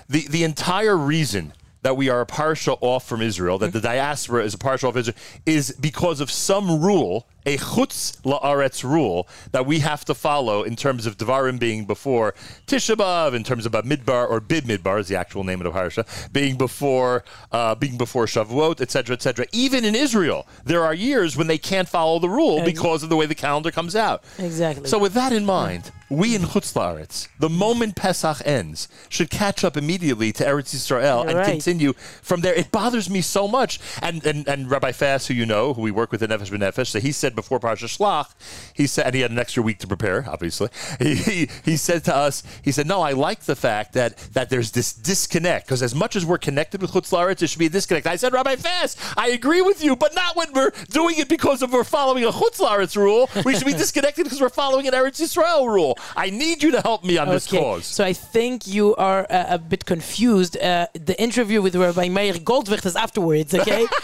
The the entire reason that we are a parsha off from Israel, that the diaspora is a parsha off Israel, is because of some rule, a chutz la'aretz rule that we have to follow in terms of Devarim being before Tisha B'av, in terms of Midbar or Bid Midbar is the actual name of the parsha, being before uh, being before Shavuot, etc., etc. Even in Israel, there are years when they can't follow the rule because of the way the calendar comes out. Exactly. So with that in mind, we in Chutz La'aretz, the moment Pesach ends, should catch up immediately to Eretz Yisrael You're and right. continue from there. It bothers me so much. And and, and Rabbi Fass, who you know, who we work with in Nefesh B'Nefesh, so he said before Parsha Shlach, he said, and he had an extra week to prepare, obviously. He, he, he said to us, he said, no, I like the fact that that there's this disconnect because as much as we're connected with Chutz La'aretz, there should be a disconnect. I said, Rabbi Fass, I agree with you, but not when we're doing it because of we're following a Chutz La'aretz rule. We should be disconnected because we're following an Eretz Yisrael rule. I need you to help me on this cause. so I think you are uh, a bit confused. Uh, the interview with Rabbi Meir Goldwicht is afterwards, okay?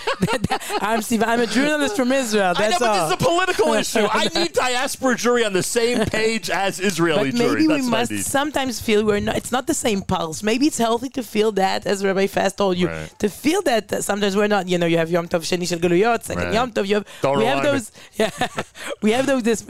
I'm Steve. I'm a journalist from Israel. I know, That's but all. this is a political issue. I need diaspora Jewry on the same page as Israeli But Jewry. maybe That's we must sometimes feel we're not. It's not the same pulse. Maybe it's healthy to feel that, as Rabbi Fass told you, Right. to feel that sometimes we're not. You know, you have Yom Tov Sheni Shel Galuyot, second Right. Yom Tov. You have, Don't we have those. Yeah, we have those this,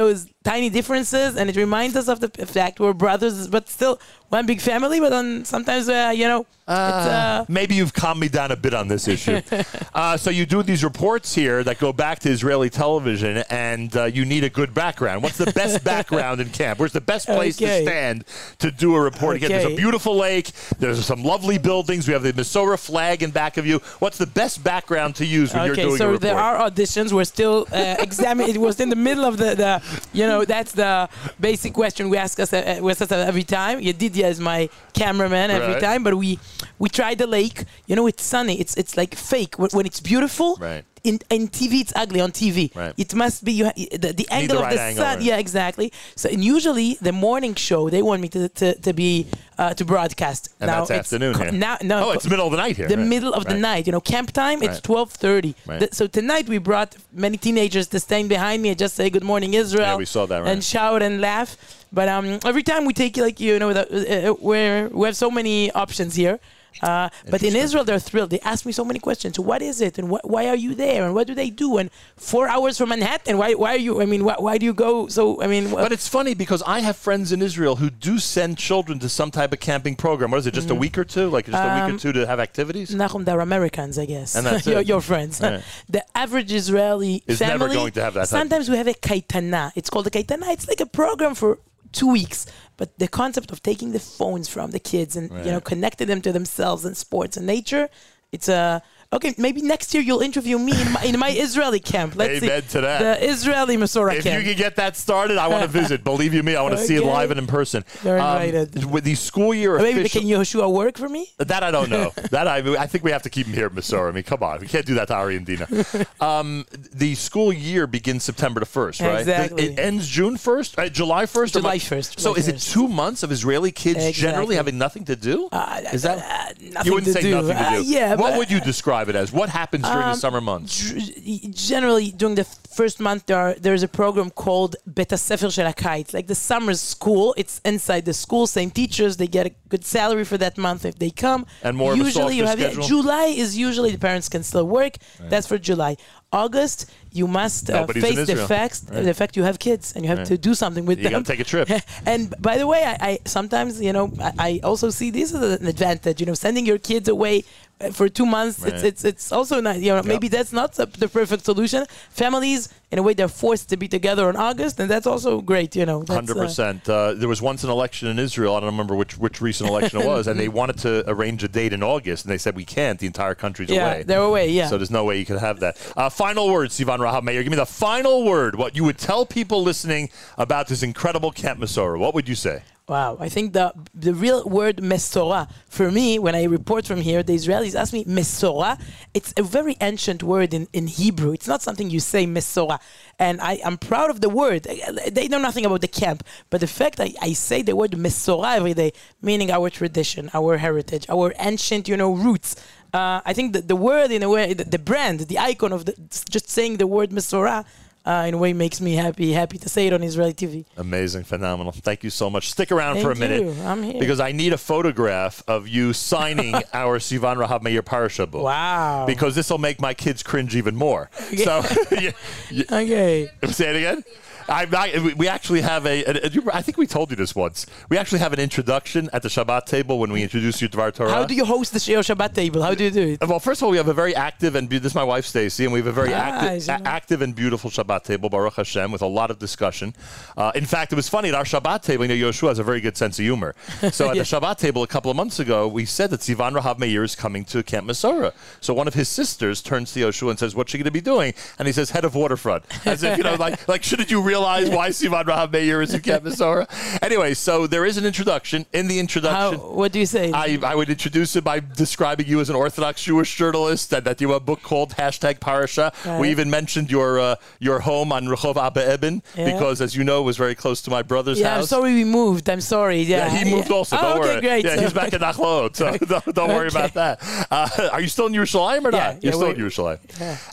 those tiny differences, and it reminds us of the fact we're brothers, but still one big family. But then sometimes, uh, you know. Uh, Maybe you've calmed me down a bit on this issue. uh, so you do these reports here that go back to Israeli television, and uh, you need a good background. What's the best background in camp? Where's the best place Okay. to stand to do a report? Again, there's a beautiful lake. There's some lovely buildings. We have the Mesorah flag in back of you. What's the best background to use when you're okay, doing a so there are auditions. We're still uh, examining. It was in the middle of the, the, you know, that's the basic question we ask us, uh, we ask us every time. Yedidia is my cameraman every Right. time, but we we tried the lake. You know, it's sunny. It's it's like fake when, when it's beautiful. Right. In, in TV, it's ugly on TV. Right. It must be you ha- the, the angle the of the angle, sun. right. Yeah, exactly. So and usually the morning show they want me to to, to be uh, to broadcast. And now it's afternoon co- here. Now, no, Oh, it's middle of the night here. The Right. middle of the night. You know, camp time. It's Right. twelve thirty. Right. Th- So tonight we brought many teenagers to stand behind me and just say good morning Israel. Yeah, we saw that, right. And shout and laugh. But um, every time we take like you know the, uh, uh, where we have so many options here. Uh, but in Israel, they're thrilled. They ask me so many questions. So what is it, and wh- why are you there, and what do they do? And four hours from Manhattan. Why? Why are you? I mean, why, why do you go? So I mean, wh- But it's funny because I have friends in Israel who do send children to some type of camping program. What is it? Just a week or two? Like just a week or Um, two to have activities? Nachum, they're Americans, I guess. And that's your, your friends. Right. The average Israeli Is never going to have that type- Sometimes we have a kaitana. It's called a kaitana. It's like a program for two weeks. But the concept of taking the phones from the kids and you know connecting them to themselves and sports and nature, it's a okay. Maybe next year you'll interview me in my, in my Israeli camp. Let's Amen see to that. the Israeli Mesorah If camp. you can get that started, I want to visit. Believe you me, I want to see it live and in person. You're Um, invited. with the school year Or maybe official- can Yehoshua work for me? That I don't know. that I, I think we have to keep him here at Mesorah. I mean, come on, we can't do that to Ari and Dina. Um, the school year begins September the first, right? Exactly. It ends June first, uh, July first. July 1st, So July is it two months of Israeli kids generally having nothing to do? is that nothing you wouldn't to say do. nothing to Uh, do? yeah, What would you describe it as? What happens during the Um, summer months? Generally during the first month there are, there's a program called Beta Sefer Shel like the summer school. It's inside the school, same teachers. They get a good salary for that month if they come. And more usually you have schedule? July is usually the parents can still work. That's for July. August you must uh, face the fact Right. the fact you have kids and you have Right. to do something with You them. gotta take a trip. and by the way, I, I sometimes you know I, I also see this as an advantage. You know, sending your kids away uh, for two months, it's, Right. it's it's also nice. You know, maybe that's not the perfect solution. Families, in a way, they're forced to be together in August, and that's also great. You know, Hundred uh, percent. Uh, there was once an election in Israel. I don't remember which which recent election it was, and they wanted to arrange a date in August, and they said we can't. The entire country's Yeah, away. they're away, yeah. So there's no way you could have that. Uh, final word, Sivan Rahav-Meir. Give me the final word. What you would tell people listening about this incredible Camp Mesorah. What would you say? Wow, I think the the real word mesora for me when I report from here, the Israelis ask me mesora. It's a very ancient word in, in Hebrew. It's not something you say mesora, and I am proud of the word. They know nothing about the camp, but the fact I, I say the word mesora every day, meaning our tradition, our heritage, our ancient you know roots. Uh, I think that the word in a way, the, the brand, the icon of the just saying the word mesora. Uh, in a way, makes me happy. Happy to say it on Israeli TV. Amazing, phenomenal. Thank you so much. Stick around for a Thank minute. you. I'm here. Because I need a photograph of you signing our Sivan Rahav Meir Parasha book. Wow. Because this will make my kids cringe even more. So, you- you- okay. Say it again. I'm not, we actually have a, a- a- I think we told you this once. We actually have an introduction at the Shabbat table when we introduce you to Dvar Torah. How do you host the Shabbat table? How do you do it? Well, first of all, we have a very active and be- this is my wife Stacy, and we have a very Nice, active, a- active and beautiful Shabbat table, Baruch Hashem, with a lot of discussion. Uh, in fact, it was funny at our Shabbat table. You know, Yoshua has a very good sense of humor. So at Yeah. the Shabbat table a couple of months ago, we said that Sivan Rahav Meir is coming to Camp Mesorah. So one of his sisters turns to Yoshua and says, "What's she going to be doing?" And he says, "Head of waterfront." As if you know, like, like shouldn't you realize why Sivan Rahav Meir is in Camp Mesorah? Anyway, so there is an introduction. In the introduction, what do you say? I, I would introduce it by describing you as an Orthodox Jewish journalist and that you have a book called hashtag Parasha. Right. We even mentioned your uh, your home on Rehov Abba Eban Yeah. because, as you know, it was very close to my brother's house. yeah, I'm sorry we moved. I'm sorry. Yeah, Yeah, he moved also. Oh, Don't okay, worry. great. Yeah, So- he's back in Achlot, so don't, don't worry about that. Uh, are you still in Yerushalayim or Yeah, not? You're still in Yerushalayim.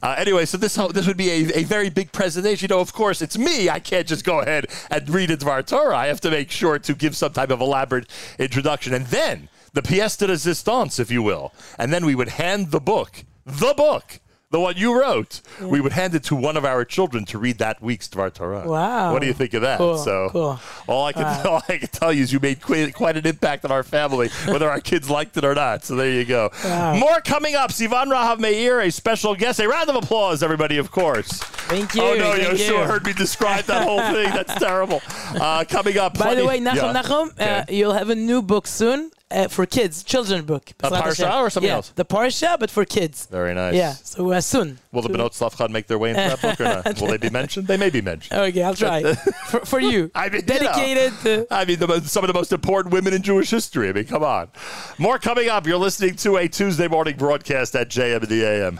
Uh, anyway, so this this would be a, a very big presentation. You know, of course, it's me. I can't just go ahead and read it Dvar Torah. I have to make sure to give some type of elaborate introduction, and then the pièce de résistance, if you will, and then we would hand the book, the book. The one you wrote, we would hand it to one of our children to read that week's Dvar Torah. Wow. What do you think of that? Cool, so, cool. all I can Wow. all I can tell you is you made quite, quite an impact on our family, whether our kids liked it or not. So there you go. Wow. More coming up. Sivan Rahav Meir, a special guest. A round of applause, everybody, of course. Thank you. Oh no, you sure heard me describe that whole thing. That's terrible. Uh, coming up. By the way, Nachum, Yeah. Nachum, uh, Okay. you'll have a new book soon uh, for kids, children's book. A Parsha or something yeah, else? The Parsha, but for kids. Very nice. Yeah, so uh, soon. Will the Benot Tzlofchad make their way into that book or not? Will they be mentioned? They may be mentioned. Okay, I'll try. for, for you. I mean, you know. Dedicated to. I mean, the, some of the most important women in Jewish history. I mean, come on. More coming up. You're listening to a Tuesday morning broadcast at JM in the AM.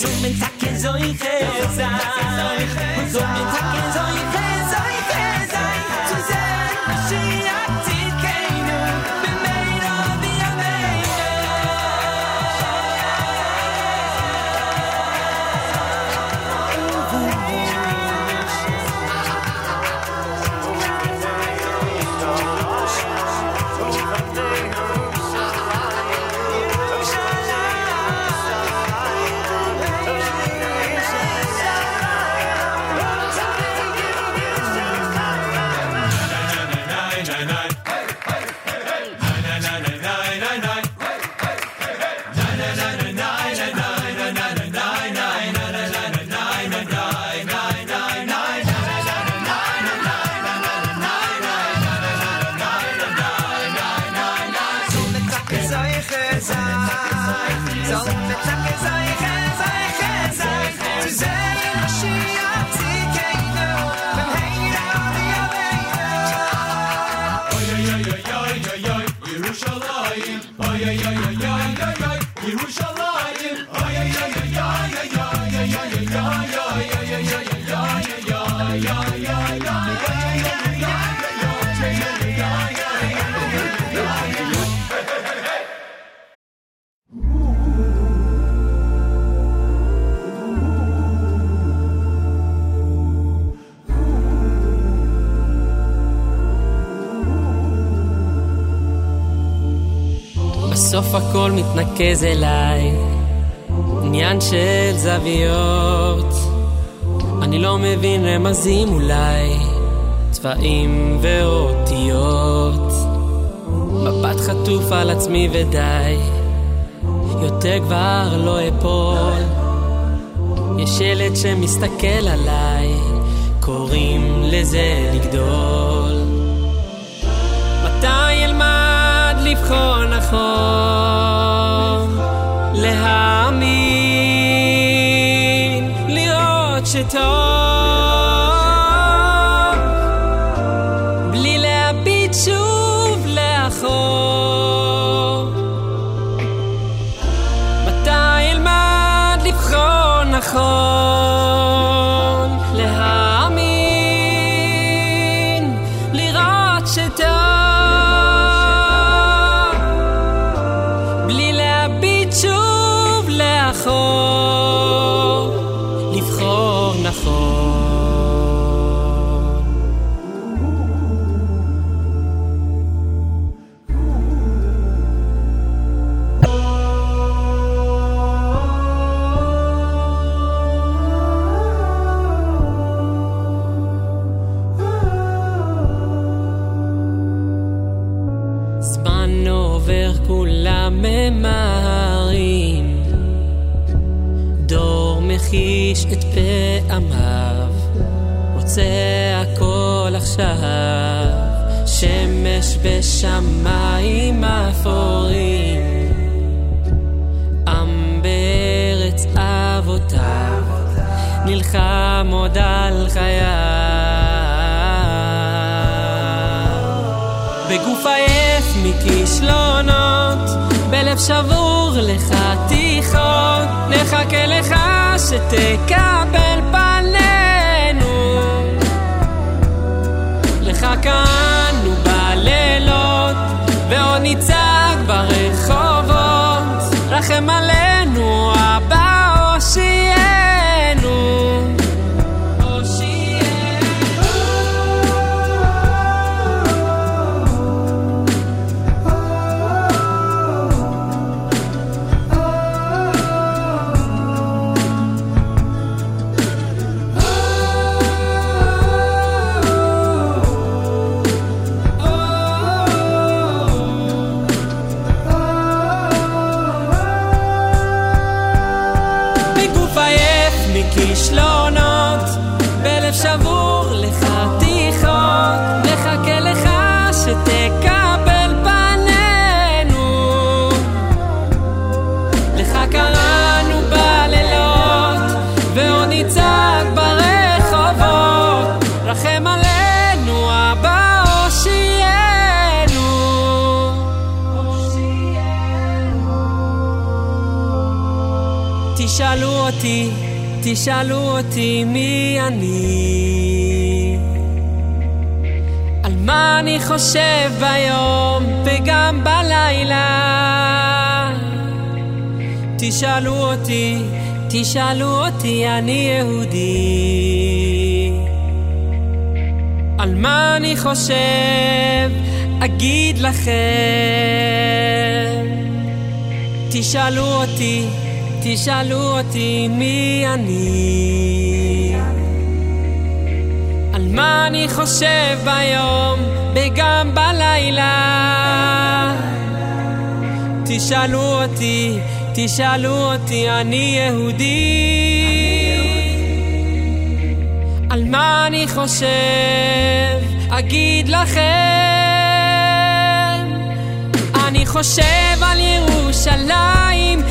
Konsumentakken soll ich Konsumentakken מתנקז אליי, עניין של זוויות. אני לא מבין רמזים אולי, צבעים ואותיות. מבט חטוף על עצמי ודי, יותר כבר לא אפול. יש ילד שמסתכל עליי, קוראים לזה לגדול. מתי אלמד לבחון נכון? להאמין, לראות שטוב עייף מכישלונות, בלב שבור לחתיכות, נחכה לך שתקבל פנינו. לך כאן. תשאלו אותי מי אני. על מה אני חושב ביום וגם בלילה. תשאלו אותי, תשאלו אותי, אני יהודי. על מה אני חושב, אגיד לכם. תשאלו אותי, תשאלו אותי מי אני. על מה אני חושב ביום וגם בלילה. תשאלו אותי, תשאלו אותי, אני יהודי. על מה אני חושב, אגיד לכם. אני חושב על ירושלים,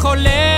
חולה.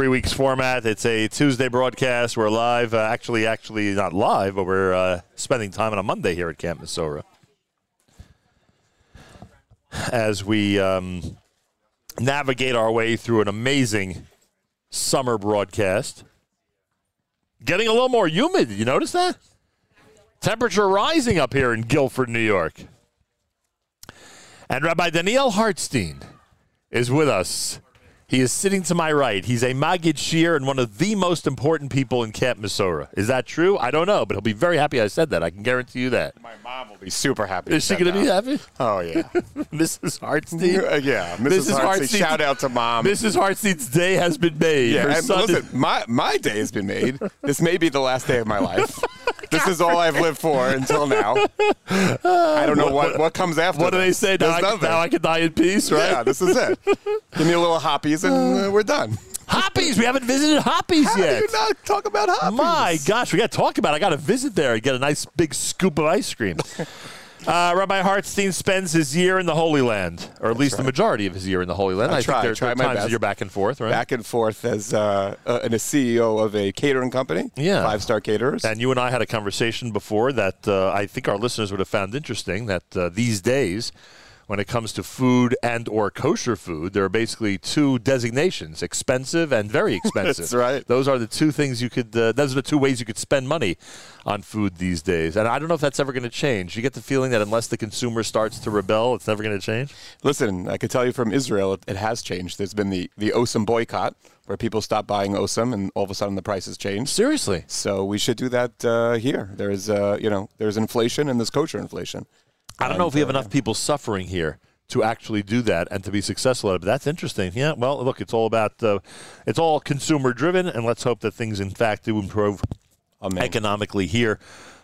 Three weeks format. It's a Tuesday broadcast. We're live. Uh, actually, actually not live, but we're uh, spending time on a Monday here at Camp Mesorah as we um, navigate our way through an amazing summer broadcast. Getting a little more humid. You notice that? Temperature rising up here in Guilford, New York. And Rabbi Daniel Hartstein is with us. He is sitting to my right. He's a Magid Shiur and one of the most important people in Camp Mesorah. Is that true? I don't know, but he'll be very happy I said that. I can guarantee you that. My mom will be super happy. Is she going to be happy? Oh yeah, Mrs. Hartstein. Yeah, Mrs. Hartstein. Shout out to mom. Mrs. Hartstein's day has been made. Yeah, Her and son listen, my my day has been made. This may be the last day of my life. Oh this is all I've lived for until now. I don't know what, what comes after. What do they say? Now I, nothing. now I can die in peace, right? Yeah, this is it. Give me a little hoppies and uh, we're done. Hoppies. We haven't visited Hoppies How do yet. you not talk about Hoppies? My gosh, we got to talk about. it. I got to visit there and get a nice big scoop of ice cream. Uh, Rabbi Hartstein spends his year in the Holy Land, or at least the majority of his year in the Holy Land. I I, try, think there, try there are times that you're back and forth, right? Back and forth as uh, uh, and a CEO of a catering company. Yeah. Five star caterers. And you and I had a conversation before that uh, I think our listeners would have found interesting. That uh, these days, when it comes to food and or kosher food, there are basically two designations: expensive and very expensive. That's right. Those are the two things you could. Uh, those are the two ways you could spend money on food these days. And I don't know if that's ever going to change. You get the feeling that unless the consumer starts to rebel, it's never going to change. Listen, I could tell you from Israel, it, it has changed. There's been the, the Osem boycott, where people stop buying Osem, and all of a sudden the prices change. Seriously. So we should do that uh, here. There's, uh, you know, there's inflation and there's kosher inflation. I don't know if we have enough people suffering here to actually do that and to be successful at it. But that's interesting. Yeah. Well, look, it's all about uh, it's all consumer driven, and let's hope that things in fact do improve economically here.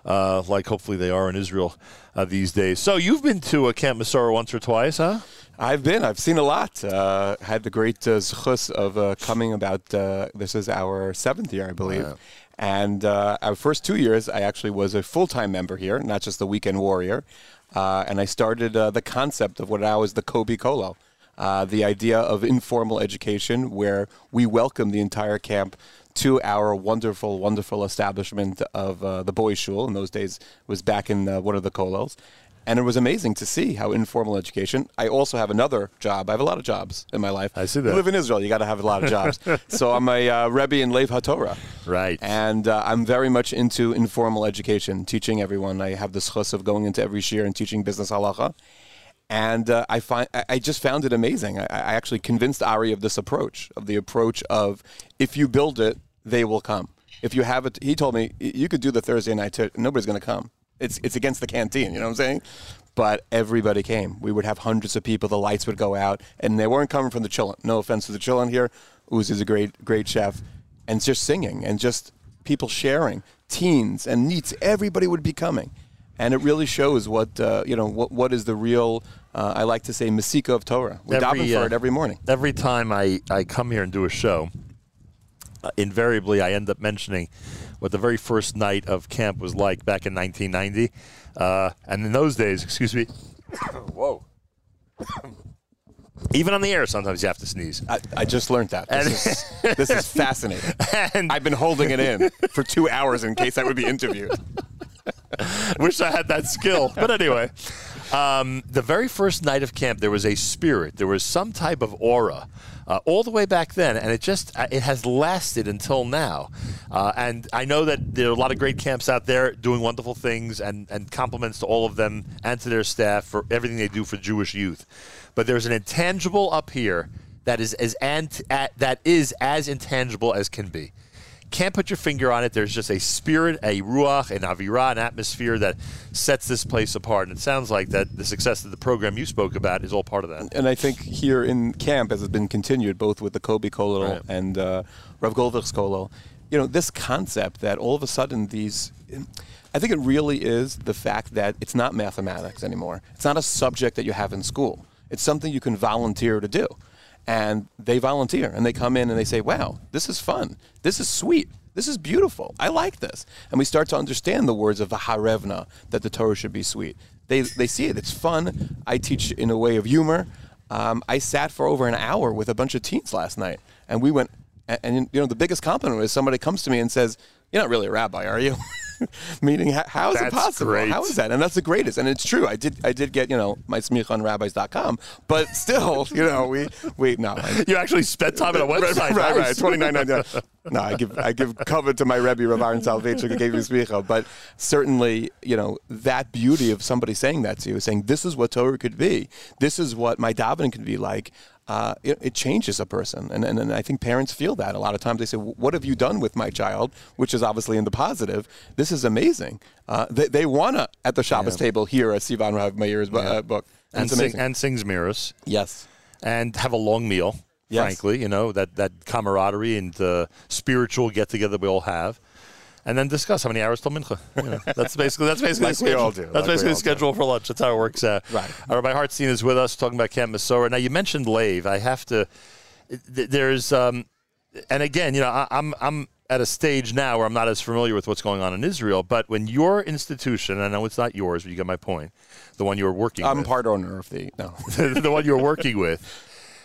Uh, like hopefully they are in Israel uh, these days. So you've been to a Camp Mesorah once or twice, huh? I've been. I've seen a lot. Uh, had the great uh, zchus of uh, coming about. Uh, this is our seventh year, I believe. And uh, our first two years, I actually was a full time member here, not just the weekend warrior. Uh, and I started uh, the concept of what now is the Kobe Kollel. Uh, the idea of informal education, where we welcome the entire camp to our wonderful, wonderful establishment of uh, the boys' shul. In those days, was back in uh, one of the kollels. And it was amazing to see how informal education. I also have another job. I have a lot of jobs in my life. I see that. You live in Israel, you got to have a lot of jobs. so I'm a uh, Rebbe in Lev HaTorah. Right. And uh, I'm very much into informal education, teaching everyone. I have the schus of going into every shiur and teaching business halacha. And uh, I find I just found it amazing. I, I actually convinced Ari of this approach, of the approach of if you build it, they will come. If you have it, he told me you could do the Thursday night. Too. Nobody's going to come. It's it's against the canteen. You know what I'm saying? But everybody came. We would have hundreds of people. The lights would go out, and they weren't coming from the chillin. No offense to the chillin here. Uzi's a great great chef, and just singing and just people sharing, teens and neets. Everybody would be coming and it really shows what uh, you know what what is the real. Uh, I like to say Masika of Torah. We daven for uh, it every morning. Every time I, I come here and do a show, invariably I end up mentioning what the very first night of camp was like back in 1990. Uh, and in those days, excuse me, whoa. Even on the air, sometimes you have to sneeze. I, I just learned that. This, is, this is fascinating. And I've been holding it in for two hours in case I would be interviewed. Wish I had that skill. But anyway, um, the very first night of camp, there was a spirit. There was some type of aura. Uh, all the way back then, and it just uh, it has lasted until now. Uh, and I know that there are a lot of great camps out there doing wonderful things, and and compliments to all of them and to their staff for everything they do for Jewish youth. But there's an intangible up here that is as ant- at, that is as intangible as can be can't put your finger on it. There's just a spirit, a ruach, an avirah, an atmosphere that sets this place apart. And it sounds like that the success of the program you spoke about is all part of that. And I think here in camp, as it's been continued, both with the Kobe Kollel Right. and uh, Rav Goldvich's Kollel, you know, this concept that all of a sudden these, I think it really is the fact that it's not mathematics anymore. It's not a subject that you have in school. It's something you can volunteer to do. And they volunteer and they come in and they say, wow, this is fun. This is sweet. This is beautiful. I like this. And we start to understand the words of the Harevna, that the Torah should be sweet. They, they see it. It's fun. I teach in a way of humor. Um, I sat for over an hour with a bunch of teens last night, and we went. And, and you know, the biggest compliment is somebody comes to me and says, "You're not really a rabbi, are you?" Meaning, how, how is it possible? great. How is that? And that's the greatest. And it's true. I did. I did get you know my smicha on rabbis.com, but still, you know, we we no. I- You actually spent time at a website. right, right, Nice. twenty nine ninety nine. No, I give I give cover to my Rebbe Rav Aaron Salvation who gave me smicha, but certainly you know that beauty of somebody saying that to you, saying this is what Torah could be, this is what my davening could be like. Uh, it, it changes a person, and, and and I think parents feel that a lot of times. They say, "What have you done with my child?" Which is obviously in the positive. This is amazing. Uh, they they wanna at the Shabbos Yeah. table hear a Sivan Rahav Meir's bu- uh, book. and, sing, and sings mirrors. Yes. And have a long meal, Yes. frankly, you know, that, that camaraderie and uh, spiritual get together we all have. And then discuss how many hours till mincha. You know, that's basically that's basically Like schedule. all do, That's like basically all the do. schedule for lunch. That's how it works out. Right. Uh, Rabbi Hartstein is with us talking about Camp Mesorah. Now you mentioned Lave. I have to. There's um, and again, you know, I, I'm I'm at a stage now where I'm not as familiar with what's going on in Israel, but when your institution, I know it's not yours, but you get my point, the one you're working I'm with. part owner of the no. the one you're working with,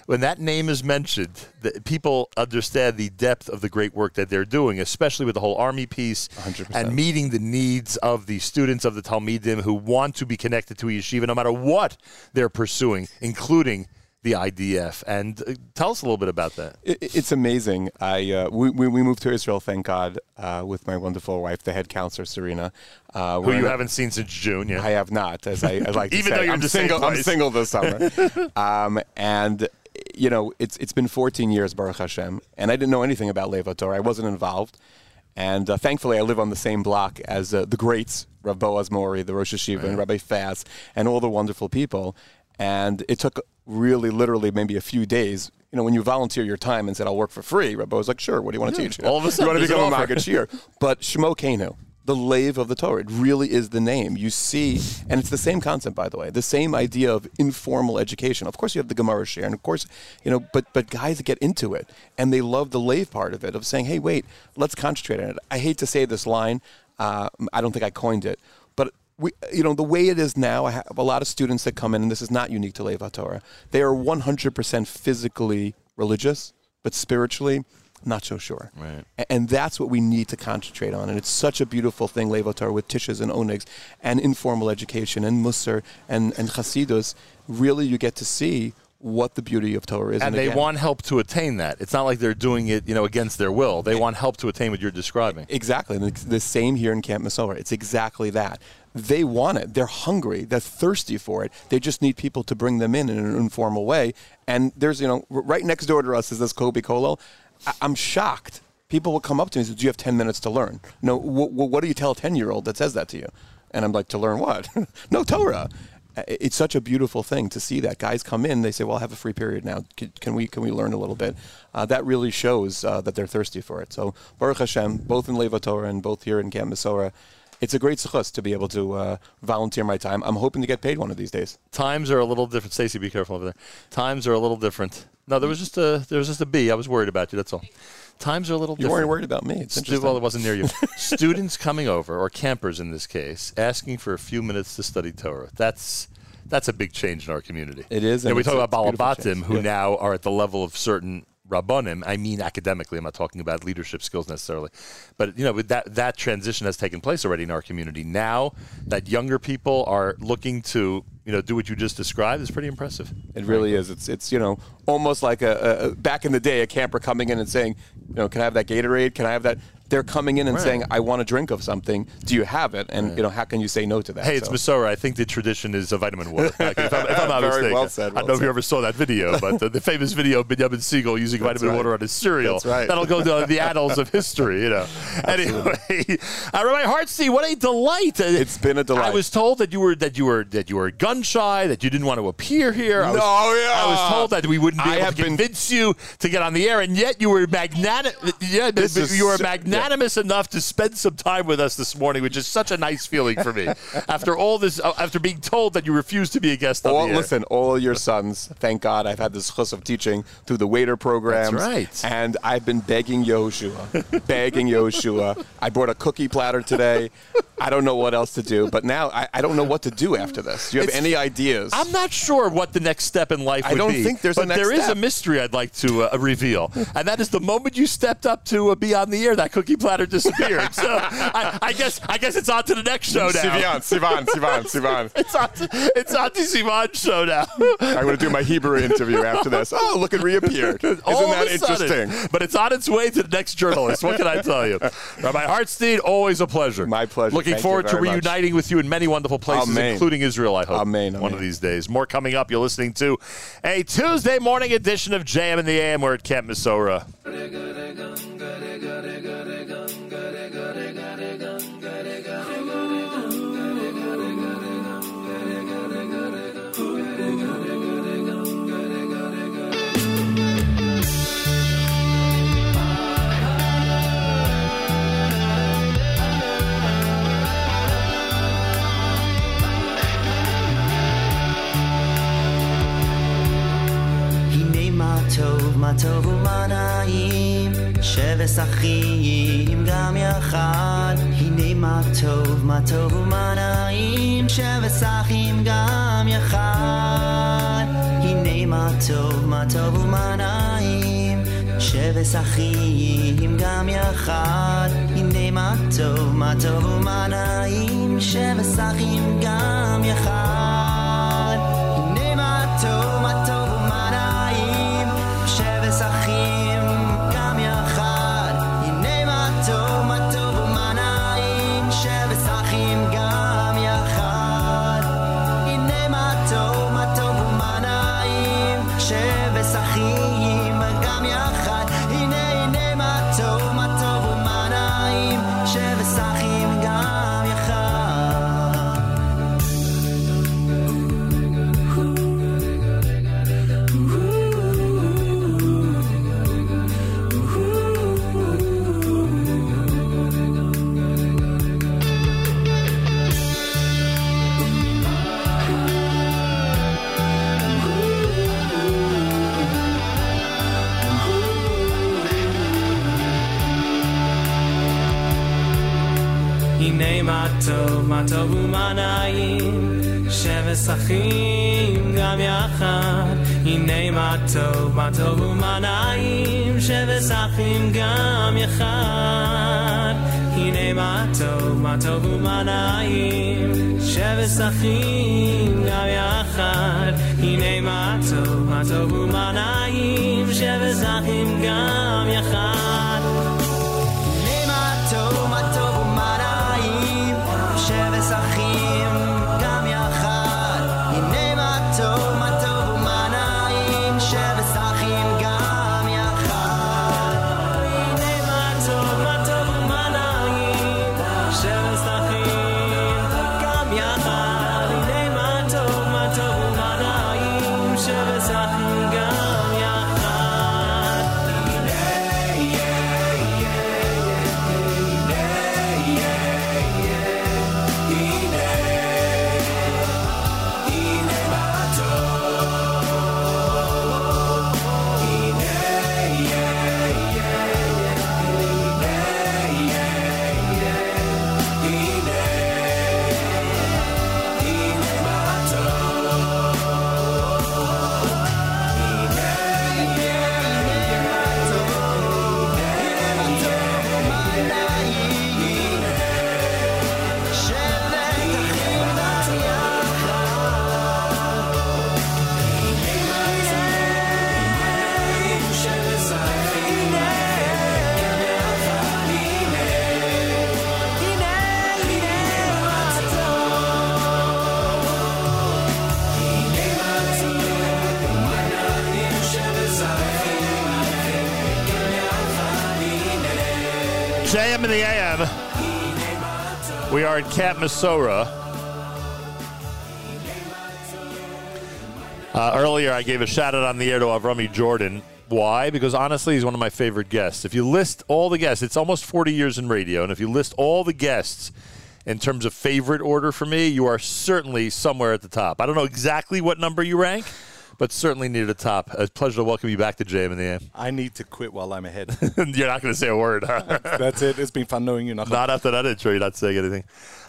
when that name is mentioned, the, people understand the depth of the great work that they're doing, especially with the whole army piece and meeting the needs of the students of the Talmidim who want to be connected to a yeshiva no matter what they're pursuing, including the IDF. And uh, tell us a little bit about that. It, it's amazing. I uh, we, we moved to Israel, thank God, uh, with my wonderful wife, the head counselor Serena, uh, Who you a- haven't seen since June, yeah. I have not, as I, I like to Even say. though you're I'm single. I'm single this summer, um, and you know it's it's been 14 years, Baruch Hashem, and I didn't know anything about Lev HaTorah. I wasn't involved, and uh, thankfully I live on the same block as uh, the greats, Rav Boaz Mori, the Rosh HaYeshiva, and Rabbi Fass, and all the wonderful people. And it took really, literally, maybe a few days. You know, when you volunteer your time and said, "I'll work for free," Rabbi was like, "Sure. What do you want to Yeah. teach?" All of a sudden, you want to become a Shir. But Shmo Kenu, the lave of the Torah, it really is the name. You see, and it's the same concept, by the way, the same idea of informal education. Of course, you have the Gemara shiur, and of course, you know, but but guys get into it, and they love the lave part of it, of saying, "Hey, wait, let's concentrate on it." I hate to say this line. Uh, I don't think I coined it, but we, you know, the way it is now, I have a lot of students that come in, and this is not unique to Lev HaTorah. They are 100% physically religious, but spiritually, not so sure. Right. And that's what we need to concentrate on. And it's such a beautiful thing, Lev HaTorah, with tishas and onigs and informal education and musar and, and chasidus. Really, you get to see what the beauty of Torah is. And they again- want help to attain that. It's not like they're doing it, you know, against their will. They want help to attain what you're describing. Exactly. And it's the same here in Camp Mesorah. It's exactly that. They want it. They're hungry. They're thirsty for it. They just need people to bring them in in an informal way. And there's, you know, right next door to us is this Kobe Kollel. I- I'm shocked. People will come up to me and say, Do you have 10 minutes to learn? No, wh- wh- what do you tell a 10 year old that says that to you? And I'm like, To learn what? no, Torah. It's such a beautiful thing to see that guys come in. They say, "Well, I have a free period now. Can, can we can we learn a little bit?" Uh, that really shows uh, that they're thirsty for it. So Baruch Hashem, both in Lev HaTorah and both here in Camp Mesorah, it's a great success to be able to uh, volunteer my time. I'm hoping to get paid one of these days. Times are a little different. Stacy, be careful over there. Times are a little different. No, there was just a there was just a bee. I was worried about you. That's all. Times are a little. You different. weren't worried about me. It's Stu- interesting. well, it wasn't near you. Students coming over, or campers in this case, asking for a few minutes to study Torah. That's that's a big change in our community. It is, You know, and we talk about Balabatim, who Yeah. now are at the level of certain rabbanim. I mean, academically. I'm not talking about leadership skills necessarily, but you know, that that transition has taken place already in our community. Now that younger people are looking to you know do what you just described is pretty impressive. It really is. It's it's you know almost like a, a back in the day a camper coming in and saying, you know, can I have that Gatorade? Can I have that? They're coming in and Right. saying, I want a drink of something. Do you have it? And you know, how can you say no to that? Hey, it's So- Mesorah. I think the tradition is a vitamin water. Like, if, I'm, if I'm not Very mistaken. well said, I don't know if you ever saw that video, but the, the famous video of Benjamin Segal using That's vitamin right. water on his cereal. That's right. That'll go to the annals of history, you know. Anyway, uh, Rabbi Hartstein, what a delight! It's been a delight. I was told that you were that you were that you were gun shy, that you didn't want to appear here. I was, No, yeah. I was told that we wouldn't be I able to been- convince you to get on the air, and yet you were magnanimous. Yeah, This is you were so- magnanimous enough to spend some time with us this morning, which is such a nice feeling for me. after all this, uh, after being told that you refuse to be a guest on all, listen, all your sons, thank God I've had this chus of teaching through the waiter programs. That's right. And I've been begging Yehoshua, begging Yehoshua. I brought a cookie platter today. I don't know what else to do, but now I, I don't know what to do after this. Do you have It's- any ideas? I'm not sure what the next step in life I don't be. think there's a but next there is a mystery I'd like to uh, reveal, and that is the moment you stepped up to uh, be on the air, that cookie platter disappeared. so I, I guess I guess it's on to the next show now. Sivan, Sivan, Sivan, Sivan. It's on to, it's on to Sivan show now. I'm going to do my Hebrew interview after this. Oh, look, it reappeared. Isn't All that sudden. interesting? But it's on its way to the next journalist. What can I tell you? Rabbi Hartstein, always a pleasure. My pleasure. Looking Thank forward to very much. reuniting with you in many wonderful places, Amen. including Israel, I hope. Amen, One amen. of these days. More coming up. You're listening to a Tuesday morning edition of JM in the AM. We're at Camp Mesorah. טוב, מה טוב ומה נעים, שבס אחים גם יחד, הנה מה טוב, מה טוב ומה נעים, שבס אחים גם יחד, הנה מה טוב, מה טוב ומה נעים, שבס אחים גם יחד, הנה מה טוב, מה טוב ומה נעים, שבס אחים גם יחד, הנה מה טוב, מה טוב טוב, מה טוב ומה נעים, שבס אחים גם יחד. הנה מה טוב, מה טוב ומה נעים, שבס אחים גם יחד. הנה מה טוב, מה טוב ומה נעים, שבס אחים גם יחד. הנה מה טוב, מה טוב ומה נעים, שבס אחים גם We are at Mesorah. Uh, earlier, I gave a shout out on the air to Avrami Jordan. Why? Because honestly, he's one of my favorite guests. If you list all the guests, it's almost 40 years in radio, and if you list all the guests in terms of favorite order for me, you are certainly somewhere at the top. I don't know exactly what number you rank, but certainly near the top. A pleasure to welcome you back to JM in the AM. I need to quit while I'm ahead. You're not going to say a word. Huh? That's it. It's been fun knowing you. Not after that intro, you're not saying anything.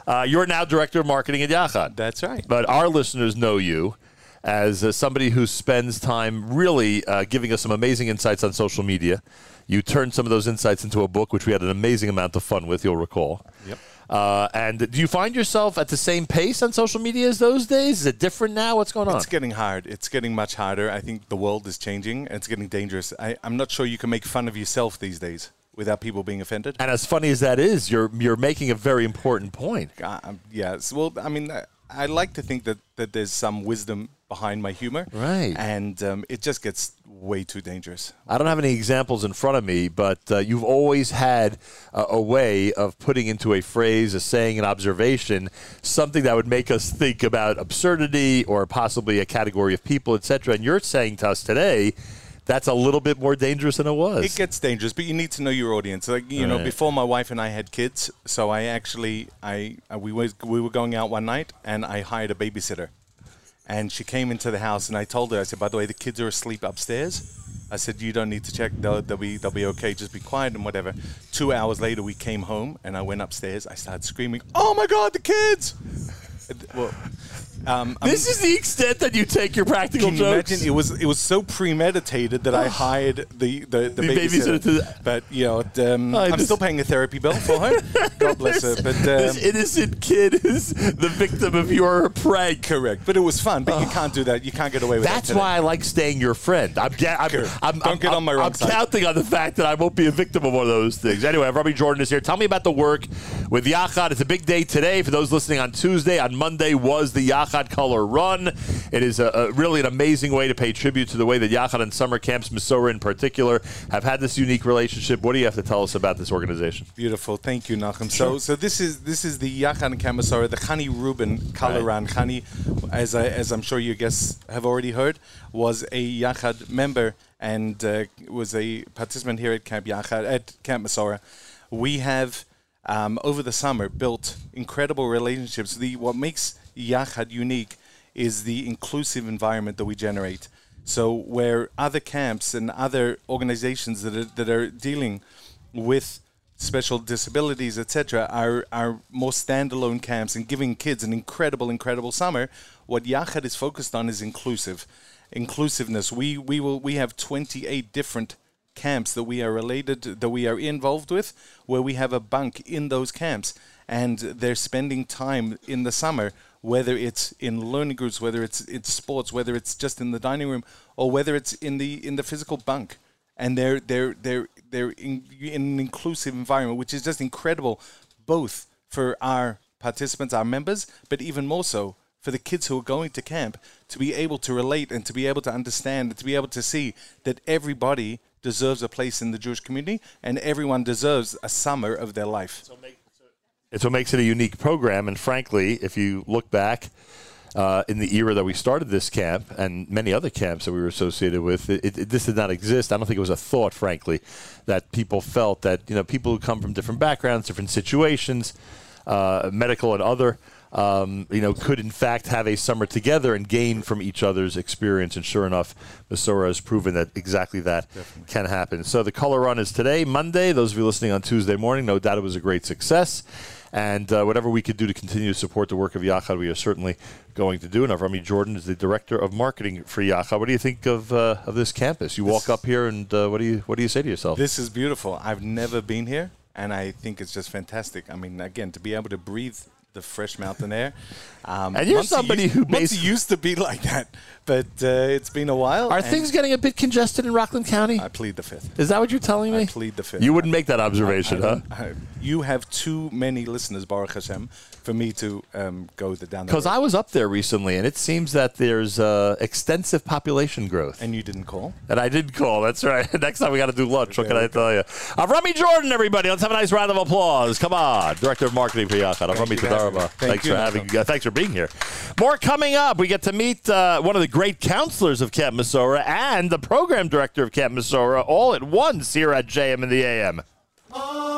Uh, you're now director of marketing at Yachad. That's right. But our listeners know you as uh, somebody who spends time really uh, giving us some amazing insights on social media. You turned some of those insights into a book, which we had an amazing amount of fun with, you'll recall. Yep. Uh, and do you find yourself at the same pace on social media as those days? Is it different now? What's going on? It's getting hard. It's getting much harder. I think the world is changing. and It's getting dangerous. I, I'm not sure you can make fun of yourself these days without people being offended. And as funny as that is, you're you're making a very important point. Um, yes. Well, I mean, I, I like to think that, that there's some wisdom behind my humor. Right. And um, it just gets way too dangerous. I don't have any examples in front of me, but uh, you've always had a, a way of putting into a phrase, a saying, an observation, something that would make us think about absurdity or possibly a category of people, etc. And you're saying to us today. That's a little bit more dangerous than it was. It gets dangerous, but you need to know your audience. Like you know, Right. before my wife and I had kids, so I actually I uh, we was we were going out one night and I hired a babysitter, and she came into the house and I told her I said, by the way, the kids are asleep upstairs. I said, "You don't need to check. They'll, they'll be they'll be okay. Just be quiet and whatever." Two hours later, we came home, and I went upstairs. I started screaming, "Oh my God, the kids!" Well, um, This is the extent that you take your practical Can you jokes. imagine? It was it was so premeditated that I hired the the, the, The babysitter. babysitter but you know, um, I'm still paying a therapy bill for her. God bless her. But um, this innocent kid is the victim of your prank. Correct, but it was fun. But you can't do that. You can't get away with That's that. today. why I like staying your friend. I'm, ga- I'm, Sure. I'm, Don't I'm- get on my wrong I'm side. counting on the fact that I won't be a victim of one of those things. Anyway, Robbie Jordan is here. Tell me about the work with Yachad. It's a big day today for those listening on Tuesday. On Monday was the Yachad Color Run. It is a, a really an amazing way to pay tribute to the way that Yachad and summer camps, Mesorah in particular, have had this unique relationship. What do you have to tell us about this organization? Beautiful, thank you, Nachum. So, so this is this is the Yachad Camp Mesorah, the Chani Rubin Kalaran. Chani, as I, as I'm sure you guess have already heard, was a Yachad member and uh, was a participant here at Camp Yachad at Camp Mesorah. We have um, over the summer built incredible relationships. The what makes Yachad unique is the inclusive environment that we generate. So where other camps and other organizations that are, that are dealing with special disabilities, etc., are are more standalone camps and giving kids an incredible, incredible summer. What Yachad is focused on is inclusive, inclusiveness. We we will we have 28 different camps that we are related that we are involved with, where we have a bunk in those camps, and they're spending time in the summer. Whether it's in learning groups, whether it's it's sports, whether it's just in the dining room, or whether it's in the in the physical bunk, and they're they're they're they're in, in an inclusive environment, which is just incredible, both for our participants, our members, but even more so for the kids who are going to camp to be able to relate and to be able to understand and to be able to see that everybody deserves a place in the Jewish community and everyone deserves a summer of their life. It's what makes it a unique program. And frankly, if you look back uh, in the era that we started this camp and many other camps that we were associated with, it, it, this did not exist. I don't think it was a thought, frankly, that people felt that you know people who come from different backgrounds, different situations, uh, medical and other. Um, you know, could in fact have a summer together and gain from each other's experience. And sure enough, Mesorah has proven that exactly that can happen. So the color run is today, Monday. Those of you listening on Tuesday morning, no doubt it was a great success. And uh, whatever we could do to continue to support the work of Yachad, we are certainly going to do. And Avrami Jordan is the director of marketing for Yachad. What do you think of uh, of this campus? You walk up here, and uh, what do you what do you say to yourself? This is beautiful. I've never been here, and I think it's just fantastic. I mean, again, to be able to breathe the fresh mountain air. Um, And you're somebody used, who Monsey basi- used to be like that, but uh, it's been a while. Are things getting a bit congested in Rockland County? I plead the fifth. Is that what you're telling me? I plead the fifth. You wouldn't make that observation, I- I huh? I- you have too many listeners, Baruch Hashem, for me to um, go the down Because. I was up there recently, and it seems that there's uh, extensive population growth. And you didn't call? And I did call. That's right. Next time we got to do lunch. What can I tell you? I'm Rummy Jordan, everybody. Let's have a nice round of applause. Come on, director of marketing for Yachad. Avrami you for having me. Tadaraba. Thank Thanks you, for having. Malcolm. Uh, thanks for being here. More coming up. We get to meet uh, one of the great counselors of Camp Mesorah and the program director of Camp Mesorah all at once here at JM in the AM. Hashem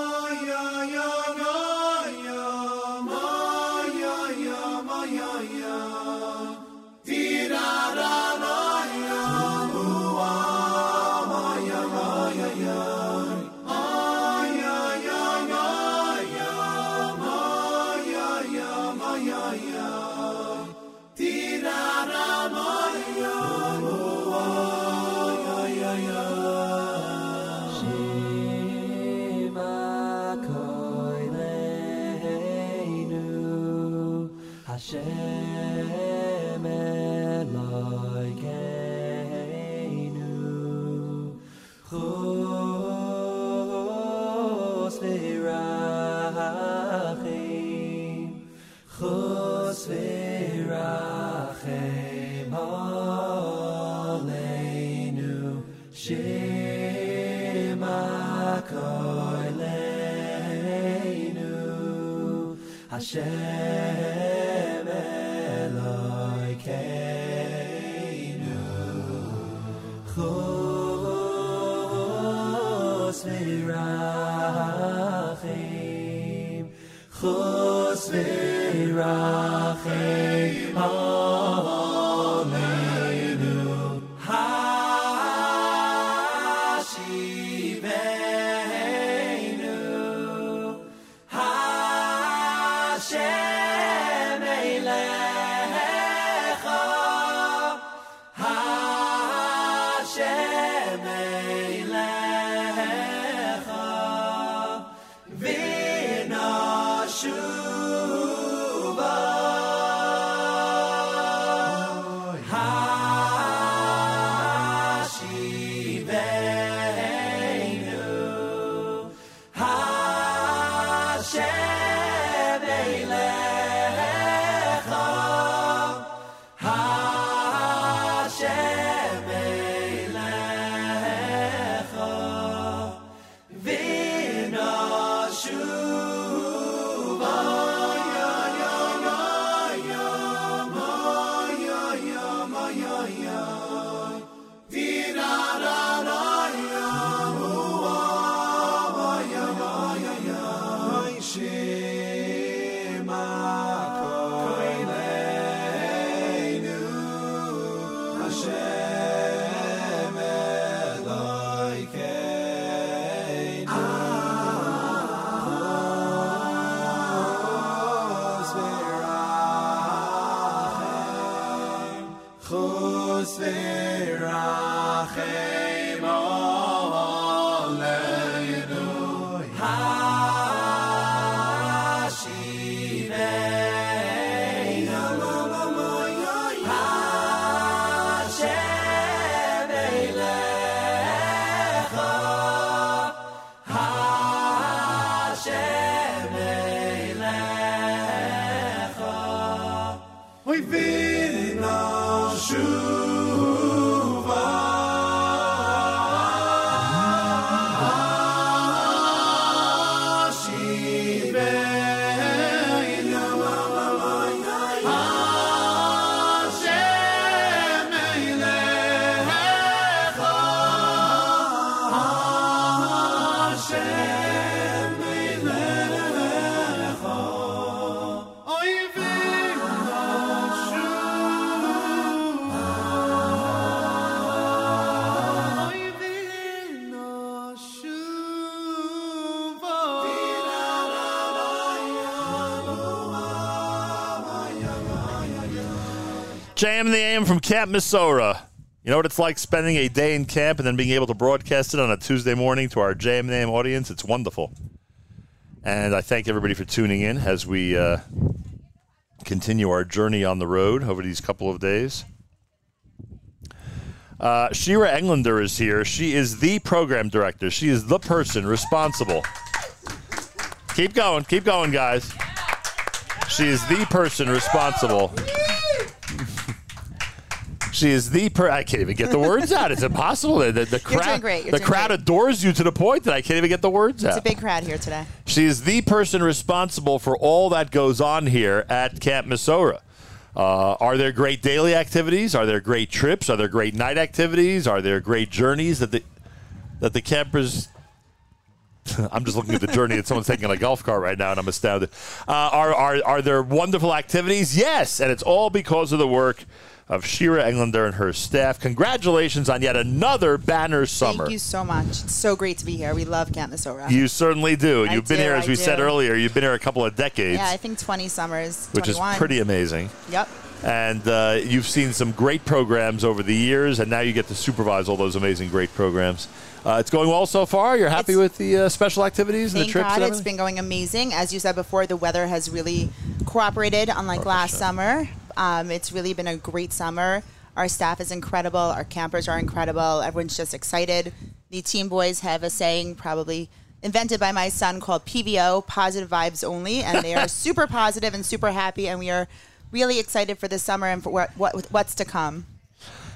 Hashem Elokeinu Chos v'rachim Chos We've been in our shoes. Camp Mesorah. You know what it's like spending a day in camp and then being able to broadcast it on a Tuesday morning to our JM and audience? It's wonderful. And I thank everybody for tuning in as we uh, continue our journey on the road over these couple of days. Uh, Shira Englander is here. She is the program director. She is the person responsible. Keep going, keep going, guys. She is the person responsible. She is the per. I can't even get the words out. It's impossible. The, the, the You're crowd, doing great. You're the crowd great. adores you to the point that I can't even get the words It's out. It's a big crowd here today. She is the person responsible for all that goes on here at Camp Mesorah. Uh, are there great daily activities? Are there great trips? Are there great night activities? Are there great journeys that the that the campers? I'm just looking at the journey that someone's taking on a golf cart right now, and I'm astounded. Uh, are are are there wonderful activities? Yes, and it's all because of the work of Shira Englander and her staff. Congratulations on yet another banner summer. Thank you so much. It's so great to be here. We love Camp Mesorah. You certainly do. I You've been do, here, as I we said earlier, you've been here a couple of decades, Yeah, I think 20 summers. which is pretty amazing. Yep. And uh, you've seen some great programs over the years, and now you get to supervise all those amazing, great programs. Uh, it's going well so far. You're happy with the uh, special activities and the trips Thank God it's been going amazing. As you said before, the weather has really cooperated, unlike last summer. Um, it's really been a great summer. Our staff is incredible. Our campers are incredible. Everyone's just excited. The team boys have a saying, probably invented by my son, called PVO, positive vibes only. And they are super positive and super happy. And we are really excited for this summer and for what, what what's to come.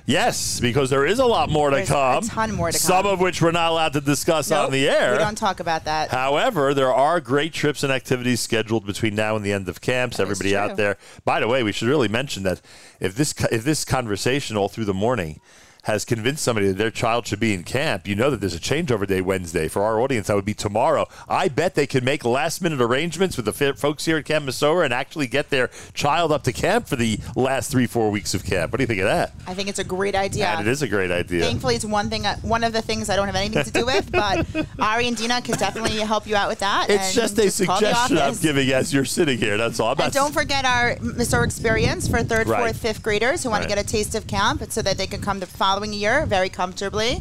Yes, because there is a lot more to There's a come. ton more to Some of which we're not allowed to discuss on Nope, the air. We don't talk about that. However, there are great trips and activities scheduled between now and the end of camps. Everybody out there. By the way, we should really mention that if this if this conversation all through the morning has convinced somebody that their child should be in camp, you know that there's a changeover day Wednesday for our audience. That would be tomorrow. I bet they could make last minute arrangements with the folks here at Camp Mesorah and actually get their child up to camp for the last three four weeks of camp. What do you think of that? I think it's a great idea. And it is a great idea. Thankfully, it's one thing, uh, one of the things I don't have anything to do with, but Ari and Dina can definitely help you out with that. It's just a the suggestion I'm giving as you're sitting here. That's all. I'm And don't forget our Missouri experience for third, Right. fourth, fifth graders who want Right. to get a taste of camp so that they can come the following year very comfortably.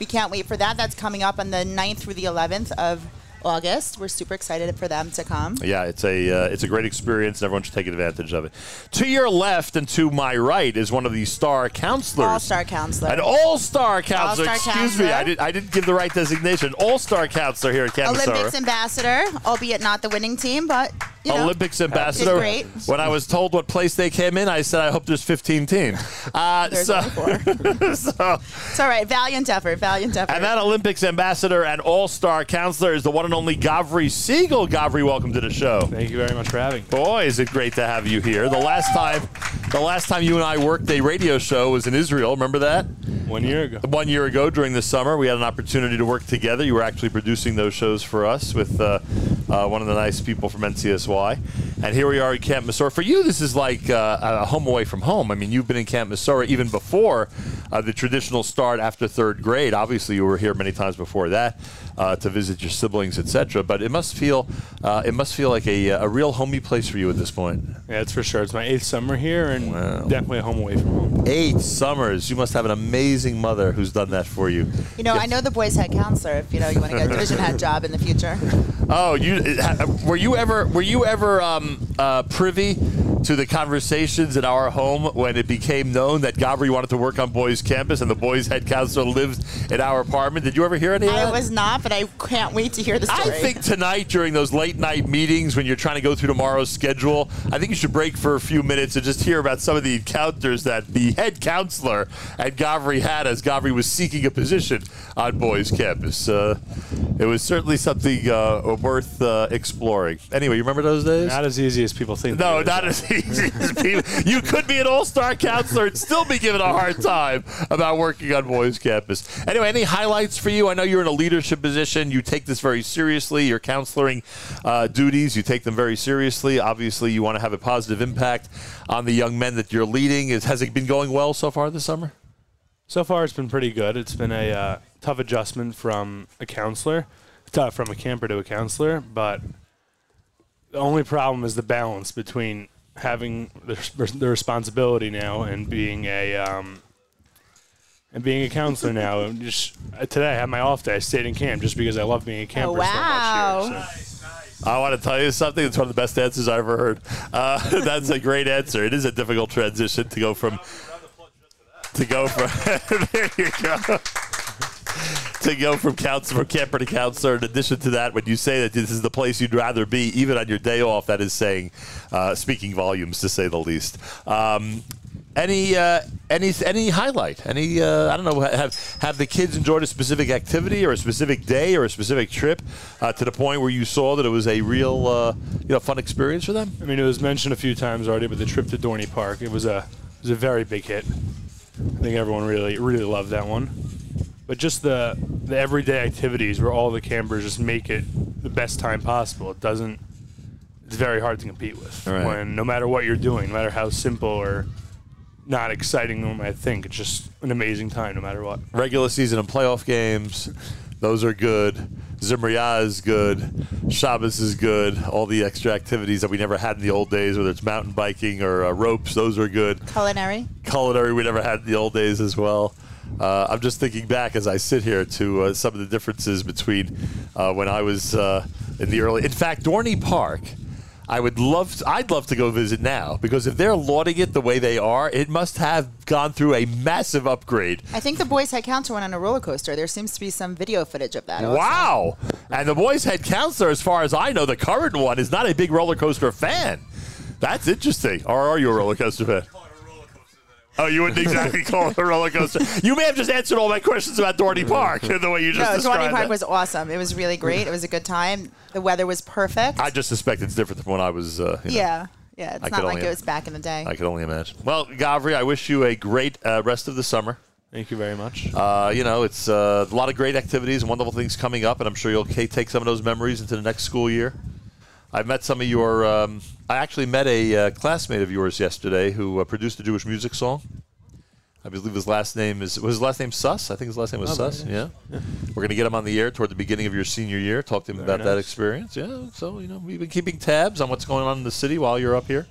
We can't wait for that. That's coming up on the 9th through the 11th of August. We're super excited for them to come. Yeah, it's a uh, it's a great experience, and everyone should take advantage of it. To your left and to my right is one of the star counselors, All-star counselor. an all-star counselor. All-star Excuse me. I did I didn't give the right designation. All-star counselor here at Camp Olympics ambassador, albeit not the winning team, but you know, Olympics ambassador. great. When I was told what place they came in, I said, "I hope there's 15 teams." Uh, There's so, so, It's all right. Valiant effort. Valiant effort. and that Olympics ambassador and all-star counselor is the one and only Gavri Segal. Gavri, welcome to the show. Thank you very much for having me. Boy, is it great to have you here. The last time, the last time you and I worked a radio show was in Israel. Remember that? One year ago. One year ago during the summer, we had an opportunity to work together. You were actually producing those shows for us with uh, uh, one of the nice people from NCSY. And here we are at Camp Mesorah. For you, this is like uh, a home away from home. I mean, you've been in Camp Mesorah even before uh, the traditional start after third grade. Obviously, you were here many times before that uh, to visit your siblings, etc. But it must feel uh, it must feel like a, a real homey place for you at this point. Yeah, it's for sure. It's my eighth summer here, and definitely a home away from home. Eight summers. You must have an amazing mother who's done that for you. You know, I know the boys' head counselor. If you know you want to get a division head job in the future. Oh, you were you ever were you ever um, uh, privy to the conversations at our home when it became known that Gavri wanted to work on boys' campus and the boys' head counselor lived in our apartment? Did you ever hear any of that? I was not, but I can't wait to hear the story. I think tonight during those late night meetings when you're trying to go through tomorrow's schedule, I think you should break for a few minutes and just hear about some of the encounters that the head counselor at Gavri had as Gavri was seeking a position on boys' campus. Uh, it was certainly something uh, worth uh, exploring. Anyway, you remember those days? Not as easy as people think. No, not as easy as people. You could be an all-star counselor and still be given a hard time about working on boys' campus. Anyway, any highlights for you? I know you're in a leadership position. You take this very seriously. Your counseling uh, duties, you take them very seriously. Obviously, you want to have a positive impact on the young men that you're leading. Is, has it been going well so far this summer? So far, it's been pretty good. It's been a uh, tough adjustment from a counselor, to, from a camper to a counselor, but the only problem is the balance between having the, the responsibility now and being a um, and being a counselor now. And just uh, today I had my off day. I stayed in camp just because I love being a camper wow. so much here. So. I want to tell you something. It's one of the best answers I've ever heard. Uh, that's a great answer. It is a difficult transition to go from to go from there you go to go from counselor from camper to counselor. In addition to that, when you say that this is the place you'd rather be, even on your day off, that is saying uh, speaking volumes to say the least. Um, any uh, any any highlight? Any uh, I don't know. Have have the kids enjoyed a specific activity or a specific day or a specific trip uh, to the point where you saw that it was a real uh, you know fun experience for them? I mean, it was mentioned a few times already, but the trip to Dorney Park it was a it was a very big hit. I think everyone really really loved that one. But just the the everyday activities where all the campers just make it the best time possible. It doesn't. It's very hard to compete with Right. when no matter what you're doing, no matter how simple or not exciting one might think, it's just an amazing time no matter what. regular season and playoff games. Those are good. Zimriya is good. Shabbos is good. All the extra activities that we never had in the old days, whether it's mountain biking or uh, ropes, those are good. Culinary. Culinary we never had in the old days as well. Uh, I'm just thinking back as I sit here to uh, some of the differences between uh, when I was uh, in the early. In fact, Dorney Park. I would love. I'd love to go visit now because if they're lauding it the way they are, it must have gone through a massive upgrade. I think the boys head counselor went on a roller coaster. There seems to be some video footage of that. also. Wow. And the boys' head counselor, as far as I know, the current one, is not a big roller coaster fan. That's interesting. Or are you a roller coaster fan? Oh, you wouldn't exactly call it a roller coaster. You may have just answered all my questions about Dorney Park the way you just No, described Dorney Park it. was awesome. It was really great. It was a good time. The weather was perfect. I just suspect it's different from when I was. Uh, you know, yeah, yeah. I It's could not like only- it was back in the day. I could only imagine. Well, Gavri, I wish you a great uh, rest of the summer. Thank you very much. Uh, you know, it's uh, a lot of great activities and wonderful things coming up, and I'm sure you'll ca- take some of those memories into the next school year. I've met some of your. Um, I actually met a uh, classmate of yours yesterday who uh, produced a Jewish music song. I believe his last name is was his last name Suss. I think his last name was Oh, very Suss. nice. Yeah. Yeah. we're gonna get him on the air toward the beginning of your senior year. Talk to him Very about that experience. Yeah. So you know, we've been keeping tabs on what's going on in the city while you're up here.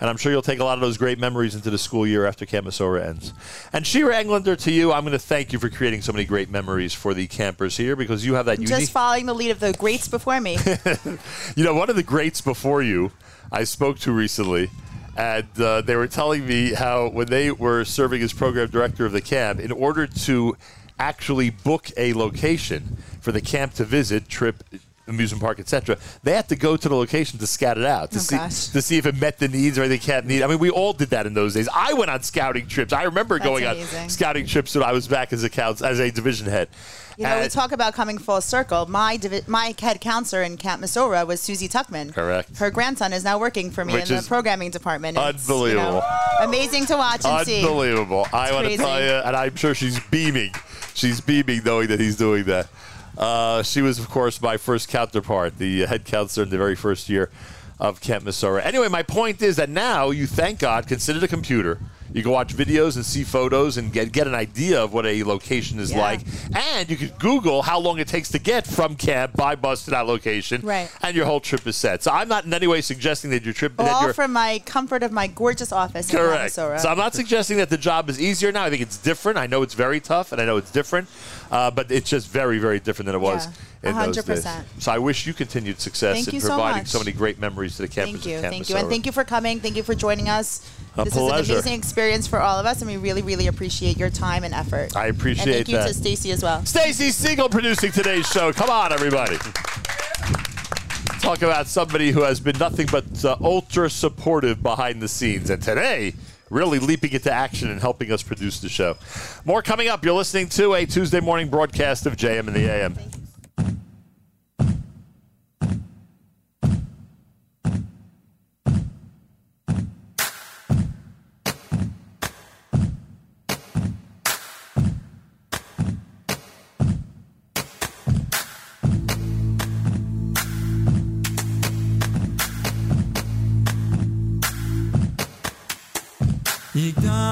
And I'm sure you'll take a lot of those great memories into the school year after Camp Mesorah ends. And Shira Englander, to you, I'm going to thank you for creating so many great memories for the campers here because you have that Unique... Just unique. following the lead of the greats before me. You know, one of the greats before you, I spoke to recently, and uh, they were telling me how when they were serving as program director of the camp, in order to actually book a location for the camp to visit, trip, amusement park, etc., they had to go to the location to scout it out to Oh, see gosh. to see if it met the needs or anything camp need. I mean, we all did that in those days. I went on scouting trips. I remember That's going amazing. on scouting trips when I was back as a as a division head. You know, we talk about coming full circle. My divi- my head counselor in Camp Mesorah was Susie Tuckman. Correct. Her grandson is now working for me Which in the is programming department. It's, you know, Unbelievable. amazing to watch and see. Unbelievable. I want to crazy. tell you, and I'm sure she's beaming. She's beaming knowing that he's doing that. Uh, she was, of course, my first counterpart, the head counselor in the very first year of Camp Mesorah. Anyway, my point is that now you, thank God, can sit at a computer. You can watch videos and see photos and get, get an idea of what a location is Yeah. like. And you can Google how long it takes to get from camp by bus to that location. Right. And your whole trip is set. So I'm not in any way suggesting that your trip that All from my comfort of my gorgeous office Correct. So I'm not suggesting that the job is easier now. I think it's different. I know it's very tough, and I know it's different, uh, but it's just very, very different than it was Yeah, in 100%. So I wish you continued success Thank in you so providing much. so many great memories to the campus. Thank you, thank you, and thank you for coming. Thank you for joining us. A this pleasure. is an amazing experience for all of us, and we really, really appreciate your time and effort. I appreciate and thank you to Stacy as well. Stacy Segal producing today's show. Come on, everybody. Talk about somebody who has been nothing but uh, ultra supportive behind the scenes. And today, really leaping into action and helping us produce the show. More coming up. You're listening to a Tuesday morning broadcast of JM and the AM.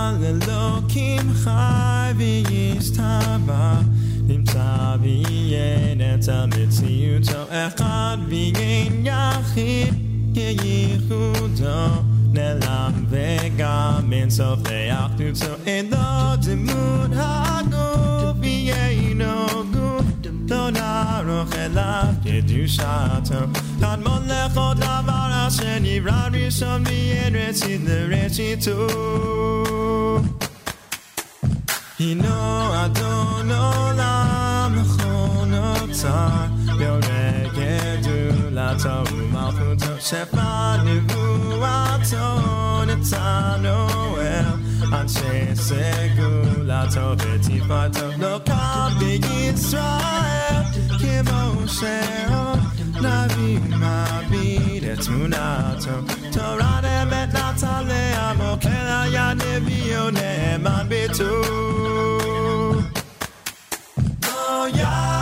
יגדל אלוקים חי ויסתבע נמצא ויהיה נצח מציאותו אחד ויהיה יחיד יהיה ייחודו נעלם וגם אין סוף לאחדות זו אינו דמות הגוף יהיינו גוף לא נערוך אליו קדושתו קדמון לכל דבר אשר נברא ראשון מיין ראשית לראשיתו הינו אדון עולם מכונותיו יורה גדולתו ומלכותו שפע נבואתו נתנו אל אנשי סגולתו ותפארתו לא קם בישראל Sarah, Navi, Oh, yeah.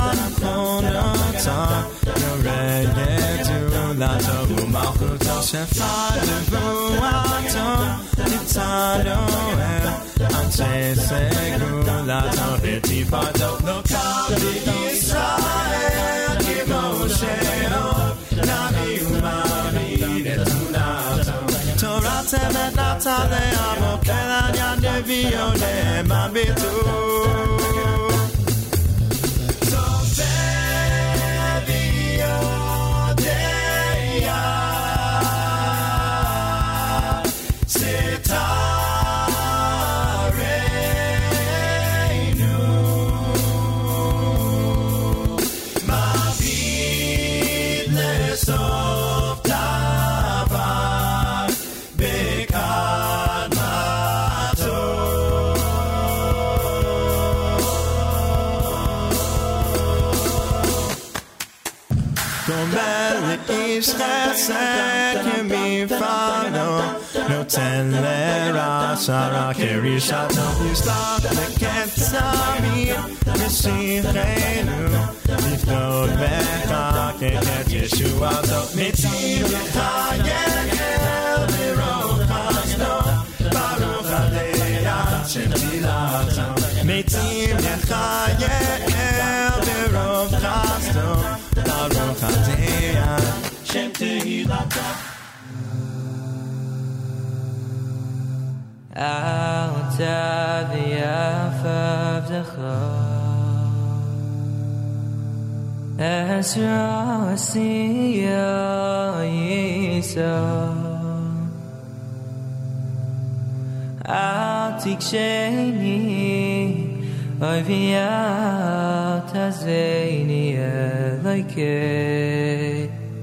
later remarque Chef de attend Petit Noël Anche sego later Petit pardon No capi Israel Che mosceo La mia vita Tunata Torate me natale Amo che la mia ne mi fanno Non tellerà sarà che riesce a darmi sta vecchezza mia Che si renu Mi doveva che che Gesù ha dato Mi ti vecchia che mi Mi ti che mi תהילתו. אל תביאף עבדך עזרא עשייה יישא אל תקשני אוי ואל תעזבני אלוהיקי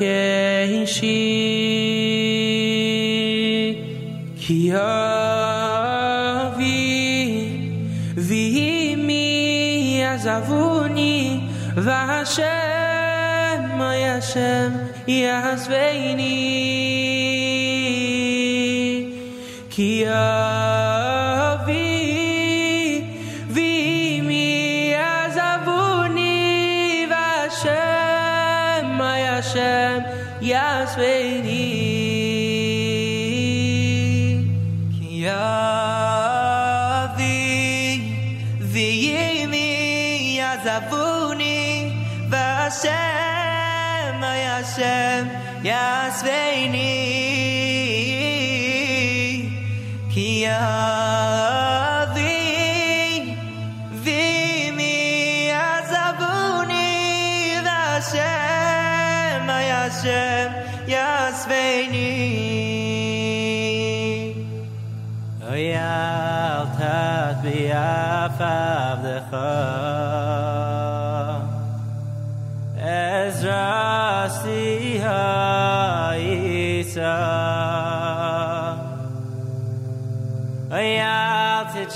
keishi ki avi vimi yazavuni v'Hashem Hashem yazveini ki avi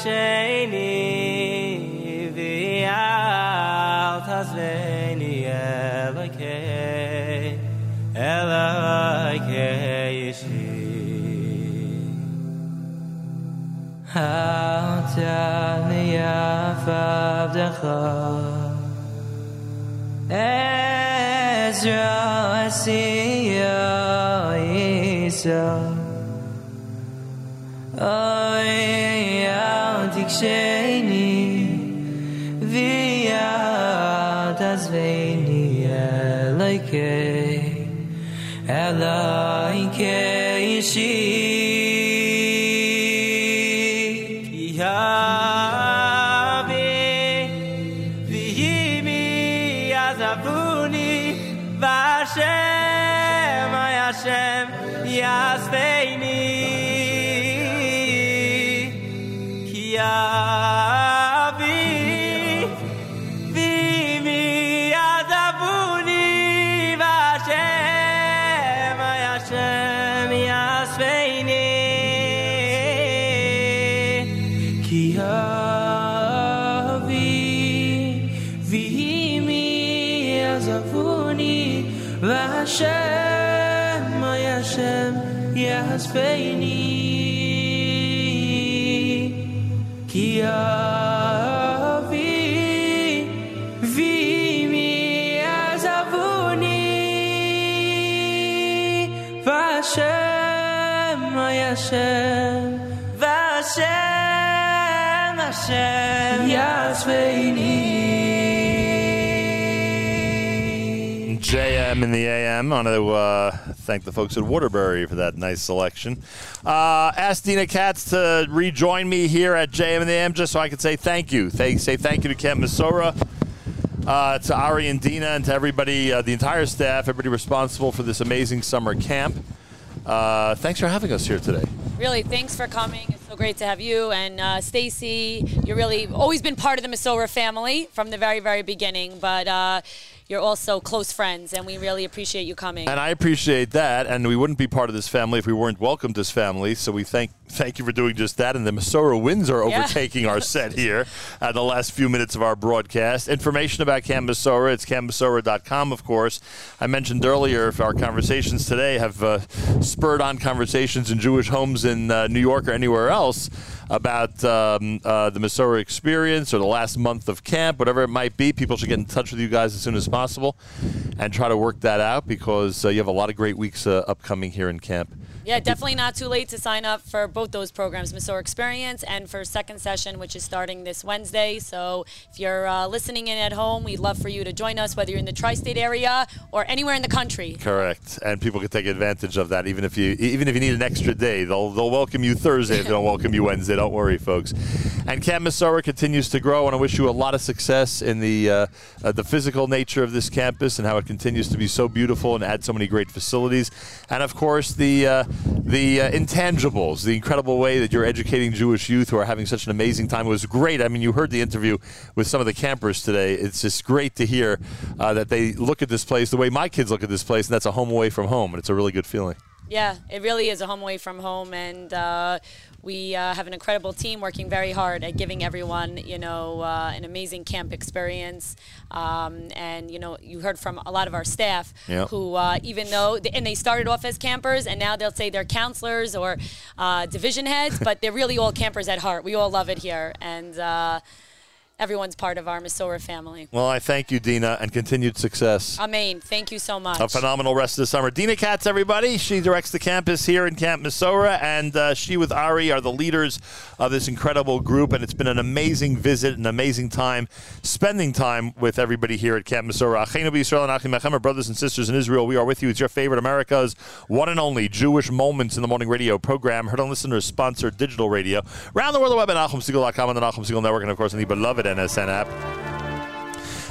sheini vi al tazveni elake elake yeshi al tazveni afav decha ezra asiyo yisoh Al JM in the AM. I want to uh, thank the folks at Waterbury for that nice selection. Uh, ask Dina Katz to rejoin me here at JM in the AM just so I can say thank you. Thank, say thank you to Camp Mesorah, uh, to Ari and Dina, and to everybody, uh, the entire staff, everybody responsible for this amazing summer camp. Uh, thanks for having us here today. Really, thanks for coming. It's so great to have you and uh, Stacy. You're really always been part of the Mesorah family from the very, very beginning, but uh, you're also close friends, and we really appreciate you coming. And I appreciate that. And we wouldn't be part of this family if we weren't welcomed as family. So we thank thank you for doing just that. And the Mesorah winds are Yeah. overtaking our set here at the last few minutes of our broadcast. Information about Camp Mesorah, it's campmesorah.com, of course. I mentioned earlier if our conversations today have uh, spurred on conversations in Jewish homes in uh, New York or anywhere else about um, uh, the Mesorah experience or the last month of camp, whatever it might be. People should get in touch with you guys as soon as possible and try to work that out because uh, you have a lot of great weeks uh, upcoming here in camp. Yeah, definitely not too late to sign up for both those programs, Mesorah Experience and for second session, which is starting this Wednesday. So if you're uh, listening in at home, we'd love for you to join us, whether you're in the tri-state area or anywhere in the country. Correct, and people can take advantage of that. Even if you even if you need an extra day, they'll they'll welcome you Thursday if they don't welcome you Wednesday. Don't worry, folks. And Camp Mesorah continues to grow, and I wish you a lot of success in the uh, uh, the physical nature of this campus and how it continues to be so beautiful and add so many great facilities. And of course, the uh, the uh, intangibles, the incredible way that you're educating Jewish youth who are having such an amazing time. It was great. I mean, you heard the interview with some of the campers today. It's just great to hear uh, that they look at this place the way my kids look at this place, and that's a home away from home, and it's a really good feeling. Yeah, it really is a home away from home, and uh, we uh, have an incredible team working very hard at giving everyone, you know, uh, an amazing camp experience. Um, and you know, you heard from a lot of our staff Yep. who, uh, even though, and they started off as campers, and now they'll say they're counselors or uh, division heads, but they're really all campers at heart. We all love it here, and. Everyone's part of our Mesorah family. Well, I thank you, Dina, and continued success. Amen. Thank you so much. A phenomenal rest of the summer. Dina Katz, everybody. She directs the campus here in Camp Mesorah, and uh, she with Ari are the leaders of this incredible group. And it's been an amazing visit, an amazing time spending time with everybody here at Camp Mesorah. Achenu B'Yisrael and Achim brothers and sisters in Israel. We are with you. It's your favorite America's one and only Jewish Moments in the Morning radio program. Heard on listeners sponsored digital radio. Around the world, the web at NachumSegal.com and the Nachum Segal Network, and of course on the beloved NSN app.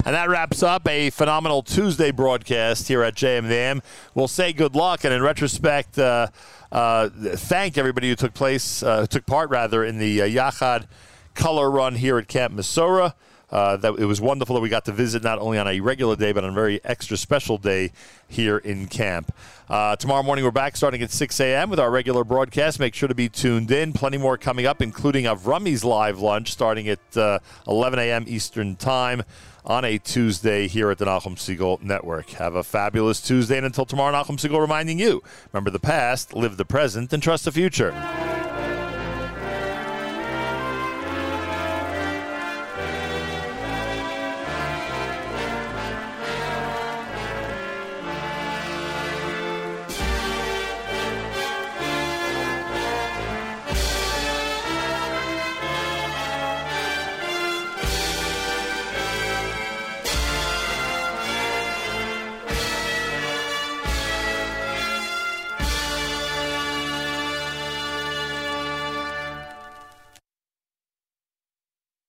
And that wraps up a phenomenal Tuesday broadcast here at JMDM. We'll say good luck, and in retrospect, uh, uh, thank everybody who took place, uh, took part rather, in the uh, Yachad Color Run here at Camp Mesorah. Uh, that it was wonderful that we got to visit not only on a regular day but on a very extra special day here in camp. Uh, tomorrow morning we're back starting at 6 a.m. with our regular broadcast. Make sure to be tuned in. Plenty more coming up, including Avrami's live lunch starting at uh, 11 a.m. Eastern Time on a Tuesday here at the Nachum Segal Network. Have a fabulous Tuesday, and until tomorrow, Nachum Segal reminding you: remember the past, live the present, and trust the future.